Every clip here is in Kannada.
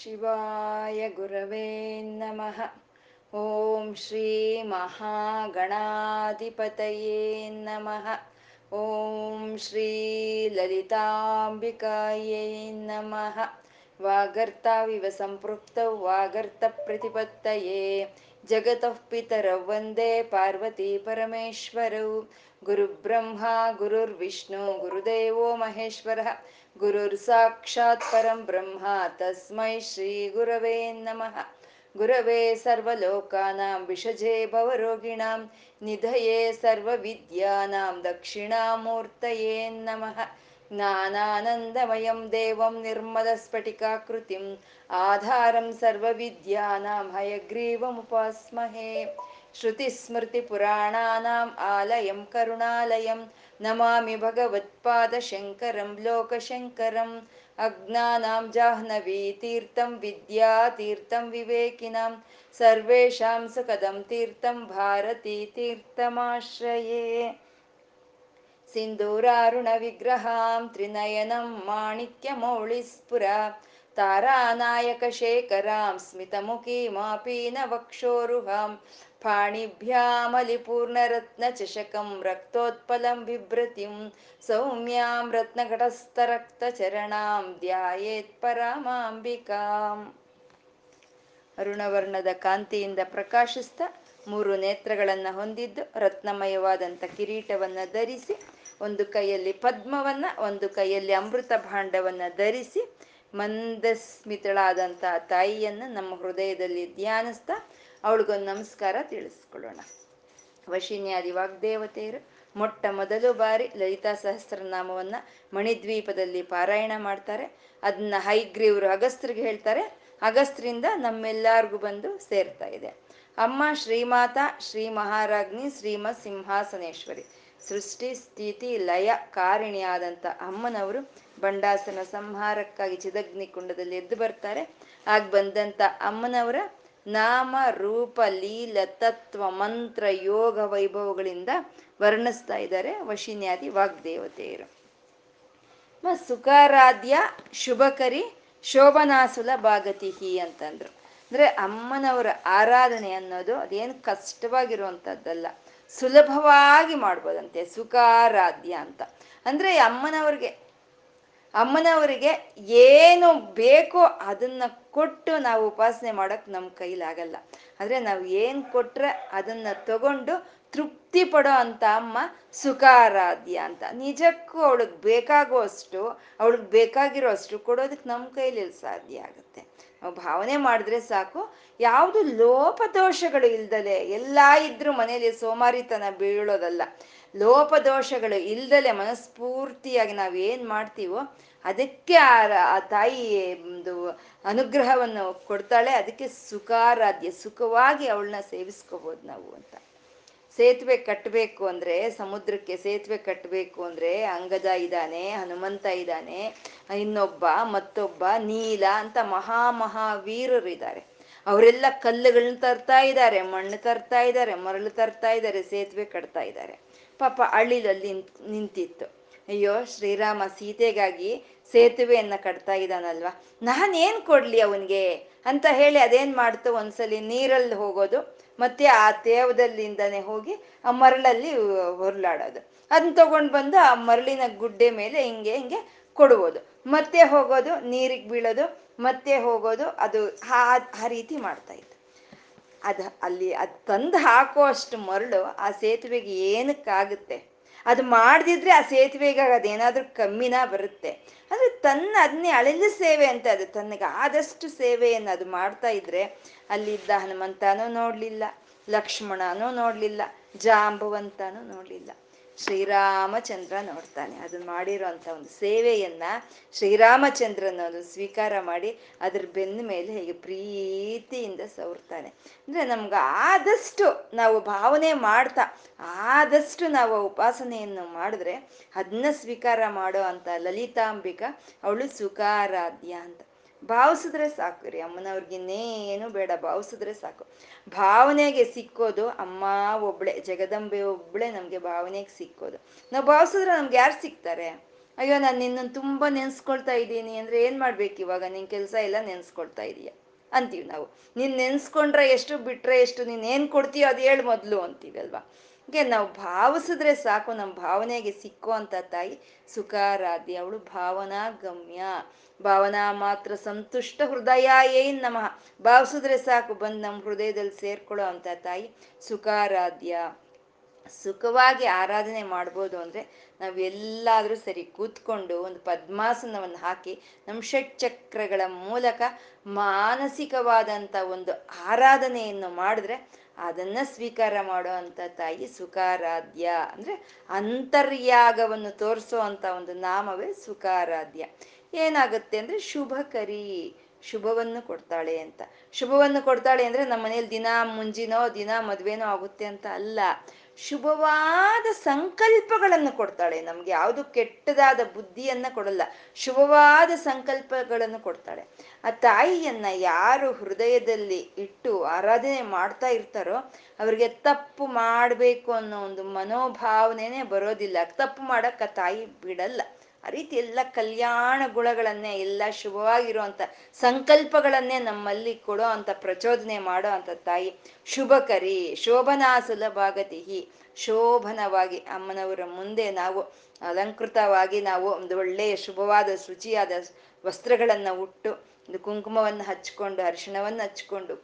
ಶಿವಾಯ ಗುರವೇ ನಮಃ ಓಂ ಶ್ರೀ ಮಹಾಗಣಾಧಿಪತಯೇ ನಮಃ ಓಂ ಶ್ರೀ ಲಲಿತಾಂಬಿಕಾಯೈ ನಮಃ ವಾಗರ್ತಾವಿವ ಸಂಪೃಕ್ತೌ ವಾಗರ್ತ ಪ್ರತಿಪತ್ತಯೇ ಜಗತಃ ಪಿತರೌ ವಂದೇ ಪಾರ್ವತಿ ಪರಮೇಶ್ವರೌ. ಗುರುಬ್ರಹ್ಮ, ಗುರುರ್ವಿಷ್ಣು, ಗುರುದೇವೋ ಮಹೇಶ್ವರ. ಗುರುರ್ ಸಾಕ್ಷಾತ್ ಪರಂ ಬ್ರಹ್ಮ, ತಸ್ಮೈ ಶ್ರೀ ಗುರವೇ ನಮಃ. ಗುರವೇ ಸರ್ವಲೋಕಾನಾಂ ವಿಷಜೇ ज्ञानानन्दमयं देवं निर्मलस्फटिकाकृतिम् आधारं सर्वविद्यानां हयग्रीवमुपास्महे श्रुतिस्मृतिपुराणानाम् आलयं करुणालयं नमामि भगवत्पादशङ्करं लोकशङ्करम् अज्ञानां जाह्नवीतीर्थं विद्यातीर्थं विवेकिनां सर्वेषां सुखदं तीर्थं भारतीतीर्थमाश्रये सिन्दूरारुणविग्रहां त्रिनयनं माणिक्यमौळिस्फुरा तारानायकशेखरां स्मितमुखीमापीनवक्षोरुहां फाणिभ्यामलिपूर्णरत्नचषकं रक्तोत्पलं बिभ्रतिं सौम्यां रत्नघटस्थरक्तचरणां ಧ್ಯಾಯೇತ್ ಪರಮಾಂಬಿಕಾಂ ಅರುಣವರ್ಣದ ಕಾಂತಿಯಿಂದ ಪ್ರಕಾಶಿಸ್ತಾ ಮೂರು ನೇತ್ರಗಳನ್ನ ಹೊಂದಿದ್ದು ರತ್ನಮಯವಾದಂಥ ಕಿರೀಟವನ್ನ ಧರಿಸಿ, ಒಂದು ಕೈಯಲ್ಲಿ ಪದ್ಮವನ್ನ, ಒಂದು ಕೈಯಲ್ಲಿ ಅಮೃತ ಭಾಂಡವನ್ನ ಧರಿಸಿ ಮಂದಸ್ಮಿತಳಾದಂಥ ತಾಯಿಯನ್ನು ನಮ್ಮ ಹೃದಯದಲ್ಲಿ ಧ್ಯಾನಿಸ್ತಾ ಅವಳಿಗೊಂದು ನಮಸ್ಕಾರ ತಿಳಿಸ್ಕೊಳ್ಳೋಣ. ವಶಿನ್ಯಾದಿ ವಾಗ್ದೇವತೆಯರು, ಮೊಟ್ಟ ಮೊದಲು ಬಾರಿ ಲಲಿತಾ ಸಹಸ್ರನಾಮವನ್ನ ಮಣಿದ್ವೀಪದಲ್ಲಿ ಪಾರಾಯಣ ಮಾಡ್ತಾರೆ. ಅದನ್ನ ಹೈಗ್ರೀವ್ರು ಅಗಸ್ತ್ರಿಗೆ ಹೇಳ್ತಾರೆ. ಅಗಸ್ತ್ರಿಂದ ನಮ್ಮೆಲ್ಲರಿಗೂ ಬಂದು ಸೇರ್ತಾ ಇದೆ. ಅಮ್ಮ ಶ್ರೀಮಾತ ಶ್ರೀ ಮಹಾರಾಜ್ನಿ ಶ್ರೀಮತ್ ಸಿಂಹಾಸನೇಶ್ವರಿ ಸೃಷ್ಟಿ, ಸ್ಥಿತಿ, ಲಯ, ಕಾರಿಣಿಯಾದಂಥ ಅಮ್ಮನವರು ಬಂಡಾಸನ ಸಂಹಾರಕ್ಕಾಗಿ ಚಿದಗ್ನಿ ಕುಂಡದಲ್ಲಿ ಎದ್ದು ಬರ್ತಾರೆ. ಆಗ ಬಂದಂತ ಅಮ್ಮನವರ ನಾಮ, ರೂಪ, ಲೀಲ, ತತ್ವ, ಮಂತ್ರ, ಯೋಗ ವೈಭವಗಳಿಂದ ವರ್ಣಿಸ್ತಾ ಇದ್ದಾರೆ ವಶಿನ್ಯಾದಿ ವಾಗ್ದೇವತೆಯರು. ಸುಖಾರಾಧ್ಯ, ಶುಭಕರಿ, ಶೋಭನಾಸುಲ ಭಾಗತಿಹಿ ಅಂತಂದ್ರು. ಅಂದ್ರೆ ಅಮ್ಮನವರ ಆರಾಧನೆ ಅನ್ನೋದು ಅದೇನು ಕಷ್ಟವಾಗಿರುವಂಥದ್ದಲ್ಲ ಸುಲಭವಾಗಿ ಮಾಡ್ಬೋದಂತೆ, ಸುಖಾರಾಧ್ಯ ಅಂತ. ಅಂದ್ರೆ ಅಮ್ಮನವ್ರಿಗೆ, ಅಮ್ಮನವರಿಗೆ ಏನು ಬೇಕೋ ಅದನ್ನ ಕೊಟ್ಟು ನಾವು ಉಪಾಸನೆ ಮಾಡಕ್ ನಮ್ಮ ಕೈಲಾಗಲ್ಲ ಆದ್ರೆ ನಾವು ಏನ್ ಕೊಟ್ರೆ ಅದನ್ನ ತಗೊಂಡು ತೃಪ್ತಿ ಪಡೋ ಅಂತ ಅಮ್ಮ ಸುಖಾರಾಧ್ಯ ಅಂತ. ನಿಜಕ್ಕೂ ಅವಳಿಗೆ ಬೇಕಾಗುವಷ್ಟು, ಅವಳಿಗೆ ಬೇಕಾಗಿರೋ ಅಷ್ಟು ಕೊಡೋದಕ್ಕೆ ನಮ್ಮ ಕೈಲಿ ಸಾಧ್ಯ ಆಗುತ್ತೆ. ಭಾವನೆ ಮಾಡಿದ್ರೆ ಸಾಕು. ಯಾವುದು ಲೋಪದೋಷಗಳು ಇಲ್ದಲೆ ಎಲ್ಲ ಇದ್ರೂ ಮನೇಲಿ ಸೋಮಾರಿತನ ಬೀಳೋದಲ್ಲ. ಲೋಪದೋಷಗಳು ಇಲ್ದಲೆ ಮನಸ್ಫೂರ್ತಿಯಾಗಿ ನಾವು ಏನ್ ಮಾಡ್ತೀವೋ ಅದಕ್ಕೆ ಆ ತಾಯಿ ಒಂದು ಅನುಗ್ರಹವನ್ನು ಕೊಡ್ತಾಳೆ. ಅದಕ್ಕೆ ಸುಖಾರಾಧ್ಯ, ಸುಖವಾಗಿ ಅವಳನ್ನ ಸೇವಿಸ್ಕೋಬೋದು ನಾವು ಅಂತ. ಸೇತುವೆ ಕಟ್ಟಬೇಕು ಅಂದ್ರೆ, ಸಮುದ್ರಕ್ಕೆ ಸೇತುವೆ ಕಟ್ಟಬೇಕು ಅಂದ್ರೆ ಅಂಗದ ಇದ್ದಾನೆ ಹನುಮಂತ ಇದ್ದಾನೆ ಇನ್ನೊಬ್ಬ, ಮತ್ತೊಬ್ಬ ನೀಲ ಅಂತ ಮಹಾ ಮಹಾವೀರರು ಇದ್ದಾರೆ ಅವರೆಲ್ಲ ಕಲ್ಲುಗಳನ್ನ ತರ್ತಾ ಇದ್ದಾರೆ, ಮಣ್ಣು ತರ್ತಾ ಇದ್ದಾರೆ, ಮರಳು ತರ್ತಾ ಇದ್ದಾರೆ, ಸೇತುವೆ ಕಟ್ತಾ ಇದ್ದಾರೆ. ಪಾಪ ಹಳ್ಳಿಲಲ್ಲಿ ನಿಂತಿತ್ತು. ಅಯ್ಯೋ, ಶ್ರೀರಾಮ ಸೀತೆಗಾಗಿ ಸೇತುವೆಯನ್ನ ಕಟ್ತಾ ಇದ್ದಾನಲ್ವಾ? ನಾನೇನ್ ಕೊಡ್ಲಿ ಅವನ್ಗೆ? ಅಂತ ಹೇಳಿ ಅದೇನ್ ಮಾಡ್ತು? ಒಂದ್ಸಲಿ ನೀರಲ್ಲಿ ಹೋಗೋದು, ಮತ್ತೆ ಆ ತೇವದಲ್ಲಿಂದನೇ ಹೋಗಿ ಆ ಮರಳಲ್ಲಿ ಹೊರಲಾಡೋದು ಅದನ್ನ ತಗೊಂಡ್ ಬಂದು ಆ ಮರಳಿನ ಗುಡ್ಡೆ ಮೇಲೆ ಹಿಂಗೆ ಹಿಂಗೆ ಕೊಡುವುದು. ಮತ್ತೆ ಹೋಗೋದು, ನೀರಿಗೆ ಬೀಳೋದು, ಮತ್ತೆ ಹೋಗೋದು, ಅದು ಆ ರೀತಿ ಮಾಡ್ತಾ ಇತ್ತು. ಅದ ಅಲ್ಲಿ ಅದು ತಂದು ಹಾಕೋ ಅಷ್ಟು ಮರಳು ಆ ಸೇತುವೆಗೆ ಏನಕ್ಕಾಗುತ್ತೆ? ಅದು ಮಾಡದಿದ್ರೆ ಆ ಸೇತುವೆಗೆ ಅದೇನಾದ್ರೂ ಕಮ್ಮಿನ ಬರುತ್ತೆ. ಅಂದ್ರೆ ತನ್ನ ಅದನ್ನೇ ಅಳಿಲು ಸೇವೆ ಅಂತ ಅದು ತನ್ನಗೆ ಆದಷ್ಟು ಸೇವೆಯನ್ನು ಅದು ಮಾಡ್ತಾ ಇದ್ರೆ ಅಲ್ಲಿದ್ದ ಹನುಮಂತನೂ ನೋಡ್ಲಿಲ್ಲ, ಲಕ್ಷ್ಮಣನೂ ನೋಡ್ಲಿಲ್ಲ, ಜಾಂಬವಂತನೂ ನೋಡ್ಲಿಲ್ಲ. ಶ್ರೀರಾಮಚಂದ್ರ ನೋಡ್ತಾನೆ. ಅದನ್ನ ಮಾಡಿರೋಂಥ ಒಂದು ಸೇವೆಯನ್ನ ಶ್ರೀರಾಮಚಂದ್ರನವರು ಸ್ವೀಕಾರ ಮಾಡಿ ಅದ್ರ ಬೆನ್ನ ಮೇಲೆ ಹೇಗೆ ಪ್ರೀತಿಯಿಂದ ಸವರ್ತಾನೆ. ಅಂದ್ರೆ ನಮ್ಗೆ ಆದಷ್ಟು ನಾವು ಭಾವನೆ ಮಾಡ್ತಾ, ಆದಷ್ಟು ನಾವು ಉಪಾಸನೆಯನ್ನು ಮಾಡಿದ್ರೆ ಅದನ್ನ ಸ್ವೀಕಾರ ಮಾಡೋ ಅಂತ ಲಲಿತಾಂಬಿಕ ಅವಳು ಸುಖಾರಾಧ್ಯ ಅಂತ. ಭಾವಿಸಿದ್ರೆ ಸಾಕು ರೀ, ಅಮ್ಮನವ್ರಿಗೆ ಇನ್ನೇನು ಬೇಡ, ಭಾವಿಸಿದ್ರೆ ಸಾಕು. ಭಾವನೆಗೆ ಸಿಕ್ಕೋದು ಅಮ್ಮ ಒಬ್ಳೆ, ಜಗದಂಬೆ ಒಬ್ಳೆ ನಮ್ಗೆ ಭಾವನೆಗೆ ಸಿಕ್ಕೋದು. ನಾವು ಭಾವಿಸಿದ್ರೆ ನಮ್ಗೆ ಯಾರು ಸಿಗ್ತಾರೆ ಅಯ್ಯೋ, ನಾನು ನಿನ್ನ ತುಂಬಾ ನೆನ್ಸ್ಕೊಳ್ತಾ ಇದ್ದೀನಿ ಅಂದ್ರೆ ಏನ್ ಮಾಡ್ಬೇಕು ಇವಾಗ? ನಿನ್ ಕೆಲಸ ಎಲ್ಲ ನೆನ್ಸ್ಕೊಳ್ತಾ ಇದೀಯ? ಅಂತೀವಿ ನಾವು. ನೀನ್ ನೆನ್ಸ್ಕೊಂಡ್ರೆ ಎಷ್ಟು ಬಿಟ್ರೆ ಎಷ್ಟು, ನೀನ್ ಏನು ಕೊಡ್ತೀಯೋ ಅದು ಹೇಳು ಮೊದಲು ಅಂತೀವಿ ಹೀಗೆ ನಾವು ಭಾವಿಸಿದ್ರೆ ಸಾಕು, ನಮ್ಮ ಭಾವನೆಗೆ ಸಿಕ್ಕೋ ಅಂತ ತಾಯಿ ಸುಖಾರಾಧ್ಯ. ಅವಳು ಭಾವನಾ ಗಮ್ಯ ಭಾವನಾ ಮಾತ್ರ ಸಂತುಷ್ಟ ಹೃದಯ ಏನ್ ನಮಃ. ಭಾವಿಸಿದ್ರೆ ಸಾಕು, ಬಂದು ನಮ್ಮ ಹೃದಯದಲ್ಲಿ ಸೇರ್ಕೊಳ್ಳೋ ಅಂತ ತಾಯಿ ಸುಖಾರಾಧ್ಯ. ಸುಖವಾಗಿ ಆರಾಧನೆ ಮಾಡ್ಬೋದು ಅಂದ್ರೆ ನಾವ್ ಸರಿ ಕೂತ್ಕೊಂಡು ಒಂದು ಪದ್ಮಾಸನವನ್ನು ಹಾಕಿ, ನಮ್ಮ ಷಟ್ಚಕ್ರಗಳ ಮೂಲಕ ಮಾನಸಿಕವಾದಂಥ ಒಂದು ಆರಾಧನೆಯನ್ನು ಮಾಡಿದ್ರೆ ಅದನ್ನ ಸ್ವೀಕಾರ ಮಾಡೋ ಅಂತ ತಾಯಿ ಸುಖಾರಾಧ್ಯ. ಅಂದ್ರೆ ಅಂತರ್ಯಾಗವನ್ನು ತೋರಿಸೋ ಒಂದು ನಾಮವೇ ಸುಖಾರಾಧ್ಯ. ಏನಾಗುತ್ತೆ ಅಂದ್ರೆ ಶುಭಕರಿ ಶುಭವನ್ನು ಕೊಡ್ತಾಳೆ ಅಂತ. ಶುಭವನ್ನು ಕೊಡ್ತಾಳೆ ಅಂದ್ರೆ ನಮ್ಮ ಮನೇಲಿ ದಿನ ಮುಂಜಿನೋ, ದಿನ ಮದ್ವೆನೋ ಆಗುತ್ತೆ ಅಂತ ಅಲ್ಲ. ಶುಭವಾದ ಸಂಕಲ್ಪಗಳನ್ನು ಕೊಡ್ತಾಳೆ. ನಮ್ಗೆ ಯಾವುದು ಕೆಟ್ಟದಾದ ಬುದ್ಧಿಯನ್ನ ಕೊಡಲ್ಲ. ಶುಭವಾದ ಸಂಕಲ್ಪಗಳನ್ನು ಕೊಡ್ತಾಳೆ. ಆ ತಾಯಿಯನ್ನ ಯಾರು ಹೃದಯದಲ್ಲಿ ಇಟ್ಟು ಆರಾಧನೆ ಮಾಡ್ತಾ ಇರ್ತಾರೋ ಅವ್ರಿಗೆ ತಪ್ಪು ಮಾಡಬೇಕು ಅನ್ನೋ ಒಂದು ಮನೋಭಾವನೆನೇ ಬರೋದಿಲ್ಲ. ತಪ್ಪು ಮಾಡಕ್ ಆ ತಾಯಿ ಬಿಡಲ್ಲ. ಆ ರೀತಿ ಎಲ್ಲ ಕಲ್ಯಾಣ ಗುಣಗಳನ್ನೇ, ಎಲ್ಲ ಶುಭವಾಗಿರುವಂತ ಸಂಕಲ್ಪಗಳನ್ನೇ ನಮ್ಮಲ್ಲಿ ಕೊಡೋ ಅಂತ ಪ್ರಚೋದನೆ ಮಾಡೋ ಅಂತ ತಾಯಿ. ಶುಭಕರಿ ಶೋಭನಾ ಸುಲಭಾಗತಿ ಶೋಭನವಾಗಿ ಅಮ್ಮನವರ ಮುಂದೆ ನಾವು ಅಲಂಕೃತವಾಗಿ ನಾವು ಒಂದು ಒಳ್ಳೆಯ ಶುಭವಾದ ಶುಚಿಯಾದ ವಸ್ತ್ರಗಳನ್ನ ಉಟ್ಟು ಒಂದು ಕುಂಕುಮವನ್ನು ಹಚ್ಕೊಂಡು ಅರಿಶಿಣವನ್ನು ಹಚ್ಕೊಂಡು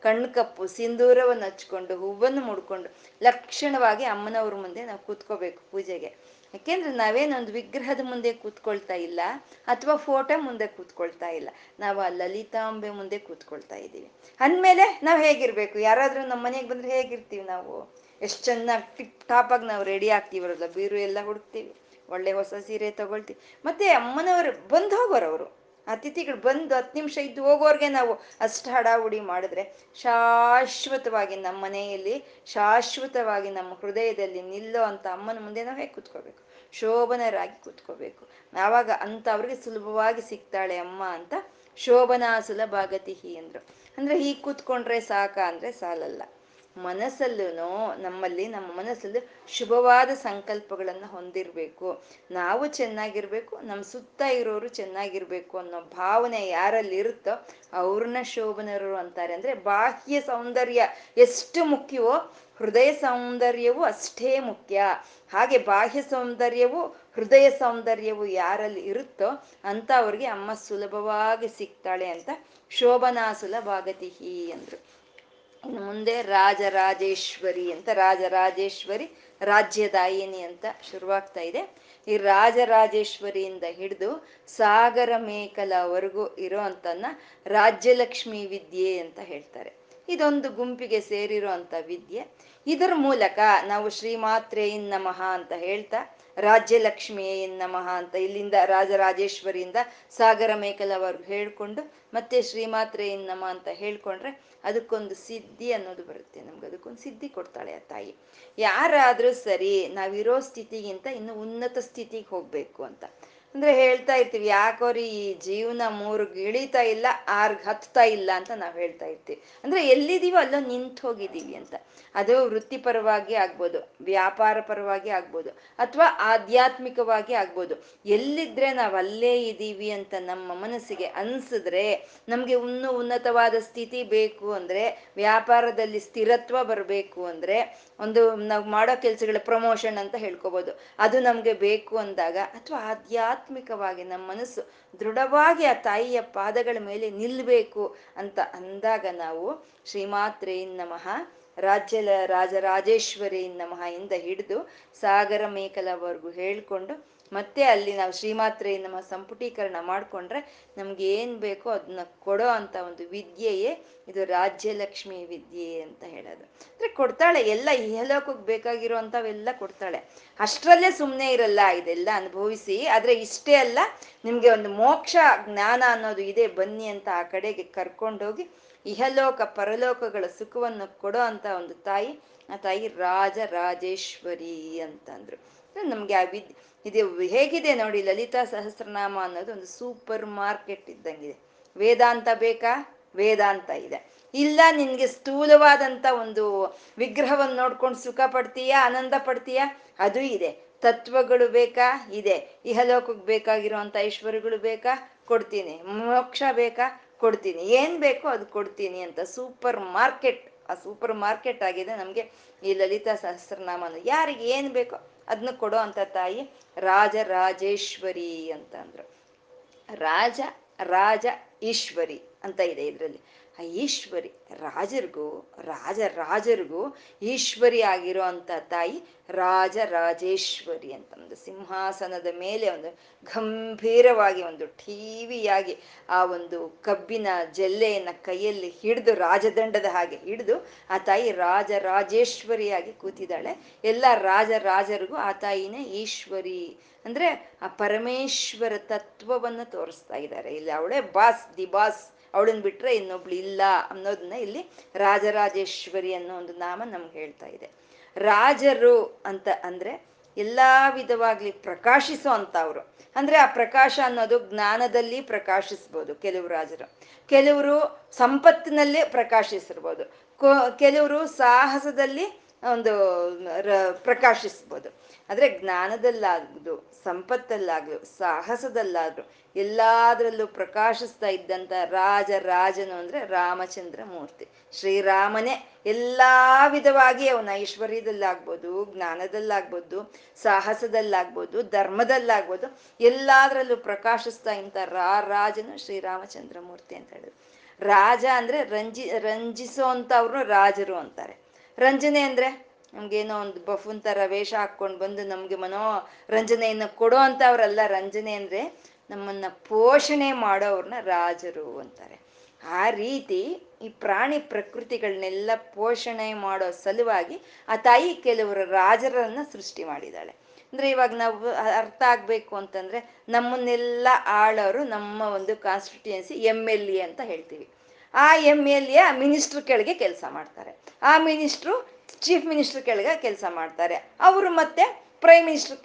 ಕಣ್ಣು ಕಪ್ಪು, ಸಿಂಧೂರವನ್ನು ಹಚ್ಕೊಂಡು ಹೂವನ್ನು ಮುಡ್ಕೊಂಡು ಲಕ್ಷಣವಾಗಿ ಅಮ್ಮನವ್ರ ಮುಂದೆ ನಾವು ಕೂತ್ಕೋಬೇಕು ಪೂಜೆಗೆ. ಯಾಕೆಂದ್ರೆ ನಾವೇನೊಂದು ವಿಗ್ರಹದ ಮುಂದೆ ಕೂತ್ಕೊಳ್ತಾ ಇಲ್ಲ ಅಥವಾ ಫೋಟೋ ಮುಂದೆ ಕೂತ್ಕೊಳ್ತಾ ಇಲ್ಲ. ನಾವು ಆ ಲಲಿತಾಂಬೆ ಮುಂದೆ ಕೂತ್ಕೊಳ್ತಾ ಇದ್ದೀವಿ. ಅಂದಮೇಲೆ ನಾವು ಹೇಗಿರ್ಬೇಕು? ಯಾರಾದರೂ ನಮ್ಮ ಮನೆಗೆ ಬಂದ್ರೆ ಹೇಗಿರ್ತೀವಿ ನಾವು? ಎಷ್ಟು ಚೆನ್ನಾಗಿ ಟಿಪ್ ಟಾಪಾಗಿ ನಾವು ರೆಡಿ ಆಗ್ತೀವರಲ್ಲ, ಬೀರು ಎಲ್ಲ ಹುಡುಕ್ತೀವಿ ಒಳ್ಳೆ ಹೊಸ ಸೀರೆ ತಗೊಳ್ತೀವಿ. ಮತ್ತೆ ಅಮ್ಮನವರು ಬಂದು ಹೋಗೋರು ಅತಿಥಿಗಳು ಬಂದು ಹತ್ತು ನಿಮಿಷ ಇದ್ದು ಹೋಗೋರ್ಗೆ ನಾವು ಅಷ್ಟು ಹಡಾವುಡಿ ಮಾಡಿದ್ರೆ ಶಾಶ್ವತವಾಗಿ ನಮ್ಮ ಮನೆಯಲ್ಲಿ, ಶಾಶ್ವತವಾಗಿ ನಮ್ಮ ಹೃದಯದಲ್ಲಿ ನಿಲ್ಲೋ ಅಂತ ಅಮ್ಮನ ಮುಂದೆ ನಾವು ಹೇಗೆ ಕೂತ್ಕೋಬೇಕು. ಶೋಭನರಾಗಿ ಕೂತ್ಕೋಬೇಕು. ಆವಾಗ ಅಂತ ಅವ್ರಿಗೆ ಸುಲಭವಾಗಿ ಸಿಗ್ತಾಳೆ ಅಮ್ಮ ಅಂತ ಶೋಭನಾ ಸುಲಭಾಗತಿಹಿ ಅಂದ್ರು. ಅಂದ್ರೆ ಹೀಗೆ ಕೂತ್ಕೊಂಡ್ರೆ ಸಾಕ ಅಂದ್ರೆ ಸಾಲಲ್ಲ. ಮನಸ್ಸಲ್ಲೂ ನಮ್ಮಲ್ಲಿ, ನಮ್ಮ ಮನಸ್ಸಲ್ಲಿ ಶುಭವಾದ ಸಂಕಲ್ಪಗಳನ್ನು ಹೊಂದಿರಬೇಕು. ನಾವು ಚೆನ್ನಾಗಿರ್ಬೇಕು, ನಮ್ಮ ಸುತ್ತ ಇರೋರು ಚೆನ್ನಾಗಿರ್ಬೇಕು ಅನ್ನೋ ಭಾವನೆ ಯಾರಲ್ಲಿ ಇರುತ್ತೋ ಅವ್ರನ್ನ ಶೋಭನರು ಅಂತಾರೆ. ಅಂದ್ರೆ ಬಾಹ್ಯ ಸೌಂದರ್ಯ ಎಷ್ಟು ಮುಖ್ಯವೋ, ಹೃದಯ ಸೌಂದರ್ಯವು ಅಷ್ಟೇ ಮುಖ್ಯ. ಹಾಗೆ ಬಾಹ್ಯ ಸೌಂದರ್ಯವು, ಹೃದಯ ಸೌಂದರ್ಯವು ಯಾರಲ್ಲಿ ಇರುತ್ತೋ ಅಂತ ಅವ್ರಿಗೆ ಅಮ್ಮ ಸುಲಭವಾಗಿ ಸಿಗ್ತಾಳೆ ಅಂತ ಶೋಭನಾ ಸುಲಭಾಗತಿ ಇನ್ನು ಮುಂದೆ ರಾಜರಾಜೇಶ್ವರಿ ಅಂತ, ರಾಜರಾಜೇಶ್ವರಿ ರಾಜ್ಯದಾಯಿನಿ ಅಂತ ಶುರುವಾಗ್ತಾ ಇದೆ. ಈ ರಾಜರಾಜೇಶ್ವರಿಯಿಂದ ಹಿಡಿದು ಸಾಗರ ಮೇಕಲವರೆಗೂ ಇರೋ ರಾಜ್ಯಲಕ್ಷ್ಮಿ ವಿದ್ಯೆ ಅಂತ ಹೇಳ್ತಾರೆ. ಇದೊಂದು ಗುಂಪಿಗೆ ಸೇರಿರೋ ವಿದ್ಯೆ. ಇದರ ಮೂಲಕ ನಾವು ಶ್ರೀಮಾತ್ರೆ ನಮಃ ಅಂತ ಹೇಳ್ತಾ ರಾಜ್ಯಲಕ್ಷ್ಮಿ ನಮಃ ಅಂತ ಇಲ್ಲಿಂದ ರಾಜರಾಜೇಶ್ವರಿಯಿಂದ ಸಾಗರ ಮೇಕಲವರು ಹೇಳ್ಕೊಂಡು ಮತ್ತೆ ಶ್ರೀಮಾತ್ರೆ ನಮ ಅಂತ ಹೇಳ್ಕೊಂಡ್ರೆ ಅದಕ್ಕೊಂದು ಸಿದ್ಧಿ ಅನ್ನೋದು ಬರುತ್ತೆ. ನಮ್ಗೆ ಅದಕ್ಕೊಂದು ಸಿದ್ಧಿ ಕೊಡ್ತಾಳೆ ಆ ತಾಯಿ. ಯಾರಾದರೂ ಸರಿ ನಾವಿರೋ ಸ್ಥಿತಿಗಿಂತ ಇನ್ನು ಉನ್ನತ ಸ್ಥಿತಿಗೆ ಹೋಗಬೇಕು ಅಂತ. ಅಂದ್ರೆ ಹೇಳ್ತಾ ಇರ್ತೀವಿ, ಯಾಕೋ ರೀ ಈ ಜೀವನ ಮೂರು ಇಳಿತಾ ಇಲ್ಲ ಆರ್ಗ್ ಹತ್ತಾ ಇಲ್ಲ ಅಂತ ನಾವು ಹೇಳ್ತಾ ಇರ್ತೀವಿ. ಅಂದ್ರೆ ಎಲ್ಲಿದೀವೋ ಅಲ್ಲೋ ನಿಂತು ಹೋಗಿದೀವಿ ಅಂತ. ಅದು ವೃತ್ತಿಪರವಾಗಿ ಆಗ್ಬೋದು, ವ್ಯಾಪಾರ ಪರವಾಗಿ ಆಗ್ಬೋದು, ಅಥವಾ ಆಧ್ಯಾತ್ಮಿಕವಾಗಿ ಆಗ್ಬೋದು. ಎಲ್ಲಿದ್ರೆ ನಾವು ಅಲ್ಲೇ ಇದ್ದೀವಿ ಅಂತ ನಮ್ಮ ಮನಸ್ಸಿಗೆ ಅನ್ಸಿದ್ರೆ, ನಮ್ಗೆ ಇನ್ನೂ ಉನ್ನತವಾದ ಸ್ಥಿತಿ ಬೇಕು ಅಂದ್ರೆ, ವ್ಯಾಪಾರದಲ್ಲಿ ಸ್ಥಿರತ್ವ ಬರಬೇಕು ಅಂದ್ರೆ, ಒಂದು ನಾವು ಮಾಡೋ ಕೆಲಸಗಳ ಪ್ರಮೋಷನ್ ಅಂತ ಹೇಳ್ಕೊಬೋದು. ಅದು ನಮ್ಗೆ ಬೇಕು ಅಂದಾಗ, ಅಥವಾ ಆಧ್ಯಾತ್ಮಿಕವಾಗಿ ನಮ್ಮ ಮನಸ್ಸು ದೃಢವಾಗಿ ಆ ತಾಯಿಯ ಪಾದಗಳ ಮೇಲೆ ನಿಲ್ಬೇಕು ಅಂತ ಅಂದಾಗ ನಾವು ಶ್ರೀಮಾತ್ರೆ ನಮಃ ರಾಜ್ಯ ರಾಜರಾಜೇಶ್ವರಿ ನಮಃ ಇಂದ ಹಿಡಿದು ಸಾಗರ ಮೇಖಲವರೆಗೂ ಹೇಳ್ಕೊಂಡು ಮತ್ತೆ ಅಲ್ಲಿ ನಾವು ಶ್ರೀಮಾತ್ರೆ ನಮ್ಮ ಸಂಪುಟೀಕರಣ ಮಾಡ್ಕೊಂಡ್ರೆ ನಮ್ಗೆ ಏನ್ ಬೇಕೋ ಅದನ್ನ ಕೊಡೋ ಅಂತ ಒಂದು ವಿದ್ಯೆಯೇ ಇದು ರಾಜ್ಯಲಕ್ಷ್ಮಿ ವಿದ್ಯೆ ಅಂತ ಹೇಳೋದು. ಅಂದ್ರೆ ಕೊಡ್ತಾಳೆ, ಎಲ್ಲ ಇಹಲೋಕಕ್ಕೆ ಬೇಕಾಗಿರೋ ಅಂತವೆಲ್ಲ ಕೊಡ್ತಾಳೆ. ಅಷ್ಟರಲ್ಲೇ ಸುಮ್ಮನೆ ಇರಲ್ಲ, ಇದೆಲ್ಲ ಅನುಭವಿಸಿ. ಆದ್ರೆ ಇಷ್ಟೇ ಅಲ್ಲ, ನಿಮ್ಗೆ ಒಂದು ಮೋಕ್ಷ ಜ್ಞಾನ ಅನ್ನೋದು ಇದೆ, ಬನ್ನಿ ಅಂತ ಆ ಕಡೆಗೆ ಕರ್ಕೊಂಡೋಗಿ ಇಹಲೋಕ, ಪರಲೋಕಗಳ ಸುಖವನ್ನು ಕೊಡೋ ಅಂತ ಒಂದು ತಾಯಿ, ಆ ತಾಯಿ ರಾಜ ರಾಜೇಶ್ವರಿ ಅಂತಂದ್ರು ನಮ್ಗೆ ಆ ವಿದ್ ಇದು ಹೇಗಿದೆ ನೋಡಿ ಲಲಿತಾ ಸಹಸ್ರನಾಮ ಅನ್ನೋದು ಒಂದು ಸೂಪರ್ ಮಾರ್ಕೆಟ್ ಇದ್ದಂಗಿದೆ. ವೇದಾಂತ ಬೇಕಾ? ವೇದಾಂತ ಇದೆ. ಇಲ್ಲ, ನಿನ್ಗೆ ಸ್ಥೂಲವಾದಂತ ಒಂದು ವಿಗ್ರಹವನ್ನು ನೋಡ್ಕೊಂಡು ಸುಖ ಪಡ್ತೀಯಾ, ಆನಂದ ಪಡ್ತೀಯಾ? ಅದು ಇದೆ. ತತ್ವಗಳು ಬೇಕಾ? ಇದೆ. ಇಹಲೋಕಕ್ಕೆ ಬೇಕಾಗಿರುವಂತ ಐಶ್ವರ್ಯಗಳು ಬೇಕಾ? ಕೊಡ್ತೀನಿ. ಮೋಕ್ಷ ಬೇಕಾ? ಕೊಡ್ತೀನಿ. ಏನ್ ಬೇಕೋ ಅದು ಕೊಡ್ತೀನಿ ಅಂತ ಸೂಪರ್ ಮಾರ್ಕೆಟ್, ಆ ಸೂಪರ್ ಮಾರ್ಕೆಟ್ ಆಗಿದೆ ನಮಗೆ ಈ ಲಲಿತಾ ಸಹಸ್ರನಾಮ ಯಾರಿಗೆ ಏನು ಬೇಕೋ ಅದನ್ನ ಕೊಡೋ ಅಂತ ತಾಯಿ ರಾಜರಾಜೇಶ್ವರಿ ಅಂತ ಅಂದ್ರು. ರಾಜ ರಾಜ ಈಶ್ವರಿ ಅಂತ ಇದೆ ಇದರಲ್ಲಿ. ಆ ಈಶ್ವರಿ, ರಾಜರಿಗೂ, ರಾಜ ರಾಜರಿಗೂ ಈಶ್ವರಿ ಆಗಿರೋ ಅಂತ ತಾಯಿ ರಾಜ ರಾಜೇಶ್ವರಿ ಅಂತ ಒಂದು ಸಿಂಹಾಸನದ ಮೇಲೆ ಒಂದು ಗಂಭೀರವಾಗಿ ಒಂದು ಠೀವಿಯಾಗಿ ಆ ಒಂದು ಕಬ್ಬಿನ ಜಲ್ಲೆಯನ್ನ ಕೈಯಲ್ಲಿ ಹಿಡಿದು, ರಾಜದಂಡದ ಹಾಗೆ ಹಿಡಿದು ಆ ತಾಯಿ ರಾಜ ರಾಜೇಶ್ವರಿಯಾಗಿ ಕೂತಿದ್ದಾಳೆ. ಎಲ್ಲ ರಾಜ ರಾಜರಿಗೂ ಆ ತಾಯಿನೇ ಈಶ್ವರಿ. ಅಂದ್ರೆ ಆ ಪರಮೇಶ್ವರ ತತ್ವವನ್ನು ತೋರಿಸ್ತಾ ಇದ್ದಾರೆ. ಇಲ್ಲಿ ಅವಳೇ ಬಾಸ್, ದಿ ಬಾಸ್. ಅವಳನ್ನ ಬಿಟ್ರೆ ಇನ್ನೊಬ್ಳು ಇಲ್ಲ ಅನ್ನೋದನ್ನ ಇಲ್ಲಿ ರಾಜರಾಜೇಶ್ವರಿ ಅನ್ನೋ ಒಂದು ನಾಮ ನಮ್ಗೆ ಹೇಳ್ತಾ ಇದೆ. ರಾಜರು ಅಂತ ಅಂದ್ರೆ ಎಲ್ಲಾ ವಿಧವಾಗ್ಲಿ ಪ್ರಕಾಶಿಸೋ ಅಂತವ್ರು. ಅಂದ್ರೆ ಆ ಪ್ರಕಾಶ ಅನ್ನೋದು ಜ್ಞಾನದಲ್ಲಿ ಪ್ರಕಾಶಿಸ್ಬೋದು ಕೆಲವು ರಾಜರು. ಕೆಲವರು ಸಂಪತ್ತಿನಲ್ಲಿ ಪ್ರಕಾಶಿಸಿರ್ಬೋದು. ಕೆಲವರು ಸಾಹಸದಲ್ಲಿ ಒಂದು ಪ್ರಕಾಶಿಸ್ಬೋದು. ಆದ್ರೆ ಜ್ಞಾನದಲ್ಲಾಗ್ದು ಸಂಪತ್ತಲ್ಲಾಗ್ಲು ಸಾಹಸದಲ್ಲಾದ್ರು ಎಲ್ಲಾದ್ರಲ್ಲೂ ಪ್ರಕಾಶಿಸ್ತಾ ಇದ್ದಂತ ರಾಜ, ರಾಜನು ಅಂದರೆ ರಾಮಚಂದ್ರ ಮೂರ್ತಿ. ಶ್ರೀರಾಮನೇ ಎಲ್ಲ ವಿಧವಾಗಿ ಅವನ ಐಶ್ವರ್ಯದಲ್ಲಾಗ್ಬೋದು, ಜ್ಞಾನದಲ್ಲಾಗ್ಬೋದು, ಸಾಹಸದಲ್ಲಾಗ್ಬೋದು, ಧರ್ಮದಲ್ಲಾಗ್ಬೋದು ಎಲ್ಲಾದ್ರಲ್ಲೂ ಪ್ರಕಾಶಿಸ್ತಾ ಇಂಥ ರಾ, ರಾಜನು ಶ್ರೀರಾಮಚಂದ್ರ ಮೂರ್ತಿ ಅಂತ ಹೇಳಿದ್ರು. ರಾಜ ಅಂದ್ರೆ ರಂಜಿ ರಂಜಿಸೋ ರಾಜರು ಅಂತಾರೆ. ರಂಜನೆ ಅಂದ್ರೆ ನಮ್ಗೇನೋ ಒಂದು ಬಫುನ್ ತರ ವೇಷ ಹಾಕೊಂಡು ಬಂದು ನಮ್ಗೆ ಮನೋ ರಂಜನೆಯನ್ನ ಕೊಡೋ ಅಂತವ್ರಲ್ಲ, ರಂಜನೆ ಅಂದ್ರೆ ನಮ್ಮನ್ನ ಪೋಷಣೆ ಮಾಡೋವ್ರನ್ನ ರಾಜರು ಅಂತಾರೆ. ಆ ರೀತಿ ಈ ಪ್ರಾಣಿ ಪ್ರಕೃತಿಗಳನ್ನೆಲ್ಲ ಪೋಷಣೆ ಮಾಡೋ ಸಲುವಾಗಿ ಆ ತಾಯಿ ಕೆಲವರು ರಾಜರನ್ನ ಸೃಷ್ಟಿ ಮಾಡಿದ್ದಾಳೆ. ಅಂದ್ರೆ ಇವಾಗ ನಾವು ಅರ್ಥ ಆಗ್ಬೇಕು ಅಂತಂದ್ರೆ ನಮ್ಮನ್ನೆಲ್ಲ ಆಳೋರು ನಮ್ಮ ಒಂದು ಕಾನ್ಸ್ಟಿಟ್ಯೂಯನ್ಸಿ ಎಂ ಎಲ್ ಎ ಅಂತ ಹೇಳ್ತೀವಿ. ಆ ಎಂ ಎಲ್ ಎ ಮಿನಿಸ್ಟ್ರ್ ಕೆಳಗೆ ಕೆಲಸ ಮಾಡ್ತಾರೆ. ಆ ಮಿನಿಸ್ಟ್ರು ಚೀಫ್ ಮಿನಿಸ್ಟ್ರ್ ಕೆಳಗೆ ಕೆಲಸ ಮಾಡ್ತಾರೆ. ಅವರು ಮತ್ತೆ ಪ್ರೈಮ್ ಮಿನಿಸ್ಟರ್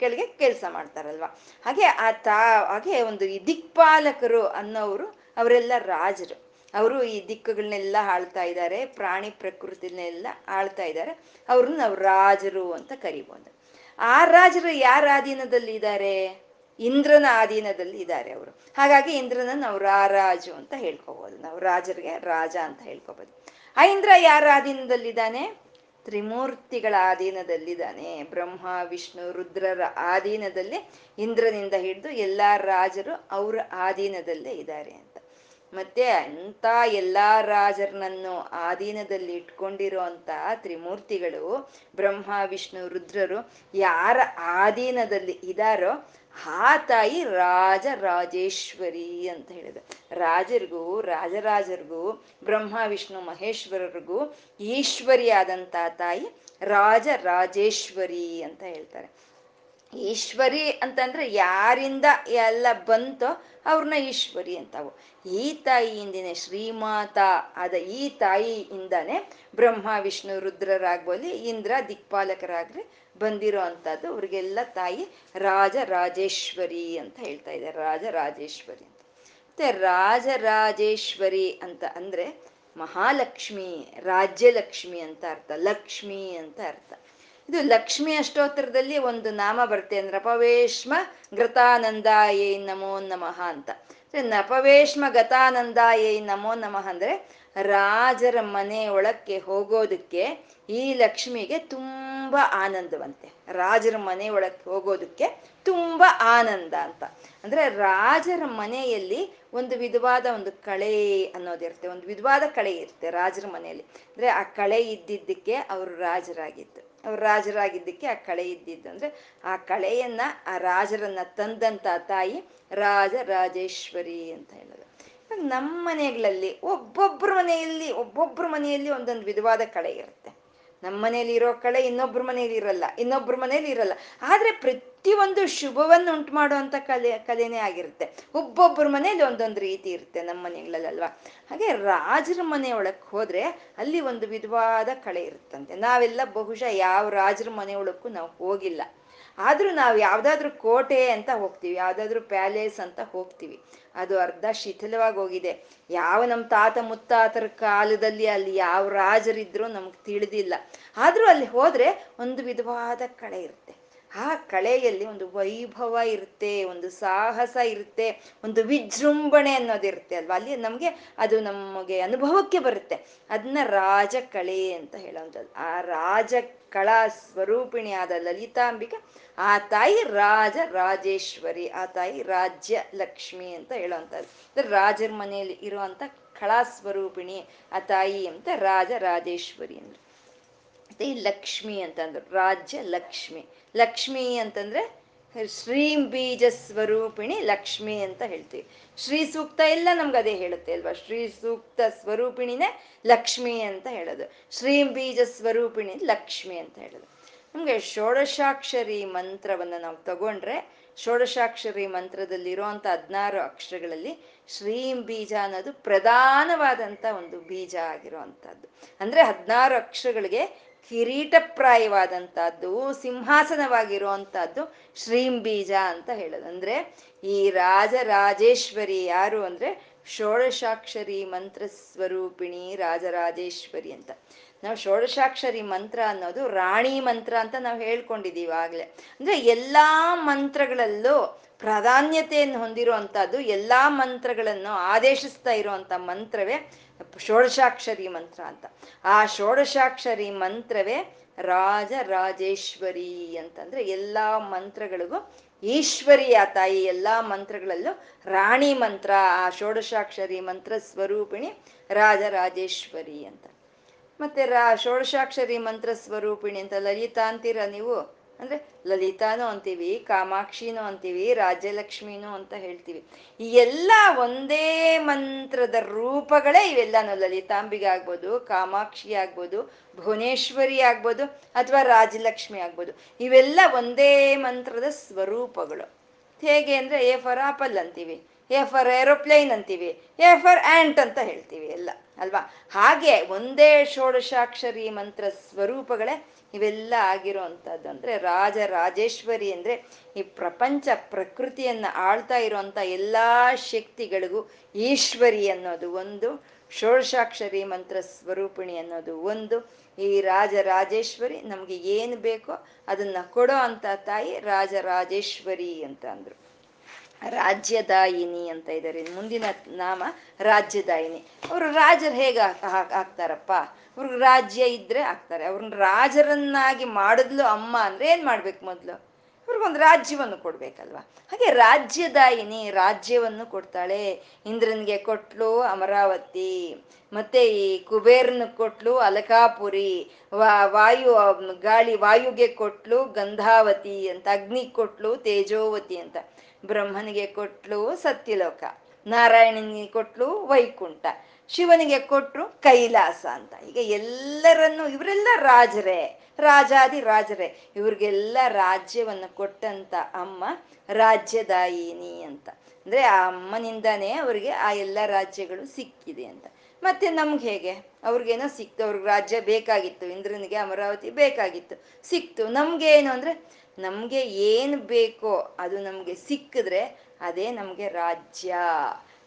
ಕೆಳಗೆ ಕೆಲಸ ಮಾಡ್ತಾರಲ್ವ? ಹಾಗೆ ಆ ತಾ, ಹಾಗೆ ಒಂದು ಈ ದಿಕ್ಪಾಲಕರು ಅನ್ನೋರು ಅವರೆಲ್ಲ ರಾಜರು. ಅವರು ಈ ದಿಕ್ಕುಗಳನ್ನೆಲ್ಲ ಆಳ್ತಾ ಇದ್ದಾರೆ, ಪ್ರಾಣಿ ಪ್ರಕೃತಿನೆಲ್ಲ ಆಳ್ತಾ ಇದ್ದಾರೆ. ಅವ್ರನ್ನ ನಾವು ರಾಜರು ಅಂತ ಕರಿಬೋದು. ಆ ರಾಜರು ಯಾರ ಅಧೀನದಲ್ಲಿ ಇದ್ದಾರೆ ಇಂದ್ರನ ಆಧೀನದಲ್ಲಿ ಇದ್ದಾರೆ ಅವರು. ಹಾಗಾಗಿ ಇಂದ್ರನ ನಾವು ರಾರಾಜು ಅಂತ ಹೇಳ್ಕೋಬಹುದು ನಾವು ರಾಜರಿಗೆ ರಾಜ ಅಂತ ಹೇಳ್ಕೋಬಹುದು ಆ ಇಂದ್ರ ಯಾರ ಆಧೀನದಲ್ಲಿದ್ದಾನೆ? ತ್ರಿಮೂರ್ತಿಗಳ ಆಧೀನದಲ್ಲಿದ್ದಾನೆ. ಬ್ರಹ್ಮ, ವಿಷ್ಣು, ರುದ್ರರ ಆಧೀನದಲ್ಲಿ ಇಂದ್ರನಿಂದ ಹಿಡಿದು ಎಲ್ಲಾ ರಾಜರು ಅವರ ಆಧೀನದಲ್ಲೇ ಇದ್ದಾರೆ ಅಂತ. ಮತ್ತೆ ಅಂತ ಎಲ್ಲಾ ರಾಜರನನ್ನು ಆಧೀನದಲ್ಲಿ ಇಟ್ಕೊಂಡಿರೋ ಅಂತ ತ್ರಿಮೂರ್ತಿಗಳು, ಬ್ರಹ್ಮ, ವಿಷ್ಣು, ರುದ್ರರು ಯಾರ ಆಧೀನದಲ್ಲಿ ಇದಾರೋ ಆ ತಾಯಿ ರಾಜ ರಾಜೇಶ್ವರಿ ಅಂತ ಹೇಳಿದ. ರಾಜರಿಗೂ, ರಾಜರಾಜರಿಗೂ, ಬ್ರಹ್ಮ, ವಿಷ್ಣು, ಮಹೇಶ್ವರರಿಗೂ ಈಶ್ವರಿ ಆದಂತ ತಾಯಿ ರಾಜ ರಾಜೇಶ್ವರಿ ಅಂತ ಹೇಳ್ತಾರೆ. ಈಶ್ವರಿ ಅಂತಂದ್ರೆ ಯಾರಿಂದ ಎಲ್ಲ ಬಂತೋ ಅವ್ರನ್ನ ಈಶ್ವರಿ ಅಂತಾವು. ಈ ತಾಯಿಯಿಂದನೇ ಶ್ರೀಮಾತ ಆದ ಈ ತಾಯಿಯಿಂದಾನೆ ಬ್ರಹ್ಮ, ವಿಷ್ಣು ರುದ್ರರಾಗ್ಬೋದು ಇಂದ್ರ, ದಿಕ್ಪಾಲಕರಾಗ್ಲಿ ಬಂದಿರೋ ಅಂಥದ್ದು ಅವ್ರಿಗೆಲ್ಲ ತಾಯಿ ರಾಜ ರಾಜೇಶ್ವರಿ ಅಂತ ಹೇಳ್ತಾ ಇದ್ದಾರೆ. ರಾಜ ರಾಜೇಶ್ವರಿ ಅಂತ. ಮತ್ತೆ ರಾಜರಾಜೇಶ್ವರಿ ಅಂತ ಅಂದ್ರೆ ಮಹಾಲಕ್ಷ್ಮಿ, ರಾಜ್ಯಲಕ್ಷ್ಮಿ ಅಂತ ಅರ್ಥ. ಲಕ್ಷ್ಮಿ ಅಂತ ಅರ್ಥ. ಇದು ಲಕ್ಷ್ಮಿ ಅಷ್ಟೋತ್ತರದಲ್ಲಿ ಒಂದು ನಾಮ ಬರುತ್ತೆ ನಪವೇಶ್ಮ ಗೃತಾನಂದಾಯೇ ನಮೋ ನಮಃ ಅಂತ. ನಪವೇಶ್ಮ ಗತಾನಂದಾಯೇ ನಮೋ ನಮಃ ಅಂದ್ರೆ ರಾಜರ ಮನೆ ಒಳಕ್ಕೆ ಹೋಗೋದಕ್ಕೆ ಈ ಲಕ್ಷ್ಮಿಗೆ ತುಂಬಾ ಆನಂದವಂತೆ. ರಾಜರ ಮನೆ ಒಳಕ್ಕೆ ಹೋಗೋದಕ್ಕೆ ತುಂಬಾ ಆನಂದ ಅಂತ. ಅಂದ್ರೆ ರಾಜರ ಮನೆಯಲ್ಲಿ ಒಂದು ವಿಧವಾದ ಒಂದು ಕಳೆ ಅನ್ನೋದಿರುತ್ತೆ ಒಂದು ವಿಧವಾದ ಕಳೆ ಇರುತ್ತೆ ರಾಜರ ಮನೆಯಲ್ಲಿ. ಅಂದ್ರೆ ಆ ಕಳೆ ಇದ್ದಿದ್ದಕ್ಕೆ ಅವರು ರಾಜರಾಗಿದ್ದು. ಅವ್ರು ರಾಜರಾಗಿದ್ದಕ್ಕೆ ಆ ಕಳೆ ಇದ್ದಿದ್ದು. ಅಂದ್ರೆ ಆ ಕಳೆಯನ್ನ ಆ ರಾಜರನ್ನ ತಂದಂತ ತಾಯಿ ರಾಜ ರಾಜೇಶ್ವರಿ ಅಂತ ಹೇಳೋದು. ನಮ್ಮ ಮನೆಗಳಲ್ಲಿ ಒಬ್ಬೊಬ್ಬರ ಮನೆಯಲ್ಲಿ ಒಬ್ಬೊಬ್ಬರ ಮನೆಯಲ್ಲಿ ಒಂದೊಂದು ವಿಧವಾದ ಕಳೆ ಇರುತ್ತೆ. ನಮ್ಮ ಮನೇಲಿ ಇರೋ ಕಳೆ ಇನ್ನೊಬ್ರ ಮನೇಲಿ ಇರಲ್ಲ, ಇನ್ನೊಬ್ರ ಮನೇಲಿ ಇರಲ್ಲ. ಆದ್ರೆ ಪ್ರತಿಯೊಂದು ಶುಭವನ್ನು ಉಂಟು ಮಾಡುವಂಥ ಕಲೆ, ಕಲೆನೇ ಆಗಿರುತ್ತೆ. ಒಬ್ಬೊಬ್ಬರ ಮನೇಲಿ ಒಂದೊಂದು ರೀತಿ ಇರುತ್ತೆ ನಮ್ಮ ಮನೆಗಳಲ್ಲಲ್ವಾ? ಹಾಗೆ ರಾಜರ ಮನೆ ಹೋದರೆ ಅಲ್ಲಿ ಒಂದು ವಿಧವಾದ ಕಳೆ ಇರುತ್ತಂತೆ. ನಾವೆಲ್ಲ ಬಹುಶಃ ಯಾವ ರಾಜರ ಮನೆ ಒಳಕ್ಕೂ ನಾವು ಹೋಗಿಲ್ಲ. ಆದ್ರೂ ನಾವು ಯಾವುದಾದ್ರೂ ಕೋಟೆ ಅಂತ ಹೋಗ್ತೀವಿ, ಯಾವುದಾದ್ರೂ ಪ್ಯಾಲೇಸ್ ಅಂತ ಹೋಗ್ತೀವಿ. ಅದು ಅರ್ಧ ಶಿಥಿಲವಾಗಿ ಹೋಗಿದೆ. ಯಾವ ನಮ್ಮ ತಾತ ಮುತ್ತಾತರ ಕಾಲದಲ್ಲಿ ಅಲ್ಲಿ ಯಾವ ರಾಜರಿದ್ರು ನಮ್ಗೆ ತಿಳಿದಿಲ್ಲ. ಆದ್ರೂ ಅಲ್ಲಿ ಹೋದರೆ ಒಂದು ವಿಧವಾದ ಕಳೆ ಇರುತ್ತೆ. ಆ ಕಳೆಯಲ್ಲಿ ಒಂದು ವೈಭವ ಇರುತ್ತೆ, ಒಂದು ಸಾಹಸ ಇರುತ್ತೆ, ಒಂದು ವಿಜೃಂಭಣೆ ಅನ್ನೋದಿರುತ್ತೆ ಅಲ್ವಾ? ಅಲ್ಲಿ ನಮಗೆ ಅದು ನಮಗೆ ಅನುಭವಕ್ಕೆ ಬರುತ್ತೆ. ಅದನ್ನ ರಾಜ ಕಳೆ ಅಂತ ಹೇಳೋವಂಥದ್ದು. ಆ ರಾಜ ಕಳಾ ಸ್ವರೂಪಿಣಿಯಾದ ಲಲಿತಾಂಬಿಕೆ, ಆ ತಾಯಿ ರಾಜ ರಾಜೇಶ್ವರಿ, ಆ ತಾಯಿ ರಾಜ್ಯ ಲಕ್ಷ್ಮಿ ಅಂತ ಹೇಳುವಂಥದ್ದು. ರಾಜರ ಮನೆಯಲ್ಲಿ ಇರುವಂತ ಕಳಾ ಸ್ವರೂಪಿಣಿ, ಆ ತಾಯಿ ಅಂತ ರಾಜ ರಾಜೇಶ್ವರಿ ಅಂದ್ರೆ. ಮತ್ತೆ ಲಕ್ಷ್ಮಿ ಅಂತಂದ್ರು, ರಾಜ್ಯ ಲಕ್ಷ್ಮಿ. ಲಕ್ಷ್ಮಿ ಅಂತಂದ್ರೆ ಶ್ರೀಂ ಬೀಜ ಸ್ವರೂಪಿಣಿ ಲಕ್ಷ್ಮಿ ಅಂತ ಹೇಳ್ತೀವಿ. ಶ್ರೀ ಸೂಕ್ತ ಎಲ್ಲ ನಮ್ಗೆ ಅದೇ ಹೇಳುತ್ತೆ ಅಲ್ವಾ? ಶ್ರೀ ಸೂಕ್ತ ಸ್ವರೂಪಿಣಿನೇ ಲಕ್ಷ್ಮಿ ಅಂತ ಹೇಳೋದು. ಶ್ರೀಂ ಬೀಜ ಸ್ವರೂಪಿಣಿ ಲಕ್ಷ್ಮಿ ಅಂತ ಹೇಳೋದು. ನಮ್ಗೆ ಷೋಡಶಾಕ್ಷರಿ ಮಂತ್ರವನ್ನ ನಾವು ತಗೊಂಡ್ರೆ, ಷೋಡಶಾಕ್ಷರಿ ಮಂತ್ರದಲ್ಲಿರುವಂತ ಹದಿನಾರು ಅಕ್ಷರಗಳಲ್ಲಿ ಶ್ರೀಂ ಬೀಜ ಅನ್ನೋದು ಪ್ರಧಾನವಾದಂತ ಒಂದು ಬೀಜ ಆಗಿರುವಂತಹದ್ದು ಅಂದ್ರೆ ಹದಿನಾರು ಅಕ್ಷರಗಳಿಗೆ ಕಿರೀಟಪ್ರಾಯವಾದಂತಹದ್ದು ಸಿಂಹಾಸನವಾಗಿರುವಂತಹದ್ದು ಶ್ರೀಂ ಬೀಜ ಅಂತ ಹೇಳೋದು. ಅಂದ್ರೆ ಈ ರಾಜರಾಜೇಶ್ವರಿ ಯಾರು ಅಂದ್ರೆ ಷೋಡಶಾಕ್ಷರಿ ಮಂತ್ರ ಸ್ವರೂಪಿಣಿ ರಾಜರಾಜೇಶ್ವರಿ ಅಂತ. ನಾವು ಷೋಡಶಾಕ್ಷರಿ ಮಂತ್ರ ಅನ್ನೋದು ರಾಣಿ ಮಂತ್ರ ಅಂತ ನಾವು ಹೇಳ್ಕೊಂಡಿದ್ದೀವಿ ಅಂದ್ರೆ ಎಲ್ಲಾ ಮಂತ್ರಗಳಲ್ಲೂ ಪ್ರಾಧಾನ್ಯತೆಯನ್ನು ಹೊಂದಿರುವಂತಹದ್ದು ಎಲ್ಲಾ ಮಂತ್ರಗಳನ್ನು ಆದೇಶಿಸ್ತಾ ಇರುವಂತ ಮಂತ್ರವೇ ಷೋಡಶಾಕ್ಷರಿ ಮಂತ್ರ ಅಂತ. ಆ ಷೋಡಶಾಕ್ಷರಿ ಮಂತ್ರವೇ ರಾಜ ರಾಜೇಶ್ವರಿ ಅಂತಂದ್ರೆ ಎಲ್ಲಾ ಮಂತ್ರಗಳಿಗೂ ಈಶ್ವರಿಯ ತಾಯಿ ಎಲ್ಲಾ ಮಂತ್ರಗಳಲ್ಲೂ ರಾಣಿ ಮಂತ್ರ, ಆ ಷೋಡಶಾಕ್ಷರಿ ಮಂತ್ರ ಸ್ವರೂಪಿಣಿ ರಾಜರಾಜೇಶ್ವರಿ ಅಂತ. ಮತ್ತೆ ರಾ ಷೋಡಶಾಕ್ಷರಿ ಮಂತ್ರ ಸ್ವರೂಪಿಣಿ ಅಂತ ಲಲಿತಾ ಅಂತೀರ ನೀವು ಅಂದ್ರೆ ಲಲಿತಾನೂ ಅಂತೀವಿ, ಕಾಮಾಕ್ಷಿನೂ ಅಂತೀವಿ, ರಾಜ್ಯಲಕ್ಷ್ಮಿನೂ ಅಂತ ಹೇಳ್ತೀವಿ. ಈ ಎಲ್ಲ ಒಂದೇ ಮಂತ್ರದ ರೂಪಗಳೇ ಇವೆಲ್ಲಾನು ಲಲಿತಾಂಬಿಗೆ ಆಗ್ಬೋದು, ಕಾಮಾಕ್ಷಿ ಆಗ್ಬೋದು, ಭುವನೇಶ್ವರಿ ಆಗ್ಬೋದು, ಅಥವಾ ರಾಜಲಕ್ಷ್ಮಿ ಆಗ್ಬೋದು. ಇವೆಲ್ಲ ಒಂದೇ ಮಂತ್ರದ ಸ್ವರೂಪಗಳು. ಹೇಗೆ ಅಂದ್ರೆ ಎ ಫರ್ ಅಂತೀವಿ. ಎ ಫಾರ್ ಏರೋಪ್ಲೇನ್ ಅಂತೀವಿ ಎ ಫಾರ್ ಆ್ಯಂಟ್ ಅಂತ ಹೇಳ್ತೀವಿ ಎಲ್ಲ, ಅಲ್ವಾ? ಹಾಗೆ ಒಂದೇ ಷೋಡಶಾಕ್ಷರಿ ಮಂತ್ರ ಸ್ವರೂಪಗಳೇ ಇವೆಲ್ಲ ಆಗಿರುವಂಥದ್ದು ಅಂದರೆ ರಾಜ ರಾಜೇಶ್ವರಿ ಅಂದರೆ ಈ ಪ್ರಪಂಚ ಪ್ರಕೃತಿಯನ್ನ ಆಳ್ತಾ ಇರುವಂಥ ಎಲ್ಲ ಶಕ್ತಿಗಳಿಗೂ ಈಶ್ವರಿ ಅನ್ನೋದು ಒಂದು, ಷೋಡಶಾಕ್ಷರಿ ಮಂತ್ರ ಸ್ವರೂಪಿಣಿ ಅನ್ನೋದು ಒಂದು, ಈ ರಾಜ ರಾಜೇಶ್ವರಿ ನಮಗೆ ಏನು ಬೇಕೋ ಅದನ್ನು ಕೊಡೋ ಅಂಥ ತಾಯಿ ರಾಜರಾಜೇಶ್ವರಿ ಅಂತ ಅಂದ್ರು. ರಾಜ್ಯದಾಯಿನಿ ಅಂತ ಇದ್ದಾರೆ. ಮುಂದಿನ ನಾಮ ರಾಜ್ಯದಾಯಿನಿ. ಅವರು ರಾಜರು ಹೇಗೆ ಆಗ್ತಾರಪ್ಪ? ಅವ್ರಿಗೆ ರಾಜ್ಯ ಇದ್ರೆ ಆಗ್ತಾರೆ. ಅವ್ರನ್ನ ರಾಜರನ್ನಾಗಿ ಮಾಡಿದ್ಲು ಅಮ್ಮ ಅಂದ್ರೆ ಏನ್ ಮಾಡ್ಬೇಕು ಮೊದ್ಲು? ಅವ್ರಿಗೊಂದು ರಾಜ್ಯವನ್ನು ಕೊಡ್ಬೇಕಲ್ವಾ? ಹಾಗೆ ರಾಜ್ಯದಾಯಿನಿ ರಾಜ್ಯವನ್ನು ಕೊಡ್ತಾಳೆ. ಇಂದ್ರನ್ಗೆ ಕೊಟ್ಲು ಅಮರಾವತಿ, ಮತ್ತೆ ಈ ಕುಬೇರನ ಕೊಟ್ಲು ಅಲಕಾಪುರಿ ವಾಯು, ಗಾಳಿ, ವಾಯುಗೆ ಕೊಟ್ಲು ಗಂಧಾವತಿ ಅಂತ, ಅಗ್ನಿ ಕೊಟ್ಲು ತೇಜೋವತಿ ಅಂತ. ಬ್ರಹ್ಮನಿಗೆ ಕೊಟ್ಲು ಸತ್ಯಲೋಕ, ನಾರಾಯಣನಿಗೆ ಕೊಟ್ಲು ವೈಕುಂಠ, ಶಿವನಿಗೆ ಕೊಟ್ರು ಕೈಲಾಸ ಅಂತ. ಈಗ ಎಲ್ಲರನ್ನು, ಇವರೆಲ್ಲ ರಾಜರೇ, ರಾಜಾದಿ ರಾಜರೇ, ಇವ್ರಿಗೆಲ್ಲ ರಾಜ್ಯವನ್ನು ಕೊಟ್ಟಂತ ಅಮ್ಮ ರಾಜ್ಯದಾಯಿನಿ ಅಂತ. ಅಂದ್ರೆ ಆ ಅಮ್ಮನಿಂದಾನೇ ಅವ್ರಿಗೆ ಆ ಎಲ್ಲ ರಾಜ್ಯಗಳು ಸಿಕ್ಕಿದೆ ಅಂತ. ಮತ್ತೆ ನಮ್ಗೆ ಹೇಗೆ? ಅವ್ರಿಗೇನೋ ಸಿಕ್ತು, ಅವ್ರಿಗೆ ರಾಜ್ಯ ಬೇಕಾಗಿತ್ತು, ಇಂದ್ರನಿಗೆ ಅಮರಾವತಿ ಬೇಕಾಗಿತ್ತು, ಸಿಕ್ತು. ನಮ್ಗೆ ಏನು ಅಂದ್ರೆ ನಮ್ಗೆ ಏನ್ ಬೇಕೋ ಅದು ನಮ್ಗೆ ಸಿಕ್ಕಿದ್ರೆ ಅದೇ ನಮ್ಗೆ ರಾಜ್ಯ.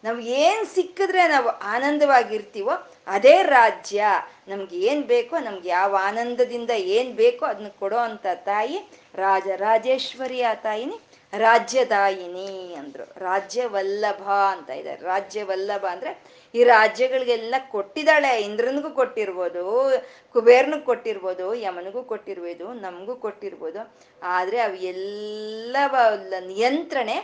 ನಮ್ಗೆ ಏನ್ ಸಿಕ್ಕಿದ್ರೆ ನಾವು ಆನಂದವಾಗಿರ್ತೀವೋ ಅದೇ ರಾಜ್ಯ. ನಮ್ಗೆ ಏನ್ ಬೇಕೋ, ನಮ್ಗೆ ಯಾವ ಆನಂದದಿಂದ ಏನ್ ಬೇಕೋ ಅದನ್ನ ಕೊಡೋ ಅಂತ ತಾಯಿ ರಾಜ ರಾಜೇಶ್ವರಿ ಆ ತಾಯಿನಿ. ರಾಜ್ಯದಾಯಿನಿ ಅಂದ್ರು. ರಾಜ್ಯವಲ್ಲಭ ಅಂತ ಇದ್ದಾರೆ. ರಾಜ್ಯವಲ್ಲಭ ಅಂದ್ರೆ ಈ ರಾಜ್ಯಗಳಿಗೆಲ್ಲ ಕೊಟ್ಟಿದ್ದಾಳೆ. ಇಂದ್ರನಿಗೂ ಕೊಟ್ಟಿರ್ಬೋದು ಕುಬೇರ್ನಿಗೂ ಕೊಟ್ಟಿರ್ಬೋದು, ಯಮನಿಗೂ ಕೊಟ್ಟಿರ್ಬೋದು, ನಮಗೂ ಕೊಟ್ಟಿರ್ಬೋದು. ಆದ್ರೆ ಅವು ಎಲ್ಲ ನಿಯಂತ್ರಣೆ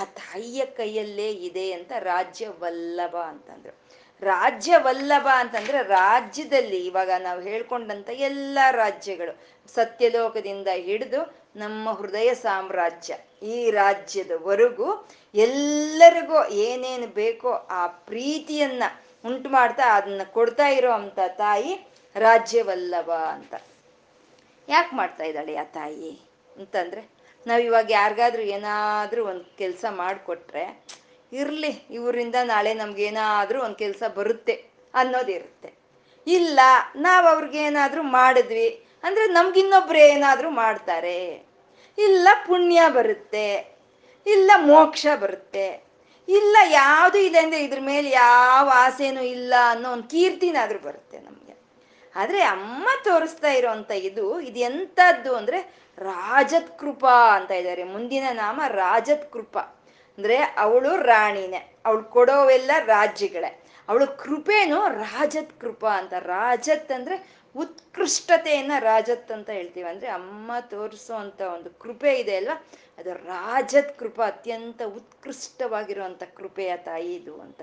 ಆ ತಾಯಿಯ ಕೈಯಲ್ಲೇ ಇದೆ ಅಂತ ರಾಜ್ಯವಲ್ಲಭ ಅಂತಂದ್ರು. ರಾಜ್ಯ ವಲ್ಲಭ ಅಂತಂದ್ರೆ ರಾಜ್ಯದಲ್ಲಿ ಇವಾಗ ನಾವು ಹೇಳ್ಕೊಂಡಂತ ಎಲ್ಲ ರಾಜ್ಯಗಳು ಸತ್ಯಲೋಕದಿಂದ ಹಿಡಿದು ನಮ್ಮ ಹೃದಯ ಸಾಮ್ರಾಜ್ಯ. ಈ ರಾಜ್ಯದವರೆಗೂ ಎಲ್ಲರಿಗೂ ಏನೇನು ಬೇಕೋ ಆ ಪ್ರೀತಿಯನ್ನ ಉಂಟು ಮಾಡ್ತಾ ಅದನ್ನ ಕೊಡ್ತಾ ಇರೋ ಅಂತ ತಾಯಿ ರಾಜ್ಯವಲ್ಲವ ಅಂತ. ಯಾಕೆ ಮಾಡ್ತಾ ಇದ್ದಾಳೆ ಆ ತಾಯಿ ಅಂತಂದ್ರೆ ನಾವು ಇವಾಗ ಯಾರಿಗಾದ್ರೂ ಏನಾದ್ರೂ ಒಂದು ಕೆಲಸ ಮಾಡಿಕೊಟ್ರೆ ಇರ್ಲಿ, ಇವರಿಂದ ನಾಳೆ ನಮ್ಗೇನಾದ್ರೂ ಒಂದು ಕೆಲಸ ಬರುತ್ತೆ ಅನ್ನೋದಿರುತ್ತೆ ಇಲ್ಲ, ನಾವು ಅವ್ರಿಗೇನಾದ್ರೂ ಮಾಡಿದ್ವಿ ಅಂದ್ರೆ ನಮ್ಗಿನ್ನೊಬ್ರು ಏನಾದರೂ ಮಾಡ್ತಾರೆ. ಇಲ್ಲ ಪುಣ್ಯ ಬರುತ್ತೆ, ಇಲ್ಲ ಮೋಕ್ಷ ಬರುತ್ತೆ, ಇಲ್ಲ ಯಾವುದು ಇದೆ ಅಂದ್ರೆ ಇದ್ರ ಮೇಲೆ ಯಾವ ಆಸೆನೂ ಇಲ್ಲ ಅನ್ನೋ ಒಂದು ಕೀರ್ತಿನಾದ್ರೂ ಬರುತ್ತೆ ನಮ್ಗೆ. ಆದ್ರೆ ಅಮ್ಮ ತೋರಿಸ್ತಾ ಇರೋವಂಥ ಇದು ಇದು ಎಂಥದ್ದು ಅಂದ್ರೆ ರಾಜತ್ ಕೃಪಾ ಅಂತ ಇದ್ದಾರೆ. ಮುಂದಿನ ನಾಮ ರಾಜತ್ ಕೃಪಾ ಅಂದ್ರೆ ಅವಳು ರಾಣಿನೇ, ಅವಳು ಕೊಡೋವೆಲ್ಲ ರಾಜ್ಯಗಳೇ. ಅವಳು ಕೃಪೆನು ರಾಜತ್ ಕೃಪಾ ಅಂತ. ರಾಜತ್ ಅಂದ್ರೆ ಉತ್ಕೃಷ್ಟತೆಯನ್ನ ರಾಜತ್ ಅಂತ ಹೇಳ್ತೀವಿ. ಅಂದ್ರೆ ಅಮ್ಮ ತೋರಿಸೋ ಅಂತ ಒಂದು ಕೃಪೆ ಇದೆ ಅಲ್ವಾ? ಅದು ರಾಜತ್ ಕೃಪ, ಅತ್ಯಂತ ಉತ್ಕೃಷ್ಟವಾಗಿರುವಂತ ಕೃಪೆಯ ತಾಯಿ ಇದು ಅಂತ.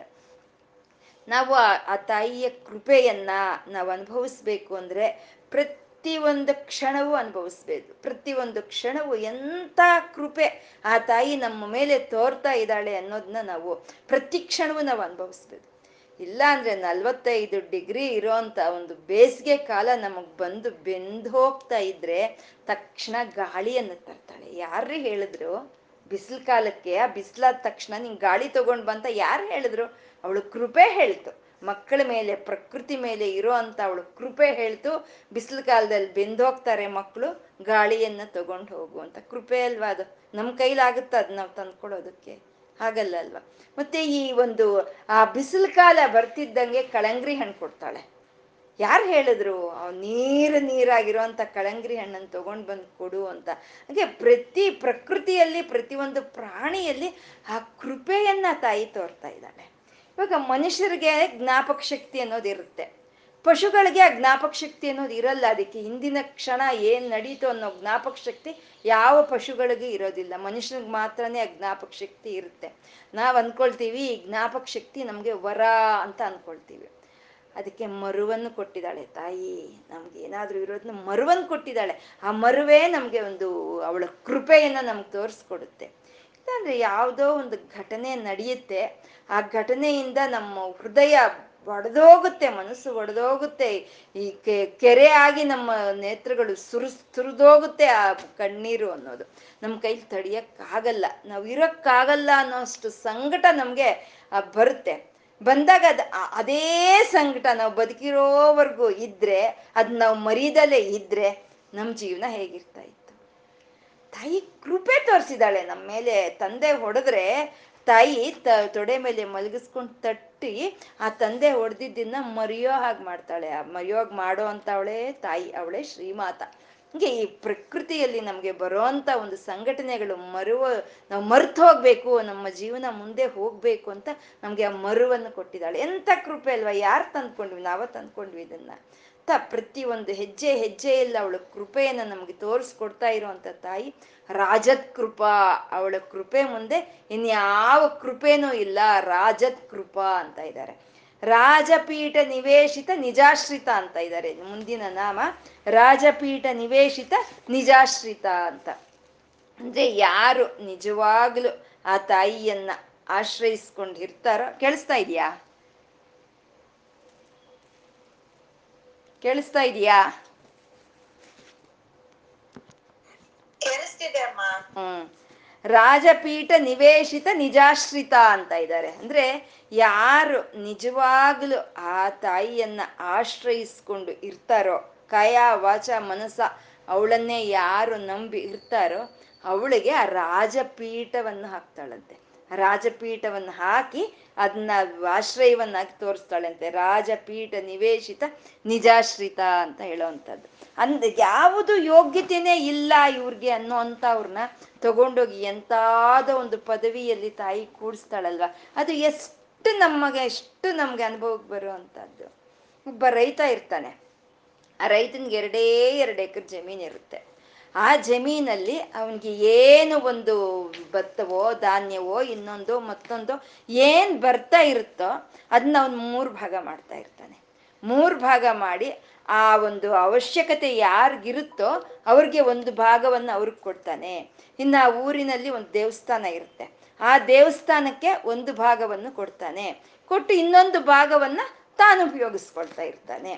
ನಾವು ಆ ತಾಯಿಯ ಕೃಪೆಯನ್ನ ನಾವು ಅನುಭವಿಸ್ಬೇಕು ಅಂದ್ರೆ ಪ್ರತಿ ಒಂದು ಕ್ಷಣವೂ ಅನುಭವಿಸ್ಬೇಕು. ಪ್ರತಿ ಒಂದು ಕ್ಷಣವು ಎಂಥ ಕೃಪೆ ಆ ತಾಯಿ ನಮ್ಮ ಮೇಲೆ ತೋರ್ತಾ ಇದ್ದಾಳೆ ಅನ್ನೋದನ್ನ ನಾವು ಪ್ರತಿ ಕ್ಷಣವೂ ನಾವು ಅನುಭವಿಸ್ಬೇಕು. ಇಲ್ಲ ಅಂದ್ರೆ ನಲ್ವತ್ತೈದು ಡಿಗ್ರಿ ಇರೋಂಥ ಒಂದು ಬೇಸಿಗೆ ಕಾಲ ನಮಗ್ ಬಂದು ಬೆಂದು ಹೋಗ್ತಾ ಇದ್ರೆ ತಕ್ಷಣ ಗಾಳಿಯನ್ನು ತರ್ತಾಳೆ. ಯಾರ್ರಿ ಹೇಳಿದ್ರು? ಬಿಸಿಲು ಕಾಲಕ್ಕೆ ಆ ಬಿಸಿಲಾದ ತಕ್ಷಣ ನಿಂಗೆ ಗಾಳಿ ತಗೊಂಡ್ ಬಂತ ಯಾರು ಹೇಳಿದ್ರು? ಅವಳು ಕೃಪೆ ಹೇಳ್ತು. ಮಕ್ಕಳ ಮೇಲೆ, ಪ್ರಕೃತಿ ಮೇಲೆ ಇರೋ ಅಂತ ಅವಳು ಕೃಪೆ ಹೇಳ್ತು. ಬಿಸಿಲು ಕಾಲದಲ್ಲಿ ಬೆಂದೋಗ್ತಾರೆ ಮಕ್ಕಳು ಗಾಳಿಯನ್ನ ತಗೊಂಡು ಹೋಗು ಅಂತ. ಕೃಪೆ ಅಲ್ವಾ ಅದು? ನಮ್ಮ ಕೈಲಾಗುತ್ತ ಅದು ನಾವು ತಂದ್ಕೊಡೋದಕ್ಕೆ ಹಾಗಲ್ಲ ಅಲ್ವಾ ಮತ್ತೆ ಈ ಒಂದು, ಆ ಬಿಸಿಲು ಕಾಲ ಬರ್ತಿದ್ದಂಗೆ ಕಳಂಗ್ರಿ ಹಣ್ಣು ಕೊಡ್ತಾಳೆ. ಯಾರು ಹೇಳಿದ್ರು? ನೀರು ನೀರಾಗಿರೋಂಥ ಕಳಂಗ್ರಿ ಹಣ್ಣನ್ನು ತಗೊಂಡು ಬಂದು ಕೊಡು ಅಂತ. ಹಾಗೆ ಪ್ರತಿ ಪ್ರಕೃತಿಯಲ್ಲಿ, ಪ್ರತಿಯೊಂದು ಪ್ರಾಣಿಯಲ್ಲಿ ಆ ಕೃಪೆಯನ್ನ ತಾಯಿ ತೋರ್ತಾ ಇದ್ದಾಳೆ. ಇವಾಗ ಮನುಷ್ಯರಿಗೆ ಜ್ಞಾಪಕ ಶಕ್ತಿ ಅನ್ನೋದು ಇರುತ್ತೆ. ಪಶುಗಳಿಗೆ ಆ ಜ್ಞಾಪಕ ಶಕ್ತಿ ಅನ್ನೋದು ಇರಲ್ಲ. ಅದಕ್ಕೆ ಹಿಂದಿನ ಕ್ಷಣ ಏನ್ ನಡೀತು ಅನ್ನೋ ಜ್ಞಾಪಕ ಶಕ್ತಿ ಯಾವ ಪಶುಗಳಿಗೆ ಇರೋದಿಲ್ಲ. ಮನುಷ್ಯನಿಗೆ ಮಾತ್ರನೇ ಆ ಜ್ಞಾಪಕ ಶಕ್ತಿ ಇರುತ್ತೆ. ನಾವು ಅನ್ಕೊಳ್ತೀವಿ, ಈ ಜ್ಞಾಪಕ ಶಕ್ತಿ ನಮಗೆ ವರ ಅಂತ ಅನ್ಕೊಳ್ತೀವಿ. ಅದಕ್ಕೆ ಮರುವನ್ನು ಕೊಟ್ಟಿದ್ದಾಳೆ ತಾಯಿ. ನಮ್ಗೆ ಏನಾದ್ರೂ ಇರೋದನ್ನ ಮರುವನ್ನು ಕೊಟ್ಟಿದ್ದಾಳೆ. ಆ ಮರುವೇ ನಮ್ಗೆ ಒಂದು ಅವಳ ಕೃಪೆಯನ್ನ ನಮ್ಗೆ ತೋರಿಸ್ಕೊಡುತ್ತೆ. ಇಲ್ಲಾಂದ್ರೆ ಯಾವುದೋ ಒಂದು ಘಟನೆ ನಡೆಯುತ್ತೆ. ಆ ಘಟನೆಯಿಂದ ನಮ್ಮ ಹೃದಯ ಒಡೆದೋಗುತ್ತೆ, ಮನಸ್ಸು ಒಡೆದೋಗುತ್ತೆ. ಈ ಕೆರೆ ಆಗಿ ನಮ್ಮ ನೇತ್ರಗಳು ಸುರು ಸುರಿದೋಗುತ್ತೆ ಆ ಕಣ್ಣೀರು ಅನ್ನೋದು. ನಮ್ಮ ಕೈಲಿ ತಡಿಯಕ್ಕಾಗಲ್ಲ. ನಾವು ಇರೋಕ್ಕಾಗಲ್ಲ ಅನ್ನೋಷ್ಟು ಸಂಕಟ ನಮಗೆ ಬರುತ್ತೆ. ಬಂದಾಗ ಅದ್ ಅದೇ ಸಂಕಟ ನಾವು ಬದುಕಿರೋವರೆಗೂ ಇದ್ರೆ, ಅದ್ ನಾವು ಮರೀದಲ್ಲೇ ಇದ್ರೆ ನಮ್ಮ ಜೀವನ ಹೇಗಿರ್ತಾ ಇತ್ತು? ತಾಯಿ ಕೃಪೆ ತೋರಿಸಿದಾಳೆ ನಮ್ಮ ಮೇಲೆ. ತಂದೆ ಹೊಡೆದ್ರೆ ತಾಯಿ ತ, ತೊಡೆ ಮೇಲೆ ಮಲಗಿಸ್ಕೊಂಡು ತಟ್ಟಿ ಆ ತಂದೆ ಹೊಡೆದಿದ್ದನ್ನ ಮರೆಯೋ ಹಾಗೆ ಮಾಡ್ತಾಳೆ. ಆ ಮರೆಯೋಗ್ ಮಾಡೋ ಅಂತವಳೆ ತಾಯಿ, ಅವಳೇ ಶ್ರೀಮಾತ. ಹಂಗೆ ಈ ಪ್ರಕೃತಿಯಲ್ಲಿ ನಮಗೆ ಬರೋಂಥ ಒಂದು ಸಂಘಟನೆಗಳು ಮರುವ, ನಾವು ಮರ್ತು ಹೋಗ್ಬೇಕು, ನಮ್ಮ ಜೀವನ ಮುಂದೆ ಹೋಗ್ಬೇಕು ಅಂತ ನಮ್ಗೆ ಆ ಮರುವನ್ನು ಕೊಟ್ಟಿದ್ದಾಳೆ. ಎಂತ ಕೃಪೆ ಅಲ್ವಾ? ಯಾರು ತಂದ್ಕೊಂಡ್ವಿ? ನಾವ ತಂದ್ಕೊಂಡ್ವಿ ಇದನ್ನ. ತ ಪ್ರತಿ ಒಂದು ಹೆಜ್ಜೆ ಹೆಜ್ಜೆಯಲ್ಲಿ ಅವಳ ಕೃಪೆಯನ್ನು ನಮಗೆ ತೋರಿಸ್ಕೊಡ್ತಾ ಇರುವಂತ ತಾಯಿ. ರಾಜತ್ ಕೃಪಾ, ಅವಳ ಕೃಪೆ ಮುಂದೆ ಇನ್ಯಾವ ಕೃಪೆನೂ ಇಲ್ಲ. ರಾಜತ್ ಕೃಪಾ ಅಂತ ಇದ್ದಾರೆ. ರಾಜಪೀಠ ನಿವೇಶಿತ ನಿಜಾಶ್ರಿತ ಅಂತ ಇದ್ದಾರೆ. ಮುಂದಿನ ನಾಮ ರಾಜಪೀಠ ನಿವೇಶಿತ ನಿಜಾಶ್ರಿತ ಅಂತ. ಅಂದ್ರೆ ಯಾರು ನಿಜವಾಗ್ಲು ಆ ತಾಯಿಯನ್ನ ಆಶ್ರಯಿಸ್ಕೊಂಡಿರ್ತಾರೋ, ಕೇಳಿಸ್ತಾ ಇದೆಯಾ? ಕೇಳಿಸ್ತಾ ಇದೆಯಾ? ಹ್ಮ್. ರಾಜಪೀಠ ನಿವೇಶಿತ ನಿಜಾಶ್ರಿತ ಅಂತ ಇದ್ದಾರೆ. ಅಂದ್ರೆ ಯಾರು ನಿಜವಾಗ್ಲು ಆ ತಾಯಿಯನ್ನ ಆಶ್ರಯಿಸ್ಕೊಂಡು ಇರ್ತಾರೋ ಕಾಯ ವಾಚ ಮನಸ ಅವಳನ್ನೇ ಯಾರು ನಂಬಿ ಇರ್ತಾರೋ ಅವಳಿಗೆ ಆ ರಾಜಪೀಠವನ್ನು ಹಾಕ್ತಾಳಂತೆ. ರಾಜಪೀಠವನ್ನು ಹಾಕಿ ಅದನ್ನ ಆಶ್ರಯವನ್ನಾಗಿ ತೋರಿಸ್ತಾಳಂತೆ. ರಾಜಪೀಠ ನಿವೇಶಿತ ನಿಜಾಶ್ರಿತ ಅಂತ ಹೇಳೋವಂಥದ್ದು. ಅಂದ್ ಯಾವುದು ಯೋಗ್ಯತೆನೇ ಇಲ್ಲ ಇವ್ರಿಗೆ ಅನ್ನೋ ಅಂಥವ್ರನ್ನ ತಗೊಂಡೋಗಿ ಎಂತಾದ ಒಂದು ಪದವಿಯಲ್ಲಿ ತಾಯಿ ಕೂಡಿಸ್ತಾಳಲ್ವ? ಅದು ಎಷ್ಟು ನಮಗೆ ಎಷ್ಟು ನಮ್ಗೆ ಅನುಭವಕ್ಕೆ ಬರುವಂಥದ್ದು. ಒಬ್ಬ ರೈತ ಇರ್ತಾನೆ. ಆ ರೈತನ್ಗೆ ಎರಡೇ ಎರಡು ಎಕರೆ ಜಮೀನು ಇರುತ್ತೆ. ಆ ಜಮೀನಲ್ಲಿ ಅವನಿಗೆ ಏನು ಒಂದು ಭತ್ತವೋ, ಧಾನ್ಯವೋ, ಇನ್ನೊಂದು, ಮತ್ತೊಂದು ಏನು ಬರ್ತಾ ಇರುತ್ತೋ ಅದನ್ನ ಅವನು ಮೂರು ಭಾಗ ಮಾಡ್ತಾ ಇರ್ತಾನೆ. ಮೂರು ಭಾಗ ಮಾಡಿ ಆ ಒಂದು ಅವಶ್ಯಕತೆ ಯಾರಿಗಿರುತ್ತೋ ಅವ್ರಿಗೆ ಒಂದು ಭಾಗವನ್ನು ಅವ್ರಿಗೆ ಕೊಡ್ತಾನೆ. ಇನ್ನು ಆ ಊರಿನಲ್ಲಿ ಒಂದು ದೇವಸ್ಥಾನ ಇರುತ್ತೆ. ಆ ದೇವಸ್ಥಾನಕ್ಕೆ ಒಂದು ಭಾಗವನ್ನು ಕೊಡ್ತಾನೆ. ಕೊಟ್ಟು ಇನ್ನೊಂದು ಭಾಗವನ್ನ ತಾನು ಉಪಯೋಗಿಸ್ಕೊಳ್ತಾ ಇರ್ತಾನೆ.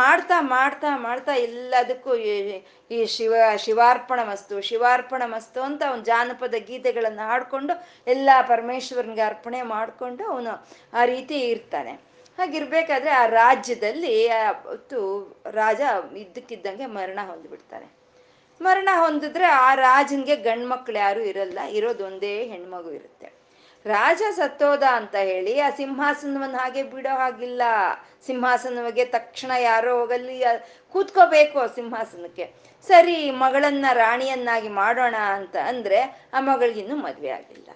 ಮಾಡ್ತಾ ಮಾಡ್ತಾ ಮಾಡ್ತಾ ಎಲ್ಲದಕ್ಕೂ ಈ ಶಿವ, ಶಿವಾರ್ಪಣ ಮಸ್ತು ಶಿವಾರ್ಪಣ ಮಸ್ತು ಅಂತ ಅವನು ಜಾನಪದ ಗೀತೆಗಳನ್ನು ಹಾಡ್ಕೊಂಡು ಎಲ್ಲ ಪರಮೇಶ್ವರನಿಗೆ ಅರ್ಪಣೆ ಮಾಡಿಕೊಂಡು ಅವನು ಆ ರೀತಿ ಇರ್ತಾನೆ. ಹಾಗಿರ್ಬೇಕಾದ್ರೆ ಆ ರಾಜ್ಯದಲ್ಲಿ ಅವತ್ತು ರಾಜ ಇದ್ದಕ್ಕಿದ್ದಂಗೆ ಮರಣ ಹೊಂದ್ಬಿಡ್ತಾನೆ. ಮರಣ ಹೊಂದಿದ್ರೆ ಆ ರಾಜನ್ಗೆ ಗಂಡ್ಮಕ್ಳು ಯಾರು ಇರಲ್ಲ, ಇರೋದೊಂದೇ ಹೆಣ್ಮಗು ಇರುತ್ತೆ. ರಾಜ ಸತ್ತೋದ ಅಂತ ಹೇಳಿ ಆ ಸಿಂಹಾಸನವನ್ನು ಹಾಗೆ ಬಿಡೋ ಹಾಗಿಲ್ಲ. ಸಿಂಹಾಸನವಾಗಿ ತಕ್ಷಣ ಯಾರೋ ಹೋಗಲಿ ಕೂತ್ಕೋಬೇಕು ಸಿಂಹಾಸನಕ್ಕೆ. ಸರಿ, ಮಗಳನ್ನ, ರಾಣಿಯನ್ನಾಗಿ ಮಾಡೋಣ ಅಂತ ಅಂದ್ರೆ ಆ ಮಗಳಿಗಿನ್ನೂ ಮದ್ವೆ ಆಗಿಲ್ಲ.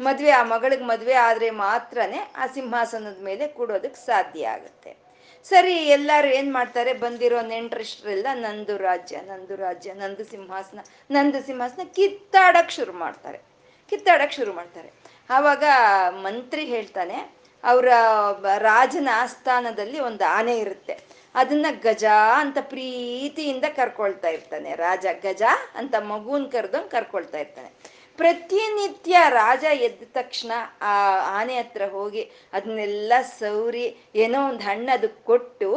ಮದ್ವೆ, ಆ ಮಗಳಿಗೆ ಮದ್ವೆ ಆದ್ರೆ ಮಾತ್ರನೇ ಆ ಸಿಂಹಾಸನದ ಮೇಲೆ ಕೂಡೋದಕ್ಕೆ ಸಾಧ್ಯ ಆಗುತ್ತೆ. ಸರಿ, ಎಲ್ಲರೂ ಏನ್ ಮಾಡ್ತಾರೆ? ಬಂದಿರೋ ನೆಂಟ್ರಿಷ್ಟ್ರೆಲ್ಲ ನಂದು ರಾಜ್ಯ ನಂದು ರಾಜ್ಯ, ನಂದು ಸಿಂಹಾಸನ ನಂದು ಸಿಂಹಾಸನ ಕಿತ್ತಾಡಕ್ ಶುರು ಮಾಡ್ತಾರೆ. ಕಿತ್ತಾಡಕ್ ಶುರು ಮಾಡ್ತಾರೆ. ಆವಾಗ ಮಂತ್ರಿ ಹೇಳ್ತಾನೆ, ಅವರ ರಾಜನ ಆಸ್ಥಾನದಲ್ಲಿ ಒಂದು ಆನೆ ಇರುತ್ತೆ. ಅದನ್ನ ಗಜ ಅಂತ ಪ್ರೀತಿಯಿಂದ ಕರ್ಕೊಳ್ತಾ ಇರ್ತಾನೆ. ರಾಜ ಗಜ ಅಂತ ಮಗುನ್ ಕರೆದಂಗೆ ಕರ್ಕೊಳ್ತಾ ಇರ್ತಾನೆ. ಪ್ರತಿನಿತ್ಯ ರಾಜ ಎದ್ದ ತಕ್ಷಣ ಆ ಆನೆ ಹತ್ರ ಹೋಗಿ ಅದನ್ನೆಲ್ಲ ಸೌರಿ ಏನೋ ಒಂದು ಹಣ್ಣು ಅದಕ್ಕೆ ಕೊಟ್ಟು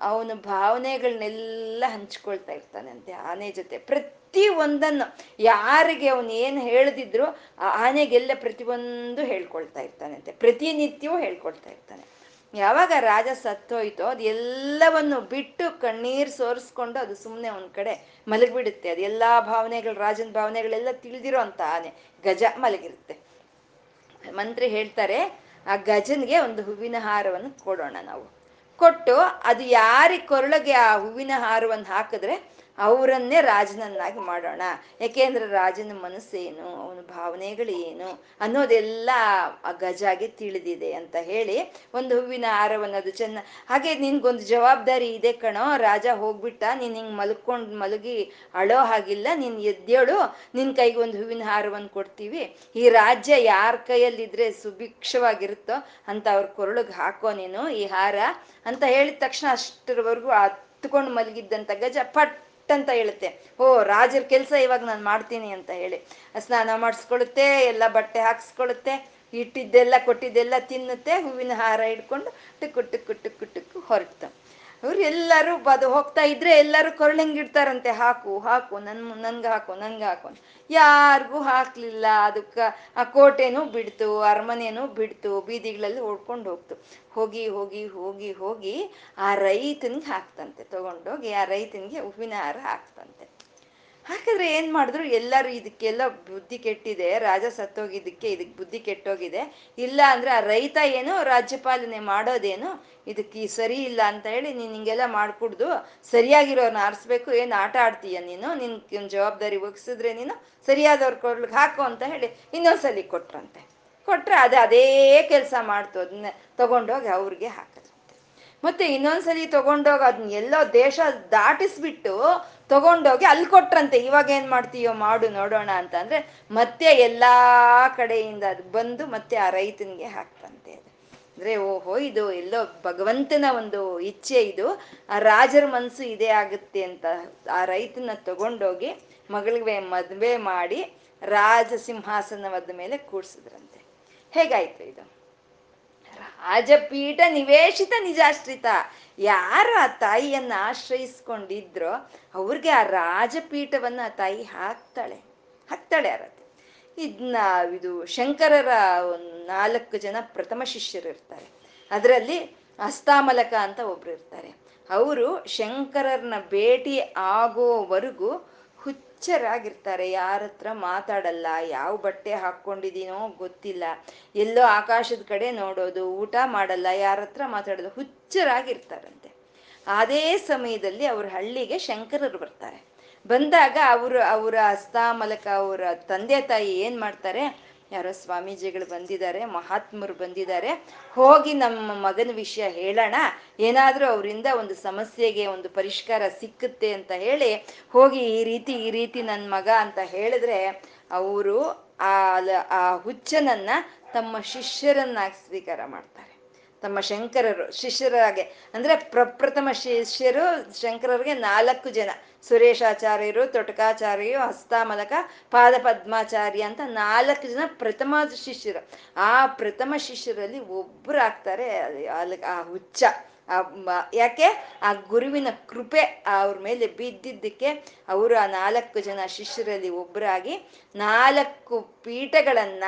ಅವನ ಭಾವನೆಗಳನ್ನೆಲ್ಲ ಹಂಚ್ಕೊಳ್ತಾ ಇರ್ತಾನಂತೆ ಆನೆ ಜೊತೆ. ಪ್ರತಿ ಒಂದನ್ನು ಯಾರಿಗೆ ಅವನು ಏನು ಹೇಳ್ದಿದ್ರು ಆ ಆನೆಗೆಲ್ಲ ಪ್ರತಿಯೊಂದು ಹೇಳ್ಕೊಳ್ತಾ ಇರ್ತಾನಂತೆ ಪ್ರತಿನಿತ್ಯವೂ ಹೇಳ್ಕೊಳ್ತಾ ಇರ್ತಾನೆ. ಯಾವಾಗ ರಾಜ ಸತ್ತೋಯ್ತೋ ಅದು ಎಲ್ಲವನ್ನು ಬಿಟ್ಟು ಕಣ್ಣೀರು ಸೋರಿಸ್ಕೊಂಡು ಅದು ಸುಮ್ಮನೆ ಒಂದ್ ಕಡೆ ಮಲಗಿಬಿಡುತ್ತೆ. ಅದು ಎಲ್ಲಾ ಭಾವನೆಗಳು, ರಾಜನ ಭಾವನೆಗಳೆಲ್ಲ ತಿಳಿದಿರೋ ಅಂತ ಆನೆ. ಗಜ ಮಲಗಿರುತ್ತೆ. ಮಂತ್ರಿ ಹೇಳ್ತಾರೆ, ಆ ಗಜನ್ಗೆ ಒಂದು ಹೂವಿನ ಹಾರವನ್ನು ಕೊಡೋಣ ನಾವು. ಕೊಟ್ಟು ಅದು ಯಾರಿಗೆ ಕೊರಳಿಗೆ ಆ ಹೂವಿನ ಹಾರವನ್ನು ಹಾಕಿದ್ರೆ ಅವರನ್ನೇ ರಾಜನನ್ನಾಗಿ ಮಾಡೋಣ. ಯಾಕೆಂದ್ರೆ ರಾಜನ ಮನಸ್ಸೇನು, ಅವನ ಏನು ಅನ್ನೋದೆಲ್ಲ ಆ ಗಜಾಗೆ ತಿಳಿದಿದೆ ಅಂತ ಹೇಳಿ ಒಂದು ಹೂವಿನ ಹಾರವನ್ನು ಅದು ಚೆನ್ನ ಹಾಗೆ ನಿನ್ಗೊಂದು ಜವಾಬ್ದಾರಿ ಇದೆ ಕಣೋ, ರಾಜ ಹೋಗ್ಬಿಟ್ಟ, ನೀನ್ ಹಿಂಗ್ ಮಲ್ಕೊಂಡ್ ಮಲಗಿ ಅಳೋ ಹಾಗಿಲ್ಲ, ನೀನ್ ಎದ್ದೇಳು, ನಿನ್ ಕೈಗೆ ಒಂದು ಹೂವಿನ ಹಾರವನ್ನು ಕೊಡ್ತೀವಿ. ಈ ರಾಜ್ಯ ಯಾರ ಕೈಯಲ್ಲಿದ್ರೆ ಸುಭಿಕ್ಷವಾಗಿರುತ್ತೋ ಅಂತ ಅವ್ರ ಕೊರಳಿಗೆ ಹಾಕೋ ನೀನು ಈ ಹಾರ ಅಂತ ಹೇಳಿದ ತಕ್ಷಣ ಅಷ್ಟರವರೆಗೂ ಹತ್ಕೊಂಡು ಮಲಗಿದ್ದಂತ ಗಜ ಪಟ್ ಅಂತ ಹೇಳುತ್ತೆ. ಓ, ರಾಜರ ಕೆಲಸ ಇವಾಗ ನಾನು ಮಾಡ್ತೀನಿ ಅಂತ ಹೇಳಿ. ಸ್ನಾನ ಮಾಡಿಸ್ಕೊಳುತ್ತೆ, ಎಲ್ಲ ಬಟ್ಟೆ ಹಾಕ್ಸ್ಕೊಳುತ್ತೆ, ಇಟ್ಟಿದ್ದೆಲ್ಲ ಕೊಟ್ಟಿದ್ದೆಲ್ಲ ತಿನ್ನುತ್ತೆ, ಹೂವಿನ ಹಾರ ಹಿಡ್ಕೊಂಡು ಟುಕ್ಕು ಟುಕ್ಕು ಟುಕ್ಕು ಟುಕ್ಕು ಅವ್ರು ಎಲ್ಲರೂ ಬದು ಹೋಗ್ತಾ ಇದ್ರೆ ಎಲ್ಲರೂ ಕೊರಳಂಗಿಡ್ತಾರಂತೆ ಹಾಕು ಹಾಕು, ನನ್, ನನ್ಗೆ ಹಾಕು ನನ್ಗೆ ಹಾಕು ಯಾರಿಗೂ ಹಾಕ್ಲಿಲ್ಲ. ಅದಕ್ಕ ಆ ಕೋಟೆನೂ ಬಿಡ್ತು, ಅರಮನೆನೂ ಬಿಡ್ತು, ಬೀದಿಗಳಲ್ಲಿ ಓಡ್ಕೊಂಡು ಹೋಗ್ತು. ಹೋಗಿ ಹೋಗಿ ಹೋಗಿ ಹೋಗಿ ಆ ರೈತನಿಗೆ ಹಾಕ್ತಂತೆ. ತಗೊಂಡೋಗಿ ಆ ರೈತನಿಗೆ ಹೂವಿನ ಹಾರ ಹಾಕ್ತಂತೆ. ಹಾಕಿದ್ರೆ ಏನ್ ಮಾಡಿದ್ರು? ಎಲ್ಲರೂ ಇದಕ್ಕೆಲ್ಲ ಬುದ್ಧಿ ಕೆಟ್ಟಿದೆ. ರಾಜ ಸತ್ತೋಗಿದ್ದಕ್ಕೆ ಇದಕ್ಕೆ ಬುದ್ಧಿ ಕೆಟ್ಟೋಗಿದೆ. ಇಲ್ಲ ಅಂದ್ರೆ ಆ ರೈತ ಏನು, ರಾಜ್ಯಪಾಲನೆ ಮಾಡೋದೇನು? ಇದಕ್ಕೆ ಸರಿ ಇಲ್ಲ ಅಂತ ಹೇಳಿ ನೀನ್ ಹಿಂಗೆಲ್ಲ ಮಾಡ್ಕೊಡ್ದು ಸರಿಯಾಗಿರೋರ್ನ ಆರಿಸ್ಬೇಕು. ಏನು ಆಟ ಆಡ್ತೀಯ ನೀನು? ನಿನ್ ಜವಾಬ್ದಾರಿ ಒಗ್ಸಿದ್ರೆ ನೀನು ಸರಿಯಾದವ್ರ ಕೊಡ್ಲಿಕ್ಕೆ ಹಾಕು ಅಂತ ಹೇಳಿ ಇನ್ನೊಂದ್ಸಲಿ ಕೊಟ್ರಂತೆ. ಕೊಟ್ರೆ ಅದೇ ಅದೇ ಕೆಲಸ ಮಾಡ್ತು. ಅದನ್ನ ತಗೊಂಡೋಗಿ ಅವ್ರಿಗೆ ಹಾಕಿದ್ರಂತೆ ಮತ್ತೆ ಇನ್ನೊಂದ್ಸಲಿ ತಗೊಂಡೋಗಿ ಅದನ್ನ ಎಲ್ಲೋ ದೇಶ ದಾಟಿಸ್ಬಿಟ್ಟು ತಗೊಂಡೋಗಿ ಅಲ್ಲಿ ಕೊಟ್ರಂತೆ. ಇವಾಗ ಏನ್ ಮಾಡ್ತೀಯೋ ಮಾಡು, ನೋಡೋಣ ಅಂತ ಅಂದ್ರೆ ಮತ್ತೆ ಎಲ್ಲಾ ಕಡೆಯಿಂದ ಅದು ಬಂದು ಮತ್ತೆ ಆ ರೈತನಿಗೆ ಹಾಕ್ತಂತೆ ಅದು. ಅಂದ್ರೆ ಓಹೋ, ಇದು ಎಲ್ಲೋ ಭಗವಂತನ ಒಂದು ಇಚ್ಛೆ ಇದು. ಆ ರಾಜರ ಮನ್ಸು ಇದೇ ಆಗುತ್ತೆ ಅಂತ ಆ ರೈತನ ತಗೊಂಡೋಗಿ ಮಗಳಿಗೆ ಮದುವೆ ಮಾಡಿ ರಾಜ ಸಿಂಹಾಸನವಾದ ಮೇಲೆ ಕೂಡ್ಸಿದ್ರಂತೆ. ಹೇಗಾಯ್ತು ಇದು? ರಾಜಪೀಠ ನಿವೇಶಿತ ನಿಜಾಶ್ರಿತ. ಯಾರು ಆ ತಾಯಿಯನ್ನ ಆಶ್ರಯಿಸ್ಕೊಂಡಿದ್ರೋ ಅವ್ರಿಗೆ ಆ ರಾಜಪೀಠವನ್ನ ಆ ತಾಯಿ ಹಾಕ್ತಾಳೆ. ಹಾಕ್ತಾಳೆ ಅರತೆ ಇದನ್ನ ಇದು ಶಂಕರರ ನಾಲ್ಕು ಜನ ಪ್ರಥಮ ಶಿಷ್ಯರು ಇರ್ತಾರೆ. ಅದರಲ್ಲಿ ಅಸ್ತಾಮಲಕ ಅಂತ ಒಬ್ರು ಇರ್ತಾರೆ. ಅವರು ಶಂಕರರನ್ನ ಭೇಟಿ ಆಗೋವರೆಗೂ ಹುಚ್ಚರಾಗಿರ್ತಾರೆ ಯಾರ ಹತ್ರ ಮಾತಾಡಲ್ಲ, ಯಾವ ಬಟ್ಟೆ ಹಾಕೊಂಡಿದೀನೋ ಗೊತ್ತಿಲ್ಲ. ಎಲ್ಲೋ ಆಕಾಶದ ಕಡೆ ನೋಡೋದು, ಊಟ ಮಾಡಲ್ಲ ಯಾರ ಹತ್ರ ಮಾತಾಡೋದು, ಹುಚ್ಚರಾಗಿರ್ತಾರಂತೆ. ಅದೇ ಸಮಯದಲ್ಲಿ ಅವ್ರ ಹಳ್ಳಿಗೆ ಶಂಕರರು ಬರ್ತಾರೆ. ಬಂದಾಗ ಅವರು, ಅವರ ಹಸ್ತಾಮಲಕ ಅವರ ತಂದೆ ತಾಯಿ ಏನ್ ಮಾಡ್ತಾರೆ ಯಾರೋ ಸ್ವಾಮೀಜಿಗಳು ಬಂದಿದ್ದಾರೆ, ಮಹಾತ್ಮರು ಬಂದಿದ್ದಾರೆ. ಹೋಗಿ ನಮ್ಮ ಮಗನ ವಿಷಯ ಹೇಳೋಣ. ಏನಾದರೂ ಅವರಿಂದ ಒಂದು ಸಮಸ್ಯೆಗೆ ಒಂದು ಪರಿಷ್ಕಾರ ಸಿಕ್ಕುತ್ತೆ ಅಂತ ಹೇಳಿ ಹೋಗಿ ಈ ರೀತಿ ಈ ರೀತಿ ನನ್ನ ಮಗ ಅಂತ ಹೇಳಿದ್ರೆ ಅವರು ಆ ಆ ಹುಚ್ಚನನ್ನ ತಮ್ಮ ಶಿಷ್ಯರನ್ನಾಗಿ ಸ್ವೀಕಾರ ಮಾಡ್ತಾರೆ. ತಮ್ಮ ಶಂಕರರು, ಶಿಷ್ಯರಾಗೆ, ಅಂದ್ರೆ ಪ್ರಪ್ರಥಮ ಶಿಷ್ಯರು, ಶಂಕರರಿಗೆ ನಾಲ್ಕು ಜನ. ಸುರೇಶಾಚಾರ್ಯರು, ತೊಟಕಾಚಾರ್ಯರು, ಹಸ್ತಾಮಲಕ ಪಾದ ಪದ್ಮಾಚಾರ್ಯ ಅಂತ ನಾಲ್ಕು ಜನ ಪ್ರಥಮ ಶಿಷ್ಯರು. ಆ ಪ್ರಥಮ ಶಿಷ್ಯರಲ್ಲಿ ಒಬ್ರು ಆಗ್ತಾರೆ ಆ ಹುಚ್ಚ. ಆ ಯಾಕೆ? ಆ ಗುರುವಿನ ಕೃಪೆ ಅವ್ರ ಮೇಲೆ ಬಿದ್ದಿದ್ದಕ್ಕೆ ಅವರು ಆ ನಾಲ್ಕು ಜನ ಶಿಷ್ಯರಲ್ಲಿ ಒಬ್ಬರಾಗಿ ನಾಲ್ಕು ಪೀಠಗಳನ್ನ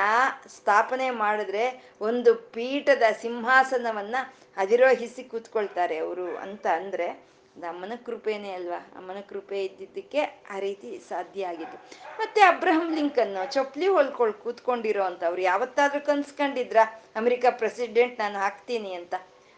ಸ್ಥಾಪನೆ ಮಾಡಿದ್ರೆ ಒಂದು ಪೀಠದ ಸಿಂಹಾಸನವನ್ನ ಅಧಿರೋಹಿಸಿ ಕೂತ್ಕೊಳ್ತಾರೆ ಅವರು ಅಂತ ಅಂದ್ರೆ ಅಮ್ಮನ ಕೃಪೆನೇ ಅಲ್ವಾ? ಅಮ್ಮನ ಕೃಪೆ ಇದ್ದಿದ್ದಕ್ಕೆ ಆ ರೀತಿ ಸಾಧ್ಯ ಆಗಿತ್ತು. ಮತ್ತೆ ಅಬ್ರಹಂ ಲಿಂಕನ್ ಚೊಪ್ಲಿ ಹೊಲ್ಕೊಳ್ ಕೂತ್ಕೊಂಡಿರೋ ಅಂತ ಅವ್ರು ಯಾವತ್ತಾದ್ರೂ ಕನ್ಸ್ಕೊಂಡಿದ್ರ? ಅಮೆರಿಕ ಪ್ರೆಸಿಡೆಂಟ್ ನಾನು ಹಾಕ್ತೀನಿ ಅಂತ.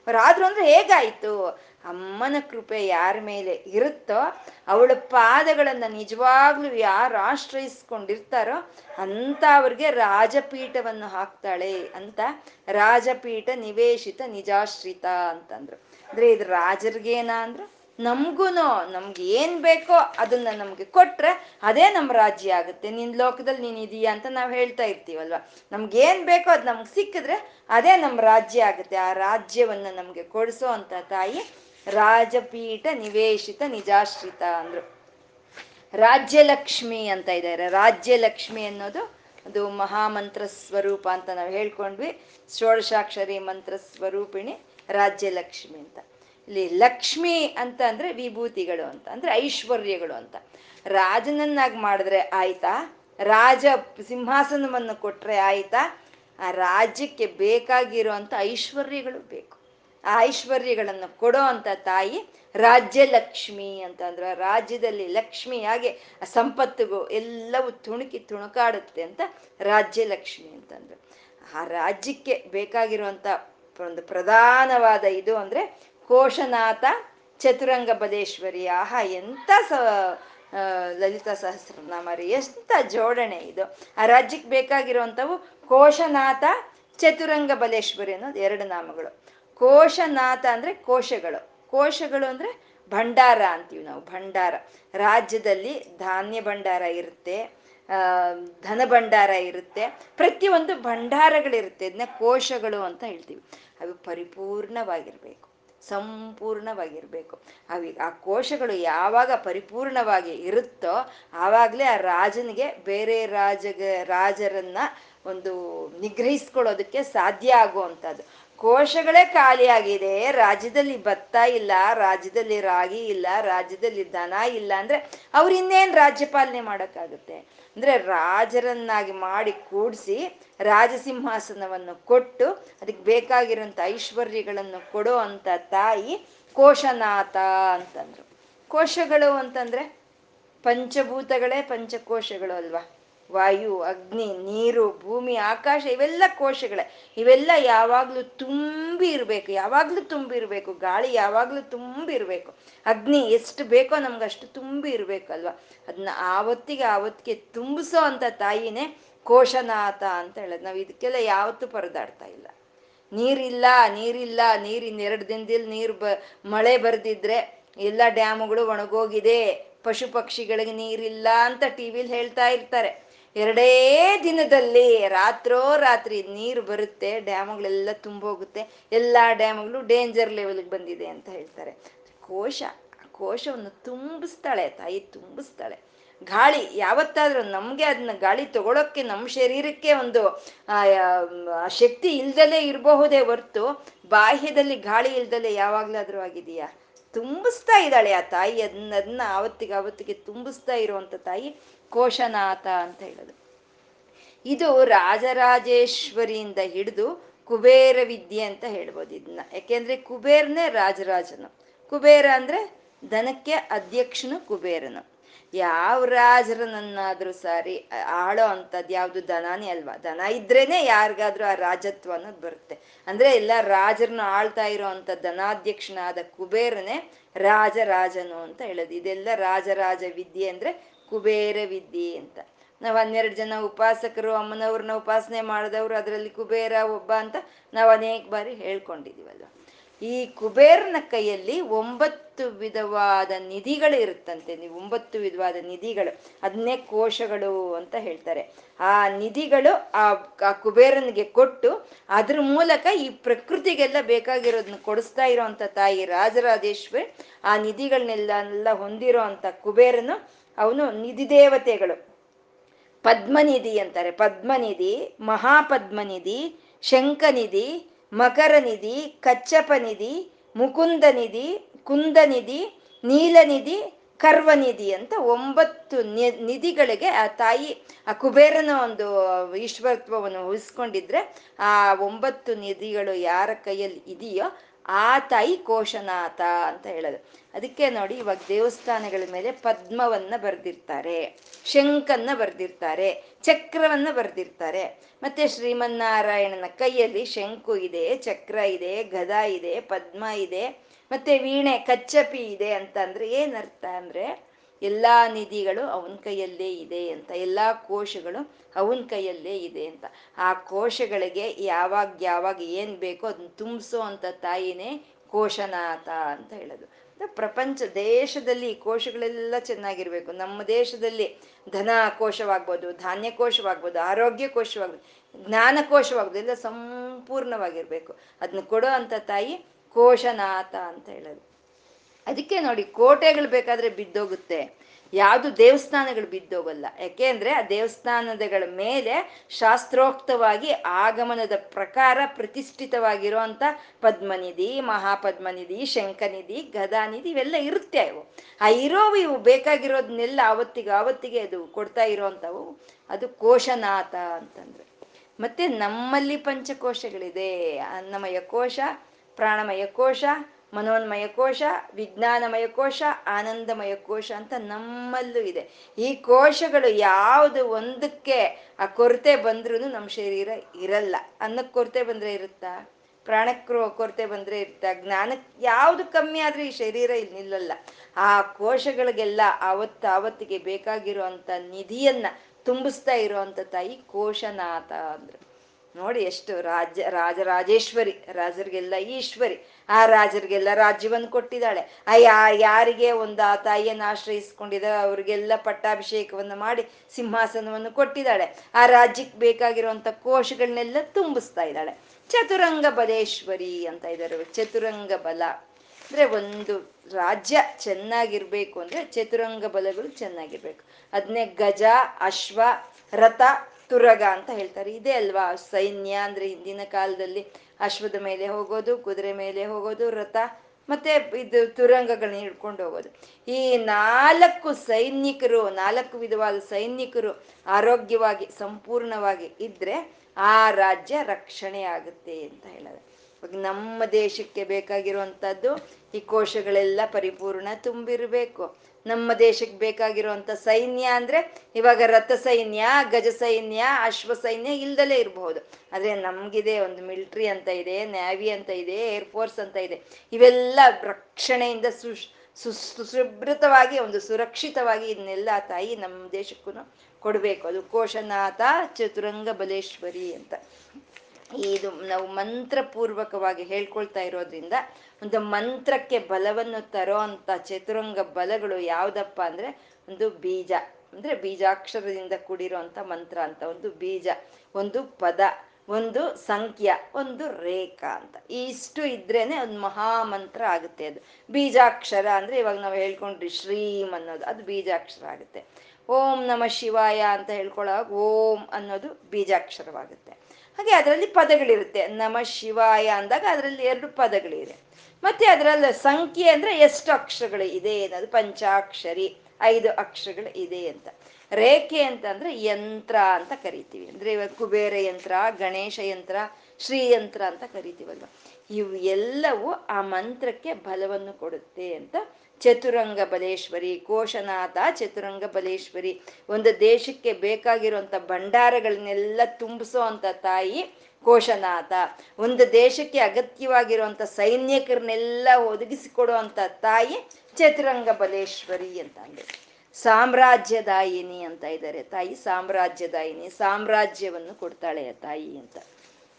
ಅವ್ರಾದ್ರು ಅಂದ್ರೆ ಹೇಗಾಯ್ತು? ಅಮ್ಮನ ಕೃಪೆ ಯಾರ ಮೇಲೆ ಇರುತ್ತೋ, ಅವಳ ಪಾದಗಳನ್ನ ನಿಜವಾಗ್ಲೂ ಯಾರು ಆಶ್ರಯಿಸ್ಕೊಂಡಿರ್ತಾರೋ ಅಂತ ಅವ್ರಿಗೆ ರಾಜಪೀಠವನ್ನು ಹಾಕ್ತಾಳೆ ಅಂತ ರಾಜಪೀಠ ನಿವೇಶಿತ ನಿಜಾಶ್ರಿತ ಅಂತಂದ್ರು. ಅಂದ್ರೆ ಇದು ರಾಜರಿಗೇನ ಅಂದ್ರು? ನಮ್ಗೂನು, ನಮ್ಗೆ ಏನ್ ಬೇಕೋ ಅದನ್ನ ನಮ್ಗೆ ಕೊಟ್ರೆ ಅದೇ ನಮ್ಮ ರಾಜ್ಯ ಆಗುತ್ತೆ. ನಿನ್ ಲೋಕದಲ್ಲಿ ನೀನ್ ಇದೀಯಾ ಅಂತ ನಾವು ಹೇಳ್ತಾ ಇರ್ತೀವಲ್ವ? ನಮ್ಗೆ ಏನ್ ಬೇಕೋ ಅದು ನಮ್ಗೆ ಸಿಕ್ಕಿದ್ರೆ ಅದೇ ನಮ್ಮ ರಾಜ್ಯ ಆಗುತ್ತೆ. ಆ ರಾಜ್ಯವನ್ನ ನಮ್ಗೆ ಕೊಡಿಸೋ ಅಂತ ತಾಯಿ ರಾಜಪೀಠ ನಿವೇಶಿತ ನಿಜಾಶ್ರಿತ ಅಂದ್ರು. ರಾಜ್ಯಲಕ್ಷ್ಮಿ ಅಂತ ಇದ್ದಾರೆ ರಾಜ್ಯಲಕ್ಷ್ಮಿ ಅನ್ನೋದು ಅದು ಮಹಾಮಂತ್ರ ಸ್ವರೂಪ ಅಂತ ನಾವು ಹೇಳ್ಕೊಂಡ್ವಿ. ಷೋಡಶಾಕ್ಷರಿ ಮಂತ್ರ ಸ್ವರೂಪಿಣಿ ರಾಜ್ಯಲಕ್ಷ್ಮಿ ಅಂತ. ಇಲ್ಲಿ ಲಕ್ಷ್ಮಿ ಅಂತ ಅಂದ್ರೆ ವಿಭೂತಿಗಳು ಅಂತ, ಅಂದ್ರೆ ಐಶ್ವರ್ಯಗಳು ಅಂತ. ರಾಜನನ್ನಾಗಿ ಮಾಡಿದ್ರೆ ಆಯ್ತಾ? ರಾಜ ಸಿಂಹಾಸನವನ್ನು ಕೊಟ್ರೆ ಆಯ್ತಾ? ಆ ರಾಜ್ಯಕ್ಕೆ ಬೇಕಾಗಿರುವಂತ ಐಶ್ವರ್ಯಗಳು ಬೇಕು. ಆ ಐಶ್ವರ್ಯಗಳನ್ನು ಕೊಡೋ ಅಂತ ತಾಯಿ ರಾಜ್ಯಲಕ್ಷ್ಮಿ ಅಂತ ಅಂದ್ರೆ. ರಾಜ್ಯದಲ್ಲಿ ಲಕ್ಷ್ಮಿಯಾಗಿ ಆ ಸಂಪತ್ತಿಗೂ ಎಲ್ಲವೂ ತುಣುಕಿ ತುಣುಕಾಡುತ್ತೆ ಅಂತ ರಾಜ್ಯಲಕ್ಷ್ಮಿ ಅಂತಂದ್ರು ಆ ರಾಜ್ಯಕ್ಕೆ ಬೇಕಾಗಿರುವಂತ ಒಂದು ಪ್ರಧಾನವಾದ ಇದು ಅಂದ್ರೆ ಕೋಶನಾಥ ಚತುರಂಗ ಬಲೇಶ್ವರಿ ಆಹಾ ಎಂತ ಸ ಲಲಿತಾ ಸಹಸ್ರನಾಮ ರೀ ಎಂತ ಜೋಡಣೆ ಇದು. ಆ ರಾಜ್ಯಕ್ಕೆ ಬೇಕಾಗಿರುವಂಥವು ಕೋಶನಾಥ ಚತುರಂಗ ಬಲೇಶ್ವರಿ ಅನ್ನೋದು ಎರಡು ನಾಮಗಳು. ಕೋಶನಾಥ ಅಂದ್ರೆ ಕೋಶಗಳು. ಕೋಶಗಳು ಅಂದ್ರೆ ಭಂಡಾರ ಅಂತೀವಿ ನಾವು, ಭಂಡಾರ. ರಾಜ್ಯದಲ್ಲಿ ಧಾನ್ಯ ಭಂಡಾರ ಇರುತ್ತೆ ಧನ ಭಂಡಾರ ಇರುತ್ತೆ. ಪ್ರತಿಯೊಂದು ಭಂಡಾರಗಳಿರುತ್ತೆ. ಇದನ್ನ ಕೋಶಗಳು ಅಂತ ಹೇಳ್ತೀವಿ. ಅವು ಪರಿಪೂರ್ಣವಾಗಿರ್ಬೇಕು. ಸಂಪೂರ್ಣವಾಗಿರ್ಬೇಕು. ಅವಿ, ಆ ಕೋಶಗಳು ಯಾವಾಗ ಪರಿಪೂರ್ಣವಾಗಿ ಇರುತ್ತೋ ಆವಾಗಲೇ ಆ ರಾಜನಿಗೆ ಬೇರೆ ರಾಜಗ, ರಾಜರನ್ನ ಒಂದು ನಿಗ್ರಹಿಸ್ಕೊಳ್ಳೋದಕ್ಕೆ ಸಾಧ್ಯ ಆಗುವಂಥದ್ದು. ಕೋಶಗಳೇ ಖಾಲಿಯಾಗಿದೆ. ರಾಜ್ಯದಲ್ಲಿ ಭತ್ತ ಇಲ್ಲ, ರಾಜ್ಯದಲ್ಲಿ ರಾಗಿ ಇಲ್ಲ, ರಾಜ್ಯದಲ್ಲಿ ದನ ಇಲ್ಲ ಅಂದ್ರೆ ಅವ್ರು ಇನ್ನೇನು ರಾಜ್ಯಪಾಲನೆ ಮಾಡೋಕ್ಕಾಗುತ್ತೆ? ಅಂದ್ರೆ ರಾಜರನ್ನಾಗಿ ಮಾಡಿ ಕೂಡಿಸಿ ರಾಜಸಿಂಹಾಸನವನ್ನು ಕೊಟ್ಟು ಅದಕ್ಕೆ ಬೇಕಾಗಿರೋಂಥ ಐಶ್ವರ್ಯಗಳನ್ನು ಕೊಡೋ ಅಂತ ತಾಯಿ ಕೋಶನಾಥ ಅಂತಂದ್ರು. ಕೋಶಗಳು ಅಂತಂದ್ರೆ ಪಂಚಭೂತಗಳೇ ಪಂಚಕೋಶಗಳು ಅಲ್ವಾ? ವಾಯು, ಅಗ್ನಿ, ನೀರು, ಭೂಮಿ, ಆಕಾಶ ಇವೆಲ್ಲ ಕೋಶಗಳೇ. ಇವೆಲ್ಲ ಯಾವಾಗ್ಲೂ ತುಂಬಿ ಇರಬೇಕು, ಯಾವಾಗ್ಲೂ ತುಂಬಿ ಇರಬೇಕು, ಗಾಳಿ ಯಾವಾಗ್ಲೂ ತುಂಬಿ ಇರಬೇಕು. ಅಗ್ನಿ ಎಷ್ಟು ಬೇಕೋ ನಮ್ಗೆ ಅಷ್ಟು ತುಂಬಿ ಇರಬೇಕು ಅಲ್ವಾ? ಅದನ್ನ ಆವತ್ತಿಗೆ ಆವತ್ತಿಗೆ ತುಂಬಿಸೋ ಅಂತ ತಾಯಿನೇ ಕೋಶನಾಥ ಅಂತ ಹೇಳೋದು. ನಾವು ಇದಕ್ಕೆಲ್ಲ ಯಾವತ್ತು ಪರದಾಡ್ತಾ ಇಲ್ಲ. ನೀರಿಲ್ಲ ನೀರಿಲ್ಲ, ನೀರಿನ ಎರಡು ದಿನದಲ್ಲಿ ನೀರು ಬ, ಮಳೆ ಬರ್ದಿದ್ರೆ ಎಲ್ಲ ಡ್ಯಾಮುಗಳು ಒಣಗೋಗಿದೆ, ಪಶು ಪಕ್ಷಿಗಳಿಗೆ ನೀರಿಲ್ಲ ಅಂತ ಟಿ ವಿಲಿ ಹೇಳ್ತಾ ಇರ್ತಾರೆ. ಎರಡೇ ದಿನದಲ್ಲಿ ರಾತ್ರೋ ರಾತ್ರಿ ನೀರು ಬರುತ್ತೆ, ಡ್ಯಾಮ್ಗಳೆಲ್ಲ ತುಂಬೋಗುತ್ತೆ, ಎಲ್ಲ ಡ್ಯಾಮ್ಗಳು ಡೇಂಜರ್ ಲೆವೆಲ್ಗೆ ಬಂದಿದೆ ಅಂತ ಹೇಳ್ತಾರೆ. ಕೋಶ, ಕೋಶವನ್ನು ತುಂಬಿಸ್ತಾಳೆ ತಾಯಿ, ತುಂಬಿಸ್ತಾಳೆ. ಗಾಳಿ, ಯಾವತ್ತಾದ್ರೂ ನಮ್ಗೆ ಅದನ್ನ ಗಾಳಿ ತಗೊಳಕ್ಕೆ ನಮ್ಮ ಶರೀರಕ್ಕೆ ಒಂದು ಶಕ್ತಿ ಇಲ್ದಲೇ ಇರಬಹುದೇ ಹೊರ್ತು ಬಾಹ್ಯದಲ್ಲಿ ಗಾಳಿ ಇಲ್ದಲೆ ಯಾವಾಗ್ಲಾದ್ರೂ ಆಗಿದೆಯಾ? ತುಂಬಿಸ್ತಾ ಇದ್ದಾಳೆ ಆ ತಾಯಿ, ಅದನ್ನ ಅದನ್ನ ಆವತ್ತಿಗೆ ಆವತ್ತಿಗೆ ತುಂಬಿಸ್ತಾ ಇರುವಂತ ತಾಯಿ. ಕೋಶನಾಥ ಅಂತ ಹೇಳೋದು. ಇದು ರಾಜರಾಜೇಶ್ವರಿಯಿಂದ ಹಿಡಿದು ಕುಬೇರ ವಿದ್ಯೆ ಅಂತ ಹೇಳ್ಬೋದು ಇದನ್ನ. ಯಾಕೆಂದ್ರೆ ಕುಬೇರನೇ ರಾಜರಾಜನು. ಕುಬೇರ ಅಂದ್ರೆ ದನಕ್ಕೆ ಅಧ್ಯಕ್ಷನು ಕುಬೇರನು. ಯಾವ ರಾಜರನನ್ನಾದ್ರೂ ಸಾರಿ, ಆಳೋ ಅಂಥದ್ದು ಯಾವ್ದು ದನಾನೇ ಅಲ್ವಾ? ದನ ಇದ್ರೇನೆ ಯಾರಿಗಾದ್ರೂ ಆ ರಾಜತ್ವ ಅನ್ನೋದು ಬರುತ್ತೆ. ಅಂದ್ರೆ ಎಲ್ಲ ರಾಜರನ್ನ ಆಳ್ತಾ ಇರೋ ಅಂತ ಧನಾಧ್ಯಕ್ಷನಾದ ಕುಬೇರನೇ ರಾಜರಾಜನು ಅಂತ ಹೇಳೋದು. ಇದೆಲ್ಲ ರಾಜರಾಜ ವಿದ್ಯೆ ಅಂದ್ರೆ ಕುಬೇರ ವಿದ್ಯೆ ಅಂತ. ನಾವು ಹನ್ನೆರಡು ಜನ ಉಪಾಸಕರು, ಅಮ್ಮನವ್ರನ್ನ ಉಪಾಸನೆ ಮಾಡಿದವರು, ಅದರಲ್ಲಿ ಕುಬೇರ, ಒಬ್ಬ ಅಂತ ನಾವು ಅನೇಕ ಬಾರಿ ಹೇಳ್ಕೊಂಡಿದೀವಲ್ವ. ಈ ಕುಬೇರನ ಕೈಯಲ್ಲಿ ಒಂಬತ್ತು ವಿಧವಾದ ನಿಧಿಗಳು ಇರುತ್ತಂತೆ ನೀವು ಒಂಬತ್ತು ವಿಧವಾದ ನಿಧಿಗಳು ಅದನ್ನೇ ಕೋಶಗಳು ಅಂತ ಹೇಳ್ತಾರೆ. ಆ ನಿಧಿಗಳು ಆ ಕುಬೇರನಿಗೆ ಕೊಟ್ಟು ಅದ್ರ ಮೂಲಕ ಈ ಪ್ರಕೃತಿಗೆಲ್ಲ ಬೇಕಾಗಿರೋದನ್ನ ಕೊಡಿಸ್ತಾ ಇರೋವಂಥ ತಾಯಿ ರಾಜರಾಜೇಶ್ವರಿ, ಆ ನಿಧಿಗಳನ್ನೆಲ್ಲ ಹೊಂದಿರೋ ಅಂತ ಕುಬೇರನು ಅವನು ನಿಧಿ ದೇವತೆಗಳು. ಪದ್ಮನಿಧಿ ಅಂತಾರೆ. ಪದ್ಮನಿಧಿ, ಮಹಾಪದ್ಮನಿಧಿ, ಶಂಖನಿಧಿ ಮಕರನಿಧಿ, ಕಚ್ಚಪನಿಧಿ, ಮುಕುಂದನಿಧಿ, ಕುಂದನಿಧಿ, ನೀಲನಿಧಿ, ಕರ್ವನಿಧಿ ಅಂತ ಒಂಬತ್ತು ನಿಧಿಗಳಿಗೆ ಆ ತಾಯಿ, ಆ ಕುಬೇರನ ಒಂದು ಈಶ್ವರತ್ವವನ್ನು ಉಳಿಸ್ಕೊಂಡಿದ್ರೆ ಆ ಒಂಬತ್ತು ನಿಧಿಗಳು ಯಾರ ಕೈಯಲ್ಲಿ ಇದೆಯೋ ಆ ತಾಯಿ ಕೋಶನಾಥ ಅಂತ ಹೇಳೋದು. ಅದಕ್ಕೆ ನೋಡಿ ಇವಾಗ ದೇವಸ್ಥಾನಗಳ ಮೇಲೆ ಪದ್ಮವನ್ನ ಬರೆದಿರ್ತಾರೆ ಶಂಕನ್ನ ಬರೆದಿರ್ತಾರೆ. ಚಕ್ರವನ್ನ ಬರೆದಿರ್ತಾರೆ. ಮತ್ತೆ ಶ್ರೀಮನ್ನಾರಾಯಣನ ಕೈಯಲ್ಲಿ ಶಂಕು ಇದೆ, ಚಕ್ರ ಇದೆ, ಗದ ಇದೆ, ಪದ್ಮ ಇದೆ, ಮತ್ತೆ ವೀಣೆ ಕಚ್ಚಪಿ ಇದೆ ಅಂತ ಅಂದ್ರೆ ಏನರ್ಥ ಅಂದ್ರೆ ಎಲ್ಲಾ ನಿಧಿಗಳು ಅವನ ಕೈಯಲ್ಲೇ ಇದೆ ಅಂತ, ಎಲ್ಲಾ ಕೋಶಗಳು ಅವನ ಕೈಯಲ್ಲೇ ಇದೆ ಅಂತ. ಆ ಕೋಶಗಳಿಗೆ ಯಾವಾಗ ಯಾವಾಗ ಏನ್ ಬೇಕೋ ಅದನ್ನ ತುಂಬಿಸೋ ಅಂತ ತಾಯಿನೇ ಕೋಶನಾಥ ಅಂತ ಹೇಳೋದು. ಪ್ರಪಂಚ, ದೇಶದಲ್ಲಿ ಕೋಶಗಳೆಲ್ಲ ಚೆನ್ನಾಗಿರ್ಬೇಕು. ನಮ್ಮ ದೇಶದಲ್ಲಿ ಧನ ಕೋಶವಾಗ್ಬೋದು, ಧಾನ್ಯ ಕೋಶವಾಗ್ಬೋದು, ಆರೋಗ್ಯ ಕೋಶವಾಗ್ಬೋದು, ಜ್ಞಾನ ಕೋಶವಾಗ್ಬೋದು, ಎಲ್ಲ ಸಂಪೂರ್ಣವಾಗಿರ್ಬೇಕು. ಅದನ್ನ ಕೊಡೋ ಅಂತ ತಾಯಿ ಕೋಶನಾಥ ಅಂತ ಹೇಳೋದು. ಅದಕ್ಕೆ ನೋಡಿ, ಕೋಟೆಗಳು ಬೇಕಾದ್ರೆ ಬಿದ್ದೋಗುತ್ತೆ. ಯಾವುದು ದೇವಸ್ಥಾನಗಳು ಬಿದ್ದೋಗಲ್ಲ. ಯಾಕೆ ಅಂದ್ರೆ ಆ ದೇವಸ್ಥಾನದಗಳ ಮೇಲೆ ಶಾಸ್ತ್ರೋಕ್ತವಾಗಿ ಆಗಮನದ ಪ್ರಕಾರ ಪ್ರತಿಷ್ಠಿತವಾಗಿರುವಂತ ಪದ್ಮನಿಧಿ, ಮಹಾಪದ್ಮನಿಧಿ ಶಂಕನಿಧಿ ಗದಾನಿಧಿ ಇವೆಲ್ಲ ಇರುತ್ತೆ ಇವು. ಆ ಇರೋವು ಇವು ಬೇಕಾಗಿರೋದನ್ನೆಲ್ಲ ಅವತ್ತಿಗೆ ಆವತ್ತಿಗೆ ಅದು ಕೊಡ್ತಾ ಇರೋವಂಥವು. ಅದು ಕೋಶನಾಥ ಅಂತಂದ್ರೆ. ಮತ್ತೆ ನಮ್ಮಲ್ಲಿ ಪಂಚಕೋಶಗಳಿದೆ. ಅನ್ನಮಯ ಕೋಶ ಪ್ರಾಣಮಯ ಕೋಶ ಮನೋನ್ಮಯ ಕೋಶ ವಿಜ್ಞಾನಮಯ ಕೋಶ ಆನಂದಮಯ ಕೋಶ ಅಂತ ನಮ್ಮಲ್ಲೂ ಇದೆ. ಈ ಕೋಶಗಳು ಯಾವುದು ಒಂದಕ್ಕೆ ಆ ಕೊರತೆ ಬಂದ್ರೂ ನಮ್ಮ ಶರೀರ ಇರಲ್ಲ. ಅನ್ನಕ್ಕೆ ಕೊರತೆ ಬಂದರೆ ಇರುತ್ತಾ? ಪ್ರಾಣಕ್ಕೆ ಕೊರತೆ ಬಂದರೆ ಇರುತ್ತಾ? ಜ್ಞಾನಕ್ಕೆ ಯಾವುದು ಕಮ್ಮಿ ಆದರೆ ಈ ಶರೀರ ಇಲ್ಲಿ ನಿಲ್ಲಲ್ಲ. ಆ ಕೋಶಗಳಿಗೆಲ್ಲ ಆವತ್ತು ಆವತ್ತಿಗೆ ಬೇಕಾಗಿರುವಂಥ ನಿಧಿಯನ್ನು ತುಂಬಿಸ್ತಾ ಇರುವಂಥ ತಾಯಿ ಕೋಶನಾಥ ಅಂದರು. ನೋಡಿ ಎಷ್ಟು ರಾಜ ರಾಜರಾಜೇಶ್ವರಿ ರಾಜರಿಗೆಲ್ಲ ಈಶ್ವರಿ. ಆ ರಾಜರಿಗೆಲ್ಲ ರಾಜ್ಯವನ್ನು ಕೊಟ್ಟಿದ್ದಾಳೆ. ಆ ಯಾ ಯಾರಿಗೆ ಒಂದು ಆ ತಾಯಿಯನ್ನು ಆಶ್ರಯಿಸ್ಕೊಂಡಿದ ಅವ್ರಿಗೆಲ್ಲ ಪಟ್ಟಾಭಿಷೇಕವನ್ನು ಮಾಡಿ ಸಿಂಹಾಸನವನ್ನು ಕೊಟ್ಟಿದ್ದಾಳೆ. ಆ ರಾಜ್ಯಕ್ಕೆ ಬೇಕಾಗಿರುವಂಥ ಕೋಶಗಳನ್ನೆಲ್ಲ ತುಂಬಿಸ್ತಾ ಇದ್ದಾಳೆ. ಚತುರಂಗ ಬಲೇಶ್ವರಿ ಅಂತ ಇದ್ದಾರೆ ಚತುರಂಗ ಬಲ. ಅಂದ್ರೆ ಒಂದು ರಾಜ್ಯ ಚೆನ್ನಾಗಿರ್ಬೇಕು ಅಂದ್ರೆ ಚತುರಂಗ ಬಲಗಳು ಚೆನ್ನಾಗಿರ್ಬೇಕು. ಅದನ್ನೇ ಗಜ, ಅಶ್ವ, ರಥ, ತುರಗ ಅಂತ ಹೇಳ್ತಾರೆ. ಇದೇ ಅಲ್ವಾ? ಸೈನ್ಯ ಅಂದ್ರೆ ಹಿಂದಿನ ಕಾಲದಲ್ಲಿ ಅಶ್ವದ ಮೇಲೆ ಹೋಗೋದು, ಕುದುರೆ ಮೇಲೆ ಹೋಗೋದು, ರಥ ಮತ್ತೆ ಇದು ತುರಂಗಗಳನ್ನ ಹಿಡ್ಕೊಂಡು ಹೋಗೋದು. ಈ ನಾಲ್ಕು ಸೈನಿಕರು, ನಾಲ್ಕು ವಿಧವಾದ ಸೈನಿಕರು ಆರೋಗ್ಯವಾಗಿ ಸಂಪೂರ್ಣವಾಗಿ ಇದ್ರೆ ಆ ರಾಜ್ಯ ರಕ್ಷಣೆ ಆಗುತ್ತೆ ಅಂತ ಹೇಳೋದು. ನಮ್ಮ ದೇಶಕ್ಕೆ ಬೇಕಾಗಿರುವಂತದ್ದು ಈ ಕೋಶಗಳೆಲ್ಲ ಪರಿಪೂರ್ಣ ತುಂಬಿರ್ಬೇಕು. ನಮ್ಮ ದೇಶಕ್ಕೆ ಬೇಕಾಗಿರುವಂತ ಸೈನ್ಯ ಅಂದ್ರೆ ಇವಾಗ ರಥ ಸೈನ್ಯ, ಗಜ ಸೈನ್ಯ, ಅಶ್ವ ಸೈನ್ಯ ಇಲ್ದಲೇ ಇರಬಹುದು. ಆದ್ರೆ ನಮ್ಗಿದೆ ಒಂದು ಮಿಲ್ಟ್ರಿ ಅಂತ ಇದೆ ನ್ಯಾವಿ ಅಂತ ಇದೆ, ಏರ್ ಫೋರ್ಸ್ ಅಂತ ಇದೆ. ಇವೆಲ್ಲ ರಕ್ಷಣೆಯಿಂದ ಸು ಸುಶುಭ್ರತವಾಗಿ ಒಂದು ಸುರಕ್ಷಿತವಾಗಿ ಇದನ್ನೆಲ್ಲ ತಾಯಿ ನಮ್ಮ ದೇಶಕ್ಕೂ ಕೊಡಬೇಕು. ಅದು ಕೋಶನಾಥ ಚತುರಂಗ ಬಲೇಶ್ವರಿ ಅಂತ. ಇದು ನಾವು ಮಂತ್ರಪೂರ್ವಕವಾಗಿ ಹೇಳ್ಕೊಳ್ತಾ ಇರೋದ್ರಿಂದ ಒಂದು ಮಂತ್ರಕ್ಕೆ ಬಲವನ್ನು ತರೋ ಅಂತ ಚತುರಂಗ ಬಲಗಳು ಯಾವ್ದಪ್ಪ ಅಂದ್ರೆ ಒಂದು ಬೀಜ, ಅಂದ್ರೆ ಬೀಜಾಕ್ಷರದಿಂದ ಕೂಡಿರುವಂತ ಮಂತ್ರ ಅಂತ, ಒಂದು ಬೀಜ, ಒಂದು ಪದ, ಒಂದು ಸಂಖ್ಯ, ಒಂದು ರೇಖಾ ಅಂತ. ಇಷ್ಟು ಇದ್ರೇನೆ ಒಂದು ಮಹಾಮಂತ್ರ ಆಗುತ್ತೆ ಅದು. ಬೀಜಾಕ್ಷರ ಅಂದ್ರೆ ಇವಾಗ ನಾವು ಹೇಳ್ಕೊಂಡ್ರಿ ಶ್ರೀಮ್ ಅನ್ನೋದು, ಅದು ಬೀಜಾಕ್ಷರ ಆಗುತ್ತೆ. ಓಂ ನಮ ಶಿವಾಯ ಅಂತ ಹೇಳ್ಕೊಳ್ಳೋವಾಗ ಓಂ ಅನ್ನೋದು ಬೀಜಾಕ್ಷರವಾಗುತ್ತೆ. ಹಾಗೆ ಅದರಲ್ಲಿ ಪದಗಳಿರುತ್ತೆ. ನಮ ಶಿವಾಯ ಅಂದಾಗ ಅದರಲ್ಲಿ ಎರಡು ಪದಗಳಿದೆ ಮತ್ತೆ ಅದರಲ್ಲಿ ಸಂಖ್ಯೆ ಅಂದ್ರೆ ಎಷ್ಟು ಅಕ್ಷರಗಳು ಇದೆ ಅನ್ನೋದು. ಪಂಚಾಕ್ಷರಿ, ಐದು ಅಕ್ಷರಗಳು ಇದೆ ಅಂತ. ರೇಖೆ ಅಂತ ಅಂದ್ರೆ ಯಂತ್ರ ಅಂತ ಕರಿತೀವಿ. ಅಂದ್ರೆ ಇವಾಗ ಕುಬೇರ ಯಂತ್ರ, ಗಣೇಶ ಯಂತ್ರ ಶ್ರೀಯಂತ್ರ ಅಂತ ಕರಿತೀವಲ್ವ? ಇವು ಎಲ್ಲವೂ ಆ ಮಂತ್ರಕ್ಕೆ ಬಲವನ್ನು ಕೊಡುತ್ತೆ ಅಂತ ಚತುರಂಗ ಬಲೇಶ್ವರಿ ಕೋಶನಾಥ ಚತುರಂಗ ಬಲೇಶ್ವರಿ. ಒಂದು ದೇಶಕ್ಕೆ ಬೇಕಾಗಿರುವಂಥ ಭಂಡಾರಗಳನ್ನೆಲ್ಲ ತುಂಬಿಸೋ ಅಂತ ತಾಯಿ ಕೋಶನಾಥ ಒಂದು ದೇಶಕ್ಕೆ ಅಗತ್ಯವಾಗಿರುವಂತ ಸೈನಿಕರನ್ನೆಲ್ಲ ಒದಗಿಸಿಕೊಡುವಂಥ ತಾಯಿ ಚತುರಂಗ ಬಲೇಶ್ವರಿ ಅಂತ ಅಂದ್ರೆ ಸಾಮ್ರಾಜ್ಯದಾಯಿನಿ ಅಂತ ಇದ್ದಾರೆ ತಾಯಿ, ಸಾಮ್ರಾಜ್ಯದಾಯಿನಿ, ಸಾಮ್ರಾಜ್ಯವನ್ನು ಕೊಡ್ತಾಳೆ ತಾಯಿ ಅಂತ.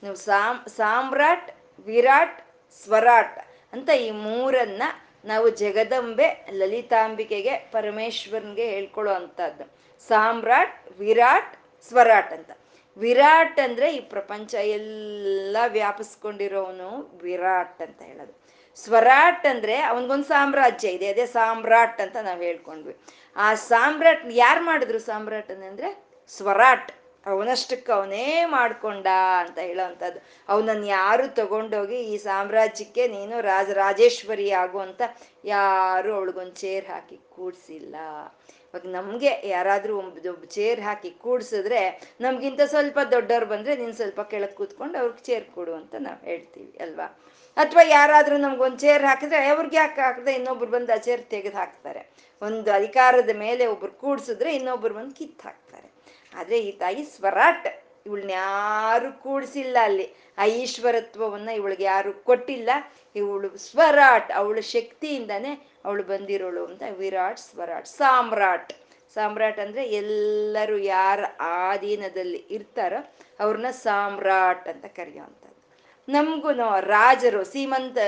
ನೀವು ಸಾಮ್, ಸಾಮ್ರಾಟ್ ವಿರಾಟ್, ಸ್ವರಾಟ್ ಅಂತ ಈ ಮೂರನ್ನ ನಾವು ಜಗದಂಬೆ ಲಲಿತಾಂಬಿಕೆಗೆ, ಪರಮೇಶ್ವರನ್ಗೆ ಹೇಳ್ಕೊಳ್ಳೋ ಅಂತದ್ದು ಸಾಮ್ರಾಟ್, ವಿರಾಟ್, ಸ್ವರಾಟ್ ಅಂತ. ವಿರಾಟ್ ಅಂದ್ರೆ ಈ ಪ್ರಪಂಚ ಎಲ್ಲ ವ್ಯಾಪಿಸ್ಕೊಂಡಿರೋನು ವಿರಾಟ್ ಅಂತ ಹೇಳೋದು. ಸ್ವರಾಟ್ ಅಂದ್ರೆ ಅವನಿಗೊಂದು ಸಾಮ್ರಾಜ್ಯ ಇದೆ, ಅದೇ ಸಾಮ್ರಾಟ್ ಅಂತ ನಾವು ಹೇಳ್ಕೊಂಡ್ವಿ. ಆ ಸಾಮ್ರಾಟ್ ಯಾರು ಮಾಡಿದ್ರು ಸಾಮ್ರಾಟ್ ಅಂದ್ರೆ ಸ್ವರಾಟ್. ಅವನಷ್ಟಕ್ಕೆ ಅವನೇ ಮಾಡ್ಕೊಂಡ ಅಂತ ಹೇಳೋವಂಥದ್ದು. ಅವನನ್ನು ಯಾರು ತಗೊಂಡೋಗಿ ಈ ಸಾಮ್ರಾಜ್ಯಕ್ಕೆ ನೀನು ರಾಜ, ರಾಜೇಶ್ವರಿ ಆಗುವಂತ ಯಾರು ಅವಳಿಗೊಂದು ಚೇರ್ ಹಾಕಿ ಕೂಡ್ಸಿಲ್ಲ. ಇವಾಗ ನಮಗೆ ಯಾರಾದರೂ ಒಂದು ಚೇರ್ ಹಾಕಿ ಕೂಡ್ಸಿದ್ರೆ ನಮ್ಗಿಂತ ಸ್ವಲ್ಪ ದೊಡ್ಡವ್ರು ಬಂದರೆ ನೀನು ಸ್ವಲ್ಪ ಕೆಳಗೆ ಕೂತ್ಕೊಂಡು ಅವ್ರಿಗೆ ಚೇರ್ ಕೊಡು ಅಂತ ನಾವು ಹೇಳ್ತೀವಿ, ಅಲ್ವಾ? ಅಥವಾ ಯಾರಾದರೂ ನಮ್ಗೊಂದು ಚೇರ್ ಹಾಕಿದ್ರೆ ಅವ್ರಿಗೆ ಯಾಕೆ ಹಾಕಿದ್ರೆ ಇನ್ನೊಬ್ರು ಬಂದು ಆ ಚೇರ್ ತೆಗೆದು ಹಾಕ್ತಾರೆ? ಒಂದು ಅಧಿಕಾರದ ಮೇಲೆ ಒಬ್ರು ಕೂಡ್ಸಿದ್ರೆ ಇನ್ನೊಬ್ರು ಬಂದು ಕಿತ್ತು ಹಾಕ್ತಾರೆ. ಆದರೆ ಈ ತಾಯಿ ಸ್ವರಾಟ್. ಇವಳನ್ನ ಯಾರು ಕೂಡಿಸಿಲ್ಲ ಅಲ್ಲಿ. ಆ ಈಶ್ವರತ್ವವನ್ನ ಇವಳಿಗೆ ಯಾರು ಕೊಟ್ಟಿಲ್ಲ. ಇವಳು ಸ್ವರಾಟ್, ಅವಳ ಶಕ್ತಿಯಿಂದಾನೆ ಅವಳು ಬಂದಿರೋಳು ಅಂತ ವಿರಾಟ್ ಸ್ವರಾಟ್, ಸಾಮ್ರಾಟ್. ಸಾಮ್ರಾಟ್ ಅಂದ್ರೆ ಎಲ್ಲರೂ ಯಾರ ಆಧೀನದಲ್ಲಿ ಇರ್ತಾರೋ ಅವ್ರನ್ನ ಸಾಮ್ರಾಟ್ ಅಂತ ಕರೆಯುವಂಥದ್ದು ನಮಗೂ ರಾಜರು, ಸೀಮಂತ,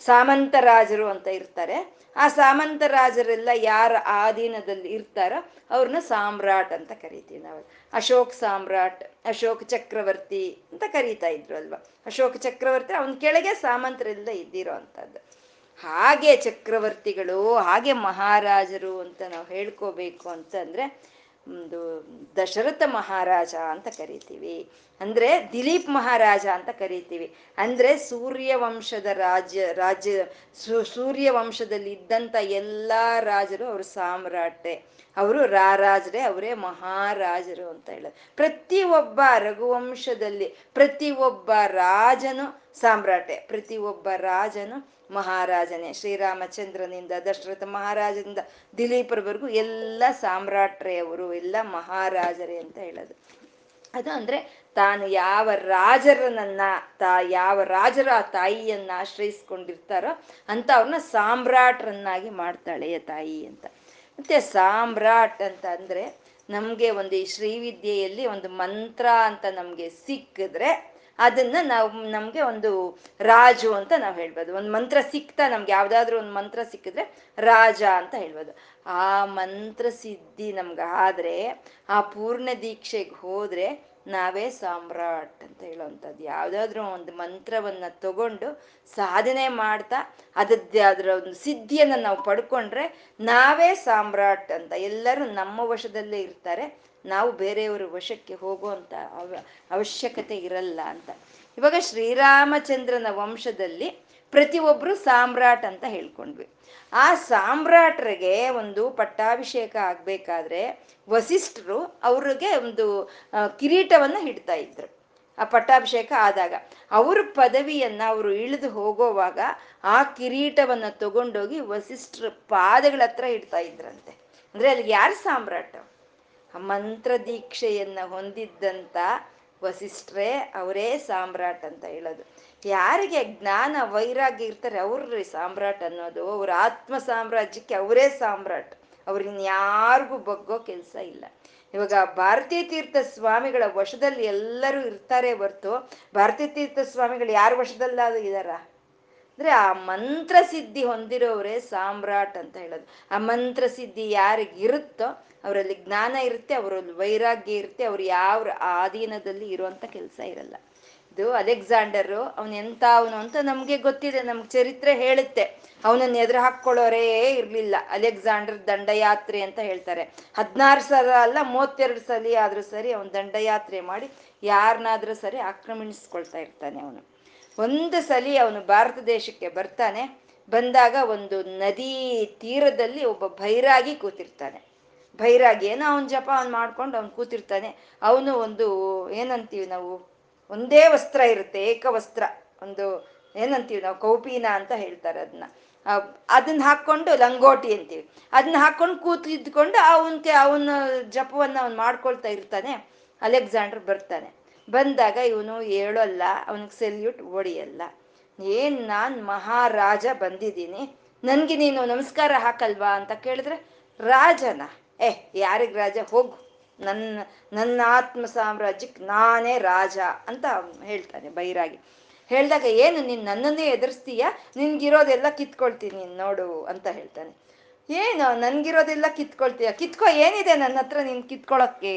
ಸಾಮಂತ ರಾಜರು ಅಂತ ಇರ್ತಾರೆ. ಆ ಸಾಮಂತ ರಾಜರೆಲ್ಲ ಯಾರ ಆಧೀನದಲ್ಲಿ ಇರ್ತಾರೋ ಅವ್ರನ್ನ ಸಾಮ್ರಾಟ್ ಅಂತ ಕರಿತೀವಿ ನಾವು. ಅಶೋಕ್ ಸಾಮ್ರಾಟ್, ಅಶೋಕ್ ಚಕ್ರವರ್ತಿ ಅಂತ ಕರೀತಾ ಇದ್ರು ಅಲ್ವಾ? ಅಶೋಕ್ ಚಕ್ರವರ್ತಿ, ಅವನ ಕೆಳಗೆ ಸಾಮಂತರೆಲ್ಲ ಇದ್ದಿರೋ ಅಂಥದ್ದು. ಹಾಗೆ ಚಕ್ರವರ್ತಿಗಳು, ಹಾಗೆ ಮಹಾರಾಜರು ಅಂತ ನಾವು ಹೇಳ್ಕೋಬೇಕು ಅಂತಂದ್ರೆ, ಒಂದು ದಶರಥ ಮಹಾರಾಜ ಅಂತ ಕರಿತೀವಿ. ಅಂದ್ರೆ ದಿಲೀಪ್ ಮಹಾರಾಜ ಅಂತ ಕರಿತೀವಿ. ಅಂದ್ರೆ ಸೂರ್ಯ ವಂಶದ ರಾಜ್ಯ ರಾಜ್ಯ ಸೂರ್ಯ ವಂಶದಲ್ಲಿ ಇದ್ದಂತ ಎಲ್ಲಾ ರಾಜರು ಅವರು ಸಾಮ್ರಾಟೆ. ಅವರು ರಾರಾಜರೇ, ಅವರೇ ಮಹಾರಾಜರು ಅಂತ ಹೇಳೋದು. ಪ್ರತಿ ಒಬ್ಬ ರಘುವಂಶದಲ್ಲಿ ಪ್ರತಿ ಒಬ್ಬ ರಾಜನು ಸಾಮ್ರಾಟೆ ಪ್ರತಿ ಒಬ್ಬ ರಾಜನು ಮಹಾರಾಜನೇ. ಶ್ರೀರಾಮಚಂದ್ರನಿಂದ, ದಶರಥ ಮಹಾರಾಜನಿಂದ, ದಿಲೀಪರವರೆಗೂ ಎಲ್ಲ ಸಾಮ್ರಾಟ್ರೆ ಅವರು, ಎಲ್ಲ ಮಹಾರಾಜರೇ ಅಂತ ಹೇಳೋದು. ಅದು ಅಂದ್ರೆ ತಾನು ಯಾವ ರಾಜರನ್ನ ತಾ, ಯಾವ ರಾಜರ ಆ ತಾಯಿಯನ್ನ ಆಶ್ರಯಿಸ್ಕೊಂಡಿರ್ತಾರೋ ಅಂತ ಅವ್ರನ್ನ ಸಾಮ್ರಾಟ್ರನ್ನಾಗಿ ಮಾಡ್ತಾಳೆ ತಾಯಿ ಅಂತ. ಮತ್ತೆ ಸಾಮ್ರಾಟ್ ಅಂತ ಅಂದ್ರೆ ನಮ್ಗೆ ಒಂದು ಈ ಶ್ರೀವಿದ್ಯೆಯಲ್ಲಿ ಒಂದು ಮಂತ್ರ ಅಂತ ನಮ್ಗೆ ಸಿಕ್ಕಿದ್ರೆ ಅದನ್ನ ನಾವು ನಮ್ಗೆ ಒಂದು ರಾಜು ಅಂತ ನಾವು ಹೇಳ್ಬೋದು. ಒಂದು ಮಂತ್ರ ಸಿಕ್ತಾ ನಮ್ಗೆ ಯಾವ್ದಾದ್ರು ಒಂದು ಮಂತ್ರ ಸಿಕ್ಕಿದ್ರೆ ರಾಜ ಅಂತ ಹೇಳ್ಬೋದು. ಆ ಮಂತ್ರ ಸಿದ್ಧಿ ನಮ್ಗೆ ಆದ್ರೆ ಆ ಪೂರ್ಣ ದೀಕ್ಷೆಗೆ ಹೋದ್ರೆ ನಾವೇ ಸಾಮ್ರಾಟ್ ಅಂತ ಹೇಳೋವಂಥದ್ದು. ಯಾವುದಾದ್ರೂ ಒಂದು ಮಂತ್ರವನ್ನು ತಗೊಂಡು ಸಾಧನೆ ಮಾಡ್ತಾ ಅದದ್ದೇ ಅದರ ಒಂದು ಸಿದ್ಧಿಯನ್ನು ನಾವು ಪಡ್ಕೊಂಡ್ರೆ ನಾವೇ ಸಾಮ್ರಾಟ್ ಅಂತ. ಎಲ್ಲರೂ ನಮ್ಮ ವಶದಲ್ಲೇ ಇರ್ತಾರೆ. ನಾವು ಬೇರೆಯವರ ವಶಕ್ಕೆ ಹೋಗುವಂಥ ಅವ, ಅವಶ್ಯಕತೆ ಇರಲ್ಲ ಅಂತ. ಇವಾಗ ಶ್ರೀರಾಮಚಂದ್ರನ ವಂಶದಲ್ಲಿ ಪ್ರತಿಯೊಬ್ಬರು ಸಾಮ್ರಾಟ್ ಅಂತ ಹೇಳ್ಕೊಂಡ್ವಿ. ಆ ಸಾಮ್ರಾಟ್ರಿಗೆ ಒಂದು ಪಟ್ಟಾಭಿಷೇಕ ಆಗ್ಬೇಕಾದ್ರೆ ವಸಿಷ್ಠರು ಅವ್ರಿಗೆ ಒಂದು ಕಿರೀಟವನ್ನು ಹಿಡ್ತಾ ಇದ್ರು. ಆ ಪಟ್ಟಾಭಿಷೇಕ ಆದಾಗ ಅವ್ರ ಪದವಿಯನ್ನ ಅವರು ಇಳಿದು ಹೋಗೋವಾಗ ಆ ಕಿರೀಟವನ್ನ ತಗೊಂಡೋಗಿ ವಸಿಷ್ಠರ ಪಾದಗಳ ಹತ್ರ ಇಡ್ತಾ ಇದ್ರಂತೆ. ಅಂದ್ರೆ ಅಲ್ಲಿ ಯಾರು ಸಾಮ್ರಾಟ? ಮಂತ್ರ ದೀಕ್ಷೆಯನ್ನ ಹೊಂದಿದ್ದಂತ ವಸಿಷ್ಠರೇ, ಅವರೇ ಸಾಮ್ರಾಟ್ ಅಂತ ಹೇಳೋದು. ಯಾರಿಗೆ ಜ್ಞಾನ, ವೈರಾಗ್ಯ ಇರ್ತಾರೆ ಅವ್ರಿ ಸಾಮ್ರಾಟ್ ಅನ್ನೋದು. ಅವ್ರ ಆತ್ಮ ಸಾಮ್ರಾಜ್ಯಕ್ಕೆ ಅವರೇ ಸಾಮ್ರಾಟ್. ಅವ್ರಿನ್ ಯಾರಿಗೂ ಬಗ್ಗೋ ಕೆಲಸ ಇಲ್ಲ. ಇವಾಗ ಭಾರತೀಯ ತೀರ್ಥ ಸ್ವಾಮಿಗಳ ವಶದಲ್ಲಿ ಎಲ್ಲರೂ ಇರ್ತಾರೆ ಹೊರ್ತು, ಭಾರತೀಯ ತೀರ್ಥ ಸ್ವಾಮಿಗಳು ಯಾರ ವಶದಲ್ಲಾದ್ರೂ ಇದಾರ ಅಂದ್ರೆ ಆ ಮಂತ್ರ ಸಿದ್ಧಿ ಹೊಂದಿರೋರೇ ಸಾಮ್ರಾಟ್ ಅಂತ ಹೇಳೋದು. ಆ ಮಂತ್ರ ಸಿದ್ಧಿ ಯಾರಿಗಿರುತ್ತೋ ಅವರಲ್ಲಿ ಜ್ಞಾನ ಇರುತ್ತೆ, ಅವರಲ್ಲಿ ವೈರಾಗ್ಯ ಇರುತ್ತೆ, ಅವ್ರು ಯಾವ ಆಧೀನದಲ್ಲಿ ಇರುವಂತ ಕೆಲಸ ಇರಲ್ಲ. ಇದು ಅಲೆಕ್ಸಾಂಡರು, ಅವನು ಎಂತ ಅವನು ಅಂತ ನಮ್ಗೆ ಗೊತ್ತಿದೆ, ನಮ್ಗೆ ಚರಿತ್ರೆ ಹೇಳುತ್ತೆ. ಅವನನ್ನ ಎದುರು ಹಾಕೊಳ್ಳೋರೇ ಇರ್ಲಿಲ್ಲ. ಅಲೆಕ್ಸಾಂಡರ್ ದಂಡಯಾತ್ರೆ ಅಂತ ಹೇಳ್ತಾರೆ. ಹದಿನಾರು ಸಲ ಅಲ್ಲ, ಮೂವತ್ತೆರಡು ಸಲ ಆದ್ರೂ ಸರಿ ಅವನು ದಂಡಯಾತ್ರೆ ಮಾಡಿ ಯಾರನ್ನಾದ್ರೂ ಸರಿ ಆಕ್ರಮಿಸ್ಕೊಳ್ತಾ ಇರ್ತಾನೆ ಅವನು. ಒಂದು ಸಲಿ ಅವನು ಭಾರತ ದೇಶಕ್ಕೆ ಬರ್ತಾನೆ, ಬಂದಾಗ ಒಂದು ನದಿ ತೀರದಲ್ಲಿ ಒಬ್ಬ ಭೈರಾಗಿ ಕೂತಿರ್ತಾನೆ. ಭೈರಾಗಿ ಏನೋ ಅವನ ಜಪ ಅವ್ನು ಮಾಡ್ಕೊಂಡು ಅವ್ನು ಕೂತಿರ್ತಾನೆ. ಅವನು ಒಂದು ಏನಂತೀವಿ ನಾವು, ಒಂದೇ ವಸ್ತ್ರ ಇರುತ್ತೆ ಏಕವಸ್ತ್ರ ಒಂದು ಏನಂತೀವಿ ನಾವು, ಕೌಪೀನ ಅಂತ ಹೇಳ್ತಾರೆ ಅದನ್ನ ಅದನ್ನ ಹಾಕೊಂಡು ಲಂಗೋಟಿ ಅಂತೀವಿ. ಅದನ್ನ ಹಾಕೊಂಡು ಕೂತಿದ್ಕೊಂಡು ಅವನ್ಗೆ ಅವನ ಜಪವನ್ನ ಅವ್ನು ಮಾಡ್ಕೊಳ್ತಾ ಇರ್ತಾನೆ. ಅಲೆಕ್ಸಾಂಡರ್ ಬರ್ತಾನೆ. ಬಂದಾಗ ಇವನು ಹೇಳೋಲ್ಲ, ಅವನಿಗೆ ಸೆಲ್ಯೂಟ್ ಹೊಡೆಯಲ್ಲ. ಏನ್ ನಾನ್ ಮಹಾರಾಜ ಬಂದಿದ್ದೀನಿ, ನನ್ಗೆ ನೀನು ನಮಸ್ಕಾರ ಹಾಕಲ್ವಾ ಅಂತ ಕೇಳಿದ್ರೆ, ರಾಜನ, ಏ, ಯಾರಿಗ ರಾಜ? ಹೋಗು. ನನ್ನ ನನ್ನ ಆತ್ಮ ಸಾಮ್ರಾಜ್ಯಕ್ಕೆ ನಾನೇ ರಾಜ ಅಂತ ಹೇಳ್ತಾನೆ ಬೈರಾಗಿ. ಹೇಳ್ದಾಗ, ಏನು, ನೀನ್ ನನ್ನನ್ನೇ ಎದುರಿಸ್ತೀಯ? ನಿನ್ಗಿರೋದೆಲ್ಲ ಕಿತ್ಕೊಳ್ತೀನಿ ನೋಡು ಅಂತ ಹೇಳ್ತಾನೆ. ಏನು, ನನ್ಗಿರೋದೆಲ್ಲ ಕಿತ್ಕೊಳ್ತೀಯ? ಕಿತ್ಕೊ, ಏನಿದೆ ನನ್ನ ಹತ್ರ ನೀನ್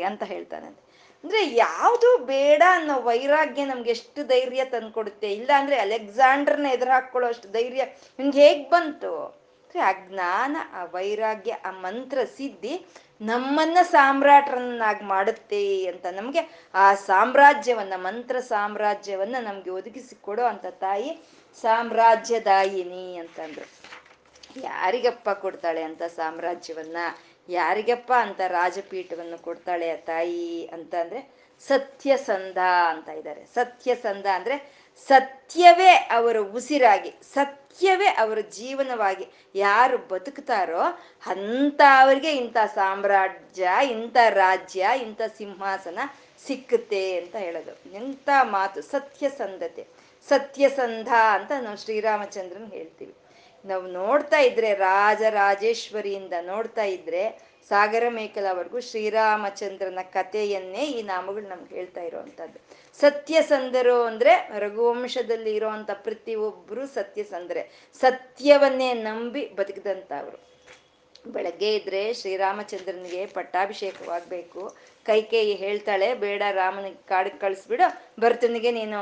ಅಂತ ಹೇಳ್ತಾನೆ. ಅಂದ್ರೆ ಯಾವುದು ಬೇಡ ಅನ್ನೋ ವೈರಾಗ್ಯ ನಮ್ಗೆ ಎಷ್ಟು ಧೈರ್ಯ ತಂದ್ಕೊಡುತ್ತೆ? ಇಲ್ಲ ಅಂದ್ರೆ ಅಲೆಕ್ಸಾಂಡರ್ನ ಎದುರು ಹಾಕೊಳ್ಳೋ ಅಷ್ಟು ಧೈರ್ಯ ನಿಮ್ಗೆ ಹೇಗ್ ಬಂತು? ಆ ಜ್ಞಾನ, ಆ ವೈರಾಗ್ಯ, ಆ ಮಂತ್ರ ಸಿದ್ಧಿ ನಮ್ಮನ್ನ ಸಾಮ್ರಾಟರನ್ನಾಗಿ ಮಾಡುತ್ತೆ ಅಂತ ನಮ್ಗೆ ಆ ಸಾಮ್ರಾಜ್ಯವನ್ನ, ಮಂತ್ರ ಸಾಮ್ರಾಜ್ಯವನ್ನ ನಮ್ಗೆ ಒದಗಿಸಿ ಕೊಡೋ ಅಂತ ತಾಯಿ ಸಾಮ್ರಾಜ್ಯದಾಯಿನಿ ಅಂತಂದ್ರು. ಯಾರಿಗಪ್ಪ ಕೊಡ್ತಾಳೆ ಅಂತ ಸಾಮ್ರಾಜ್ಯವನ್ನ? ಯಾರಿಗಪ್ಪ ಅಂತ ರಾಜಪೀಠವನ್ನು ಕೊಡ್ತಾಳೆ ಆ ತಾಯಿ ಅಂತ ಅಂದ್ರೆ ಸತ್ಯಸಂಧ ಅಂತ ಇದ್ದಾರೆ. ಸತ್ಯಸಂಧ ಅಂದ್ರೆ ಸತ್ಯವೇ ಅವರ ಉಸಿರಾಗಿ, ಸತ್ಯವೇ ಅವರ ಜೀವನವಾಗಿ ಯಾರು ಬದುಕ್ತಾರೋ ಅಂತ ಅವರಿಗೆ ಇಂಥ ಸಾಮ್ರಾಜ್ಯ, ಇಂಥ ರಾಜ್ಯ, ಇಂಥ ಸಿಂಹಾಸನ ಸಿಕ್ಕುತ್ತೆ ಅಂತ ಹೇಳೋದು. ಎಂಥ ಮಾತು? ಸತ್ಯಸಂಧತೆ. ಸತ್ಯಸಂಧ ಅಂತ ನಾವು ಶ್ರೀರಾಮಚಂದ್ರನ್ ಹೇಳ್ತೀವಿ. ನಾವು ನೋಡ್ತಾ ಇದ್ರೆ ರಾಜರಾಜೇಶ್ವರಿಯಿಂದ ನೋಡ್ತಾ ಇದ್ರೆ ಸಾಗರ ಮೇಕಲವರೆಗೂ ಶ್ರೀರಾಮಚಂದ್ರನ ಕಥೆಯನ್ನೇ ಈ ನಾಮಗಳು ನಮ್ಗೆ ಹೇಳ್ತಾ ಇರೋವಂಥದ್ದು. ಸತ್ಯಸಂಧರು ಅಂದ್ರೆ ರಘುವಂಶದಲ್ಲಿ ಇರೋವಂಥ ಪ್ರತಿಯೊಬ್ಬರು ಸತ್ಯಸಂದ್ರೆ. ಸತ್ಯವನ್ನೇ ನಂಬಿ ಬದುಕಿದಂಥವ್ರು. ಬೆಳಗ್ಗೆ ಇದ್ರೆ ಶ್ರೀರಾಮಚಂದ್ರನಿಗೆ ಪಟ್ಟಾಭಿಷೇಕವಾಗಬೇಕು. ಕೈಕೇಯಿ ಹೇಳ್ತಾಳೆ, ಬೇಡ ರಾಮನಿಗೆ ಕಾಡಿಗೆ ಕಳಿಸ್ಬಿಡು, ಭರತನಿಗೆ ನೀನು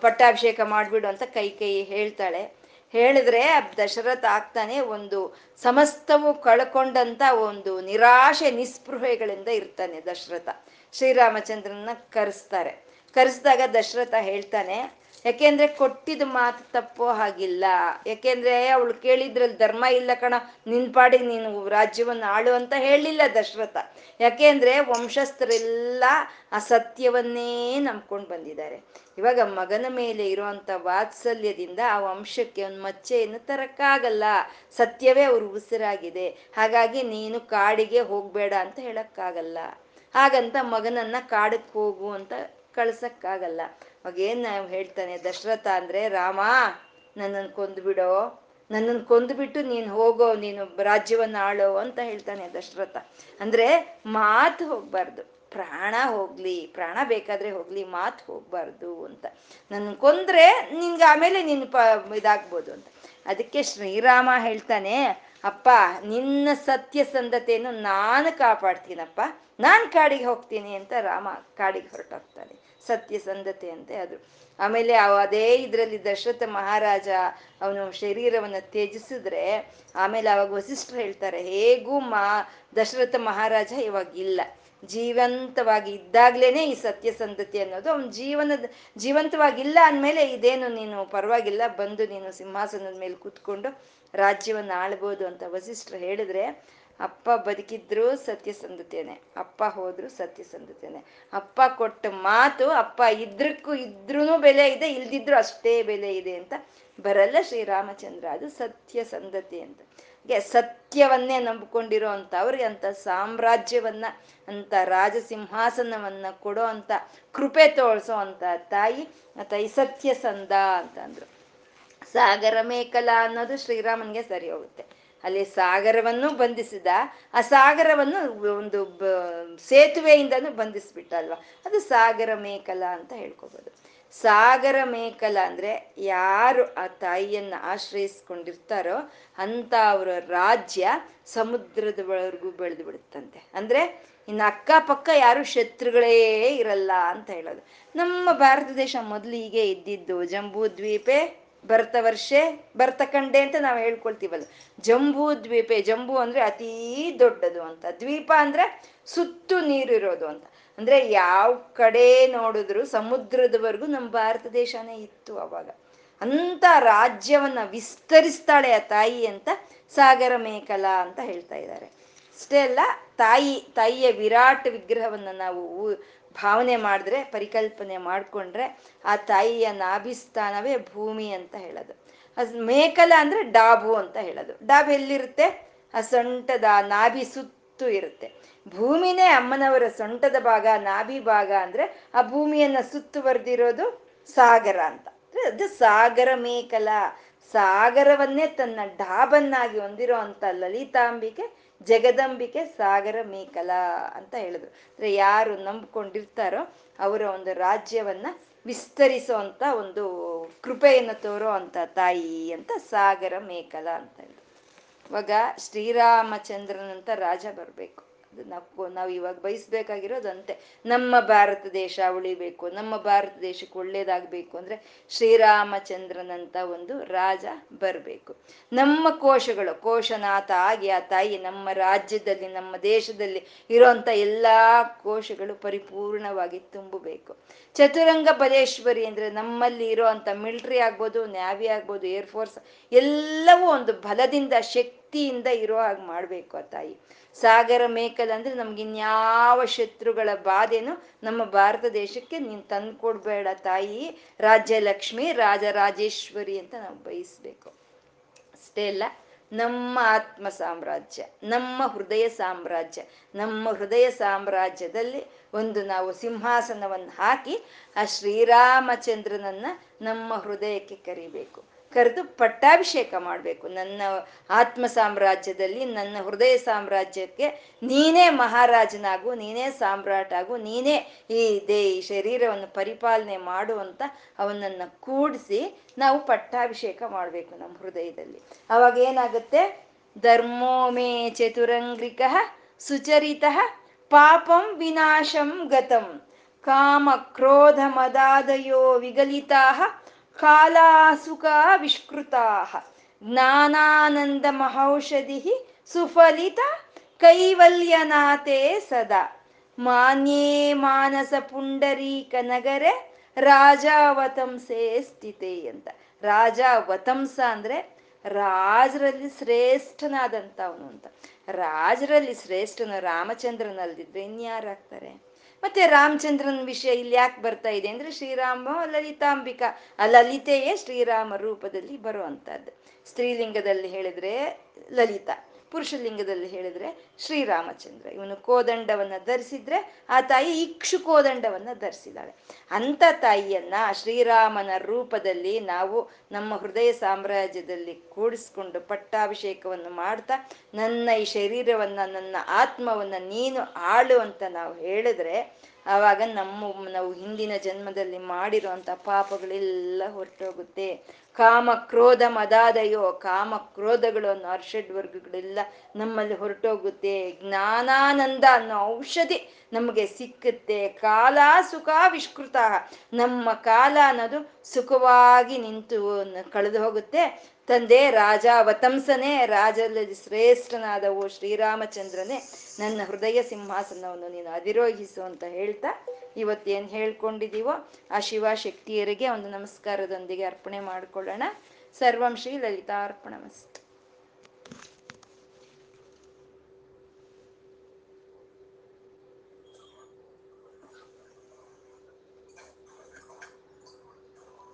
ಪಟ್ಟಾಭಿಷೇಕ ಮಾಡಿಬಿಡು ಅಂತ ಕೈಕೇಯಿ ಹೇಳ್ತಾಳೆ. ಹೇಳಿದ್ರೆ ದಶರಥ ಆಗ್ತಾನೆ ಒಂದು ಸಮಸ್ತವು ಕಳ್ಕೊಂಡಂತ ಒಂದು ನಿರಾಶೆ, ನಿಸ್ಪೃಹೆಗಳಿಂದ ಇರ್ತಾನೆ ದಶರಥ. ಶ್ರೀರಾಮಚಂದ್ರನ ಕರೆಸ್ತಾರೆ. ಕರೆಸಿದಾಗ ದಶರಥ ಹೇಳ್ತಾನೆ ಯಾಕೆಂದ್ರೆ ಕೊಟ್ಟಿದ ಮಾತು ತಪ್ಪೋ ಹಾಗಿಲ್ಲ. ಯಾಕೆಂದ್ರೆ ಅವಳು ಕೇಳಿದ್ರಲ್ಲಿ ಧರ್ಮ ಇಲ್ಲ ಕಣ. ನಿನ್ ಪಾಡಿಗೆ ನೀನು ರಾಜ್ಯವನ್ನು ಆಳು ಅಂತ ಹೇಳಿಲ್ಲ ದಶರಥ. ಯಾಕೆಂದ್ರೆ ವಂಶಸ್ಥರೆಲ್ಲ ಆ ಸತ್ಯವನ್ನೇ ನಂಬ್ಕೊಂಡು ಬಂದಿದ್ದಾರೆ. ಇವಾಗ ಮಗನ ಮೇಲೆ ಇರುವಂತ ವಾತ್ಸಲ್ಯದಿಂದ ಆ ವಂಶಕ್ಕೆ ಒಂದು ಮಚ್ಚೆಯನ್ನು ತರಕ್ಕಾಗಲ್ಲ. ಸತ್ಯವೇ ಅವ್ರ ಉಸಿರಾಗಿದೆ. ಹಾಗಾಗಿ ನೀನು ಕಾಡಿಗೆ ಹೋಗ್ಬೇಡ ಅಂತ ಹೇಳಕ್ಕಾಗಲ್ಲ. ಹಾಗಂತ ಮಗನನ್ನ ಕಾಡಕ್ಕೆ ಹೋಗು ಅಂತ ಕಳ್ಸಕ್ಕಾಗಲ್ಲ. ಅವಾಗೇನ್ ನಾವು ಹೇಳ್ತಾನೆ, ದಶರಥ ಅಂದ್ರೆ, ರಾಮ ನನ್ನನ್ನು ಕೊಂದ್ಬಿಡೋ ನನ್ನನ್ನು ಕೊಂದ್ಬಿಟ್ಟು ನೀನು ಹೋಗೋ, ನೀನು ರಾಜ್ಯವನ್ನ ಆಳೋ ಅಂತ ಹೇಳ್ತಾನೆ ದಶರಥ. ಅಂದ್ರೆ ಮಾತು ಹೋಗ್ಬಾರ್ದು. ಪ್ರಾಣ ಹೋಗ್ಲಿ, ಪ್ರಾಣ ಬೇಕಾದ್ರೆ ಹೋಗ್ಲಿ, ಮಾತು ಹೋಗ್ಬಾರ್ದು ಅಂತ. ನನ್ನ ಕೊಂದ್ರೆ ನಿನ್ಗೆ ಆಮೇಲೆ ನೀನು ಪ, ಇದಾಗ್ಬೋದು ಅಂತ. ಅದಕ್ಕೆ ಶ್ರೀರಾಮ ಹೇಳ್ತಾನೆ, ಅಪ್ಪ, ನಿನ್ನ ಸತ್ಯಸಂಧತೆಯನ್ನು ನಾನು ಕಾಪಾಡ್ತೀನಪ್ಪ. ನಾನು ಕಾಡಿಗೆ ಹೋಗ್ತೀನಿ ಅಂತ ರಾಮ ಕಾಡಿಗೆ ಹೊರಟೋಗ್ತಾನೆ. ಸತ್ಯಸಂಧತೆ ಅಂತೆ ಅದು. ಆಮೇಲೆ ಅದೇ ಇದರಲ್ಲಿ ದಶರಥ ಮಹಾರಾಜ ಅವನು ಶರೀರವನ್ನು ತ್ಯಜಿಸಿದ್ರೆ ಆಮೇಲೆ ಅವಾಗ ವಸಿಷ್ಠರು ಹೇಳ್ತಾರೆ, ಹೇಗೂ ಮಾ ದಶರಥ ಮಹಾರಾಜ ಇವಾಗ ಇಲ್ಲ. ಜೀವಂತವಾಗಿ ಇದ್ದಾಗ್ಲೇನೆ ಈ ಸತ್ಯಸಂಧತೆ ಅನ್ನೋದು. ಅವನ ಜೀವನದ ಜೀವಂತವಾಗಿಲ್ಲ ಅಂದಮೇಲೆ ಇದೇನು ನೀನು ಪರವಾಗಿಲ್ಲ, ಬಂದು ನೀನು ಸಿಂಹಾಸನದ ಮೇಲೆ ಕೂತ್ಕೊಂಡು ರಾಜ್ಯವನ್ನು ಆಳ್ಬೋದು ಅಂತ ವಸಿಷ್ಠರು ಹೇಳಿದ್ರೆ ಅಪ್ಪ ಬದುಕಿದ್ರು ಸತ್ಯಸಂಧತೆನೆ ಅಪ್ಪ ಹೋದ್ರು ಸತ್ಯಸಂಧತೆಯೇ ಅಪ್ಪ ಕೊಟ್ಟ ಮಾತು ಅಪ್ಪ ಇದ್ರಕ್ಕೂ ಇದ್ರೂ ಬೆಲೆ ಇದೆ, ಇಲ್ದಿದ್ರು ಅಷ್ಟೇ ಬೆಲೆ ಇದೆ ಅಂತ ಬರಲ್ಲ ಶ್ರೀರಾಮಚಂದ್ರ. ಅದು ಸತ್ಯಸಂಧತೆ ಅಂತ. ಸತ್ಯವನ್ನೇ ನಂಬಿಕೊಂಡಿರೋ ಅಂತ ಅವ್ರಿಗೆ ಅಂತ ಸಾಮ್ರಾಜ್ಯವನ್ನ, ಅಂತ ರಾಜಸಿಂಹಾಸನವನ್ನ ಕೊಡೋ ಅಂತ ಕೃಪೆ ತೋಳ್ಸೋ ಅಂತ ತಾಯಿ ತಾಯಿ ಸತ್ಯಸಂಧ ಅಂತ ಅಂದ್ರು. ಸಾಗರ ಮೇಕಲ ಅನ್ನೋದು ಶ್ರೀರಾಮನ್ಗೆ ಸರಿ ಹೋಗುತ್ತೆ. ಅಲ್ಲಿ ಸಾಗರವನ್ನು ಬಂಧಿಸಿದ, ಆ ಸಾಗರವನ್ನು ಒಂದು ಸೇತುವೆಯಿಂದನೂ ಬಂಧಿಸ್ಬಿಟ್ಟ ಅಲ್ವಾ ಅದು ಸಾಗರ ಮೇಕಲ ಅಂತ ಹೇಳ್ಕೋಬೋದು. ಸಾಗರ ಮೇಕಲ ಅಂದ್ರೆ ಯಾರು ಆ ತಾಯಿಯನ್ನ ಆಶ್ರಯಿಸ್ಕೊಂಡಿರ್ತಾರೋ ಅಂತ ಅವರ ರಾಜ್ಯ ಸಮುದ್ರದವರೆಗೂ ಬೆಳೆದು ಬಿಡುತ್ತಂತೆ. ಅಂದ್ರೆ ಇನ್ನು ಅಕ್ಕಪಕ್ಕ ಯಾರು ಶತ್ರುಗಳೇ ಇರಲ್ಲ ಅಂತ ಹೇಳೋದು. ನಮ್ಮ ಭಾರತ ದೇಶ ಮೊದಲು ಹೀಗೆ ಇದ್ದಿದ್ದು ಜಂಬೂ ದ್ವೀಪೆ ಭರತ ವರ್ಷೆ ಭರತ ಕಂಡೆ ಅಂತ ನಾವು ಹೇಳ್ಕೊಳ್ತೀವಲ್ಲ ಜಂಬೂ ದ್ವೀಪೆ, ಜಂಬು ಅಂದ್ರೆ ಅತೀ ದೊಡ್ಡದು ಅಂತ. ದ್ವೀಪ ಅಂದ್ರೆ ಸುತ್ತು ನೀರಿರೋದು ಅಂತ. ಅಂದ್ರೆ ಯಾವ ಕಡೆ ನೋಡಿದ್ರು ಸಮುದ್ರದವರೆಗೂ ನಮ್ಮ ಭಾರತ ದೇಶನೇ ಇತ್ತು ಅವಾಗ. ಅಂತ ರಾಜ್ಯವನ್ನ ವಿಸ್ತರಿಸ್ತಾಳೆ ಆ ತಾಯಿ ಅಂತ ಸಾಗರ ಮೇಖಲಾ ಅಂತ ಹೇಳ್ತಾ ಇದ್ದಾರೆ. ಅಷ್ಟೇ ಅಲ್ಲ ತಾಯಿ, ತಾಯಿಯ ವಿರಾಟ್ ವಿಗ್ರಹವನ್ನ ನಾವು ಭಾವನೆ ಮಾಡಿದ್ರೆ, ಪರಿಕಲ್ಪನೆ ಮಾಡಿಕೊಂಡ್ರೆ ಆ ತಾಯಿಯ ನಾಭಿಸ್ಥಾನವೇ ಭೂಮಿ ಅಂತ ಹೇಳೋದು. ಅದು ಮೇಕಲ ಅಂದ್ರೆ ಡಾಬು ಅಂತ ಹೇಳೋದು. ಡಾಬ್ ಎಲ್ಲಿರುತ್ತೆ? ಆ ಸೊಂಟದ ನಾಭಿ ಸುತ್ತು ಇರುತ್ತೆ. ಭೂಮಿನೇ ಅಮ್ಮನವರ ಸೊಂಟದ ಭಾಗ, ನಾಭಿ ಭಾಗ ಅಂದ್ರೆ ಆ ಭೂಮಿಯನ್ನ ಸುತ್ತುವರೆದಿರೋದು ಸಾಗರ ಅಂತ. ಅದು ಸಾಗರ ಮೇಕಲ. ಸಾಗರವನ್ನೇ ತನ್ನ ಡಾಬನ್ನಾಗಿ ಹೊಂದಿರೋ ಅಂತ ಲಲಿತಾಂಬಿಕೆ ಜಗದಂಬಿಕೆ ಸಾಗರ ಮೇಕಲ ಅಂತ ಹೇಳಿದ್ರು. ಅಂದ್ರೆ ಯಾರು ನಂಬ್ಕೊಂಡಿರ್ತಾರೋ ಅವರ ಒಂದು ರಾಜ್ಯವನ್ನ ವಿಸ್ತರಿಸೋ ಅಂತ ಒಂದು ಕೃಪೆಯನ್ನು ತೋರೋ ಅಂತ ತಾಯಿ ಅಂತ ಸಾಗರ ಮೇಕಲ ಅಂತ ಹೇಳಿದ್ರು. ಇವಾಗ ಶ್ರೀರಾಮಚಂದ್ರನಂತ ರಾಜ ಬರಬೇಕು. ನಾವು ನಾವು ಇವಾಗ ಬಯಸ್ಬೇಕಾಗಿರೋದಂತೆ. ನಮ್ಮ ಭಾರತ ದೇಶ ಉಳಿಬೇಕು, ನಮ್ಮ ಭಾರತ ದೇಶಕ್ಕೆ ಒಳ್ಳೇದಾಗಬೇಕು ಅಂದ್ರೆ ಶ್ರೀರಾಮಚಂದ್ರನಂತ ಒಂದು ರಾಜ ಬರಬೇಕು. ನಮ್ಮ ಕೋಶಗಳು, ಕೋಶನಾಥ ಆಗಿ ಆ ತಾಯಿ ನಮ್ಮ ರಾಜ್ಯದಲ್ಲಿ, ನಮ್ಮ ದೇಶದಲ್ಲಿ ಇರೋಂಥ ಎಲ್ಲಾ ಕೋಶಗಳು ಪರಿಪೂರ್ಣವಾಗಿ ತುಂಬಬೇಕು. ಚತುರಂಗ ಬಲೇಶ್ವರಿ ಅಂದ್ರೆ ನಮ್ಮಲ್ಲಿ ಇರೋಂಥ ಮಿಲ್ಟ್ರಿ ಆಗ್ಬೋದು, ನ್ಯಾವಿ ಆಗ್ಬೋದು ಏರ್ಫೋರ್ಸ್ ಎಲ್ಲವೂ ಒಂದು ಬಲದಿಂದ, ಶಕ್ತಿಯಿಂದ ಇರೋ ಹಾಗೆ ಮಾಡಬೇಕು ಆ ತಾಯಿ. ಸಾಗರ ಮೇಕಲ್ ಅಂದ್ರೆ ನಮ್ಗೆ ಇನ್ಯಾವ ಶತ್ರುಗಳ ಬಾಧೆನು ನಮ್ಮ ಭಾರತ ದೇಶಕ್ಕೆ ನೀನ್ ತಂದ್ಕೊಡ್ಬೇಡ ತಾಯಿ. ರಾಜ್ಯ ಲಕ್ಷ್ಮಿ ರಾಜರಾಜೇಶ್ವರಿ ಅಂತ ನಾವು ಬಯಸ್ಬೇಕು. ಅಷ್ಟೇ ಅಲ್ಲ, ನಮ್ಮ ಆತ್ಮ ಸಾಮ್ರಾಜ್ಯ, ನಮ್ಮ ಹೃದಯ ಸಾಮ್ರಾಜ್ಯ, ನಮ್ಮ ಹೃದಯ ಸಾಮ್ರಾಜ್ಯದಲ್ಲಿ ಒಂದು ನಾವು ಸಿಂಹಾಸನವನ್ನು ಹಾಕಿ ಆ ಶ್ರೀರಾಮಚಂದ್ರನನ್ನ ನಮ್ಮ ಹೃದಯಕ್ಕೆ ಕರಿಬೇಕು. ಕರೆದು ಪಟ್ಟಾಭಿಷೇಕ ಮಾಡಬೇಕು. ನನ್ನ ಆತ್ಮ ಸಾಮ್ರಾಜ್ಯದಲ್ಲಿ, ನನ್ನ ಹೃದಯ ಸಾಮ್ರಾಜ್ಯಕ್ಕೆ ನೀನೇ ಮಹಾರಾಜನಾಗು, ನೀನೇ ಸಾಮ್ರಾಟ್ ಆಗು ನೀನೇ ಈ ದೇ, ಈ ಶರೀರವನ್ನು ಪರಿಪಾಲನೆ ಮಾಡುವಂತ ಅವನನ್ನ ಕೂಡಿಸಿ ನಾವು ಪಟ್ಟಾಭಿಷೇಕ ಮಾಡಬೇಕು ನಮ್ಮ ಹೃದಯದಲ್ಲಿ. ಅವಾಗ ಏನಾಗುತ್ತೆ? ಧರ್ಮೋಮೇ ಚತುರಂಗ್ರಿಕ ಸುಚರಿತ ಪಾಪಂ ವಿನಾಶಂ ಗತಂ. ಕಾಮ ಕ್ರೋಧ ಮದಾದಯೋ ವಿಗಲಿತಾ ಕಾಲಾಸುಕ ವಿಷ್ಕೃತಾ ಜ್ಞಾನಾನಂದ ಮಹೌಷಧಿ ಸುಫಲಿತ ಕೈವಲ್ಯನಾಥೆ ಸದಾ. ಮಾನ್ಯೇ ಮಾನಸ ಪುಂಡರೀಕ ನಗರೆ ರಾಜಾವತಂಸೆ ಸ್ಥಿತಿ ಅಂತ. ರಾಜಾವತಂಸ ಅಂದ್ರೆ ರಾಜರಲ್ಲಿ ಶ್ರೇಷ್ಠನಾದಂಥವನು ಅಂತ. ರಾಜರಲ್ಲಿ ಶ್ರೇಷ್ಠನ ರಾಮಚಂದ್ರನಲ್ದಿದ್ರೆ ಇನ್ಯಾರಾಗ್ತಾರೆ? ಮತ್ತೆ ರಾಮಚಂದ್ರನ ವಿಷಯ ಇಲ್ಲಿ ಯಾಕೆ ಬರ್ತಾ ಇದೆ ಅಂದ್ರೆ ಶ್ರೀರಾಮ ಲಲಿತಾಂಬಿಕಾ, ಆ ಲಲಿತೆಯೇ ಶ್ರೀರಾಮ ರೂಪದಲ್ಲಿ ಬರುವಂತಹದ್ದು. ಸ್ತ್ರೀಲಿಂಗದಲ್ಲಿ ಹೇಳಿದ್ರೆ ಲಲಿತಾ. ಪುರುಷಲಿಂಗದಲ್ಲಿ ಹೇಳಿದ್ರೆ ಶ್ರೀರಾಮಚಂದ್ರ. ಇವನು ಕೋದಂಡವನ್ನ ಧರಿಸಿದ್ರೆ ಆ ತಾಯಿ ಇಕ್ಷು ಕೋದಂಡವನ್ನ ಧರಿಸಿದ್ದಾಳೆ. ಅಂತ ತಾಯಿಯನ್ನ ಶ್ರೀರಾಮನ ರೂಪದಲ್ಲಿ ನಾವು ನಮ್ಮ ಹೃದಯ ಸಾಮ್ರಾಜ್ಯದಲ್ಲಿ ಕೂಡಿಸ್ಕೊಂಡು ಪಟ್ಟಾಭಿಷೇಕವನ್ನು ಮಾಡ್ತಾ ನನ್ನ ಈ ಶರೀರವನ್ನ, ನನ್ನ ಆತ್ಮವನ್ನ ನೀನು ಆಳು ಅಂತ ನಾವು ಹೇಳಿದ್ರೆ ಆವಾಗ ನಮ್ಮ ನಾವು ಹಿಂದಿನ ಜನ್ಮದಲ್ಲಿ ಮಾಡಿರುವಂತ ಪಾಪಗಳೆಲ್ಲ ಹೊರಟೋಗುತ್ತೆ. ಕಾಮ ಕ್ರೋಧ ಮದಾದಯೋ, ಕಾಮ ಕ್ರೋಧಗಳು ಅನ್ನೋ ಅರ್ಷಡ್ ವರ್ಗಗಳೆಲ್ಲ ನಮ್ಮಲ್ಲಿ ಹೊರಟೋಗುತ್ತೆ. ಜ್ಞಾನಾನಂದ ಅನ್ನೋ ಔಷಧಿ ನಮಗೆ ಸಿಕ್ಕುತ್ತೆ. ಕಾಲ ಸುಖ ವಿಷ್ಕೃತ. ನಮ್ಮ ಕಾಲ ಅನ್ನೋದು ಸುಖವಾಗಿ ನಿಂತು ಕಳೆದು ಹೋಗುತ್ತೆ. ತಂದೆ ರಾಜ ವತಂಸನೇ ರಾಜರಲ್ಲಿ ಶ್ರೇಷ್ಠನಾದವು ಶ್ರೀರಾಮಚಂದ್ರನೇ. ನನ್ನ ಹೃದಯ ಸಿಂಹಾಸನವನ್ನು ನೀನು ಅಧಿರೋಹಿಸು ಅಂತ ಹೇಳ್ತಾ ಇವತ್ತೇನು ಹೇಳ್ಕೊಂಡಿದೀವೋ ಆ ಶಿವಶಕ್ತಿಯರಿಗೆ ಒಂದು ನಮಸ್ಕಾರದೊಂದಿಗೆ ಅರ್ಪಣೆ ಮಾಡಿಕೊಳ್ಳೋಣ. ಸರ್ವಂ ಶ್ರೀ ಲಲಿತಾರ್ಪಣಮಸ್ತು.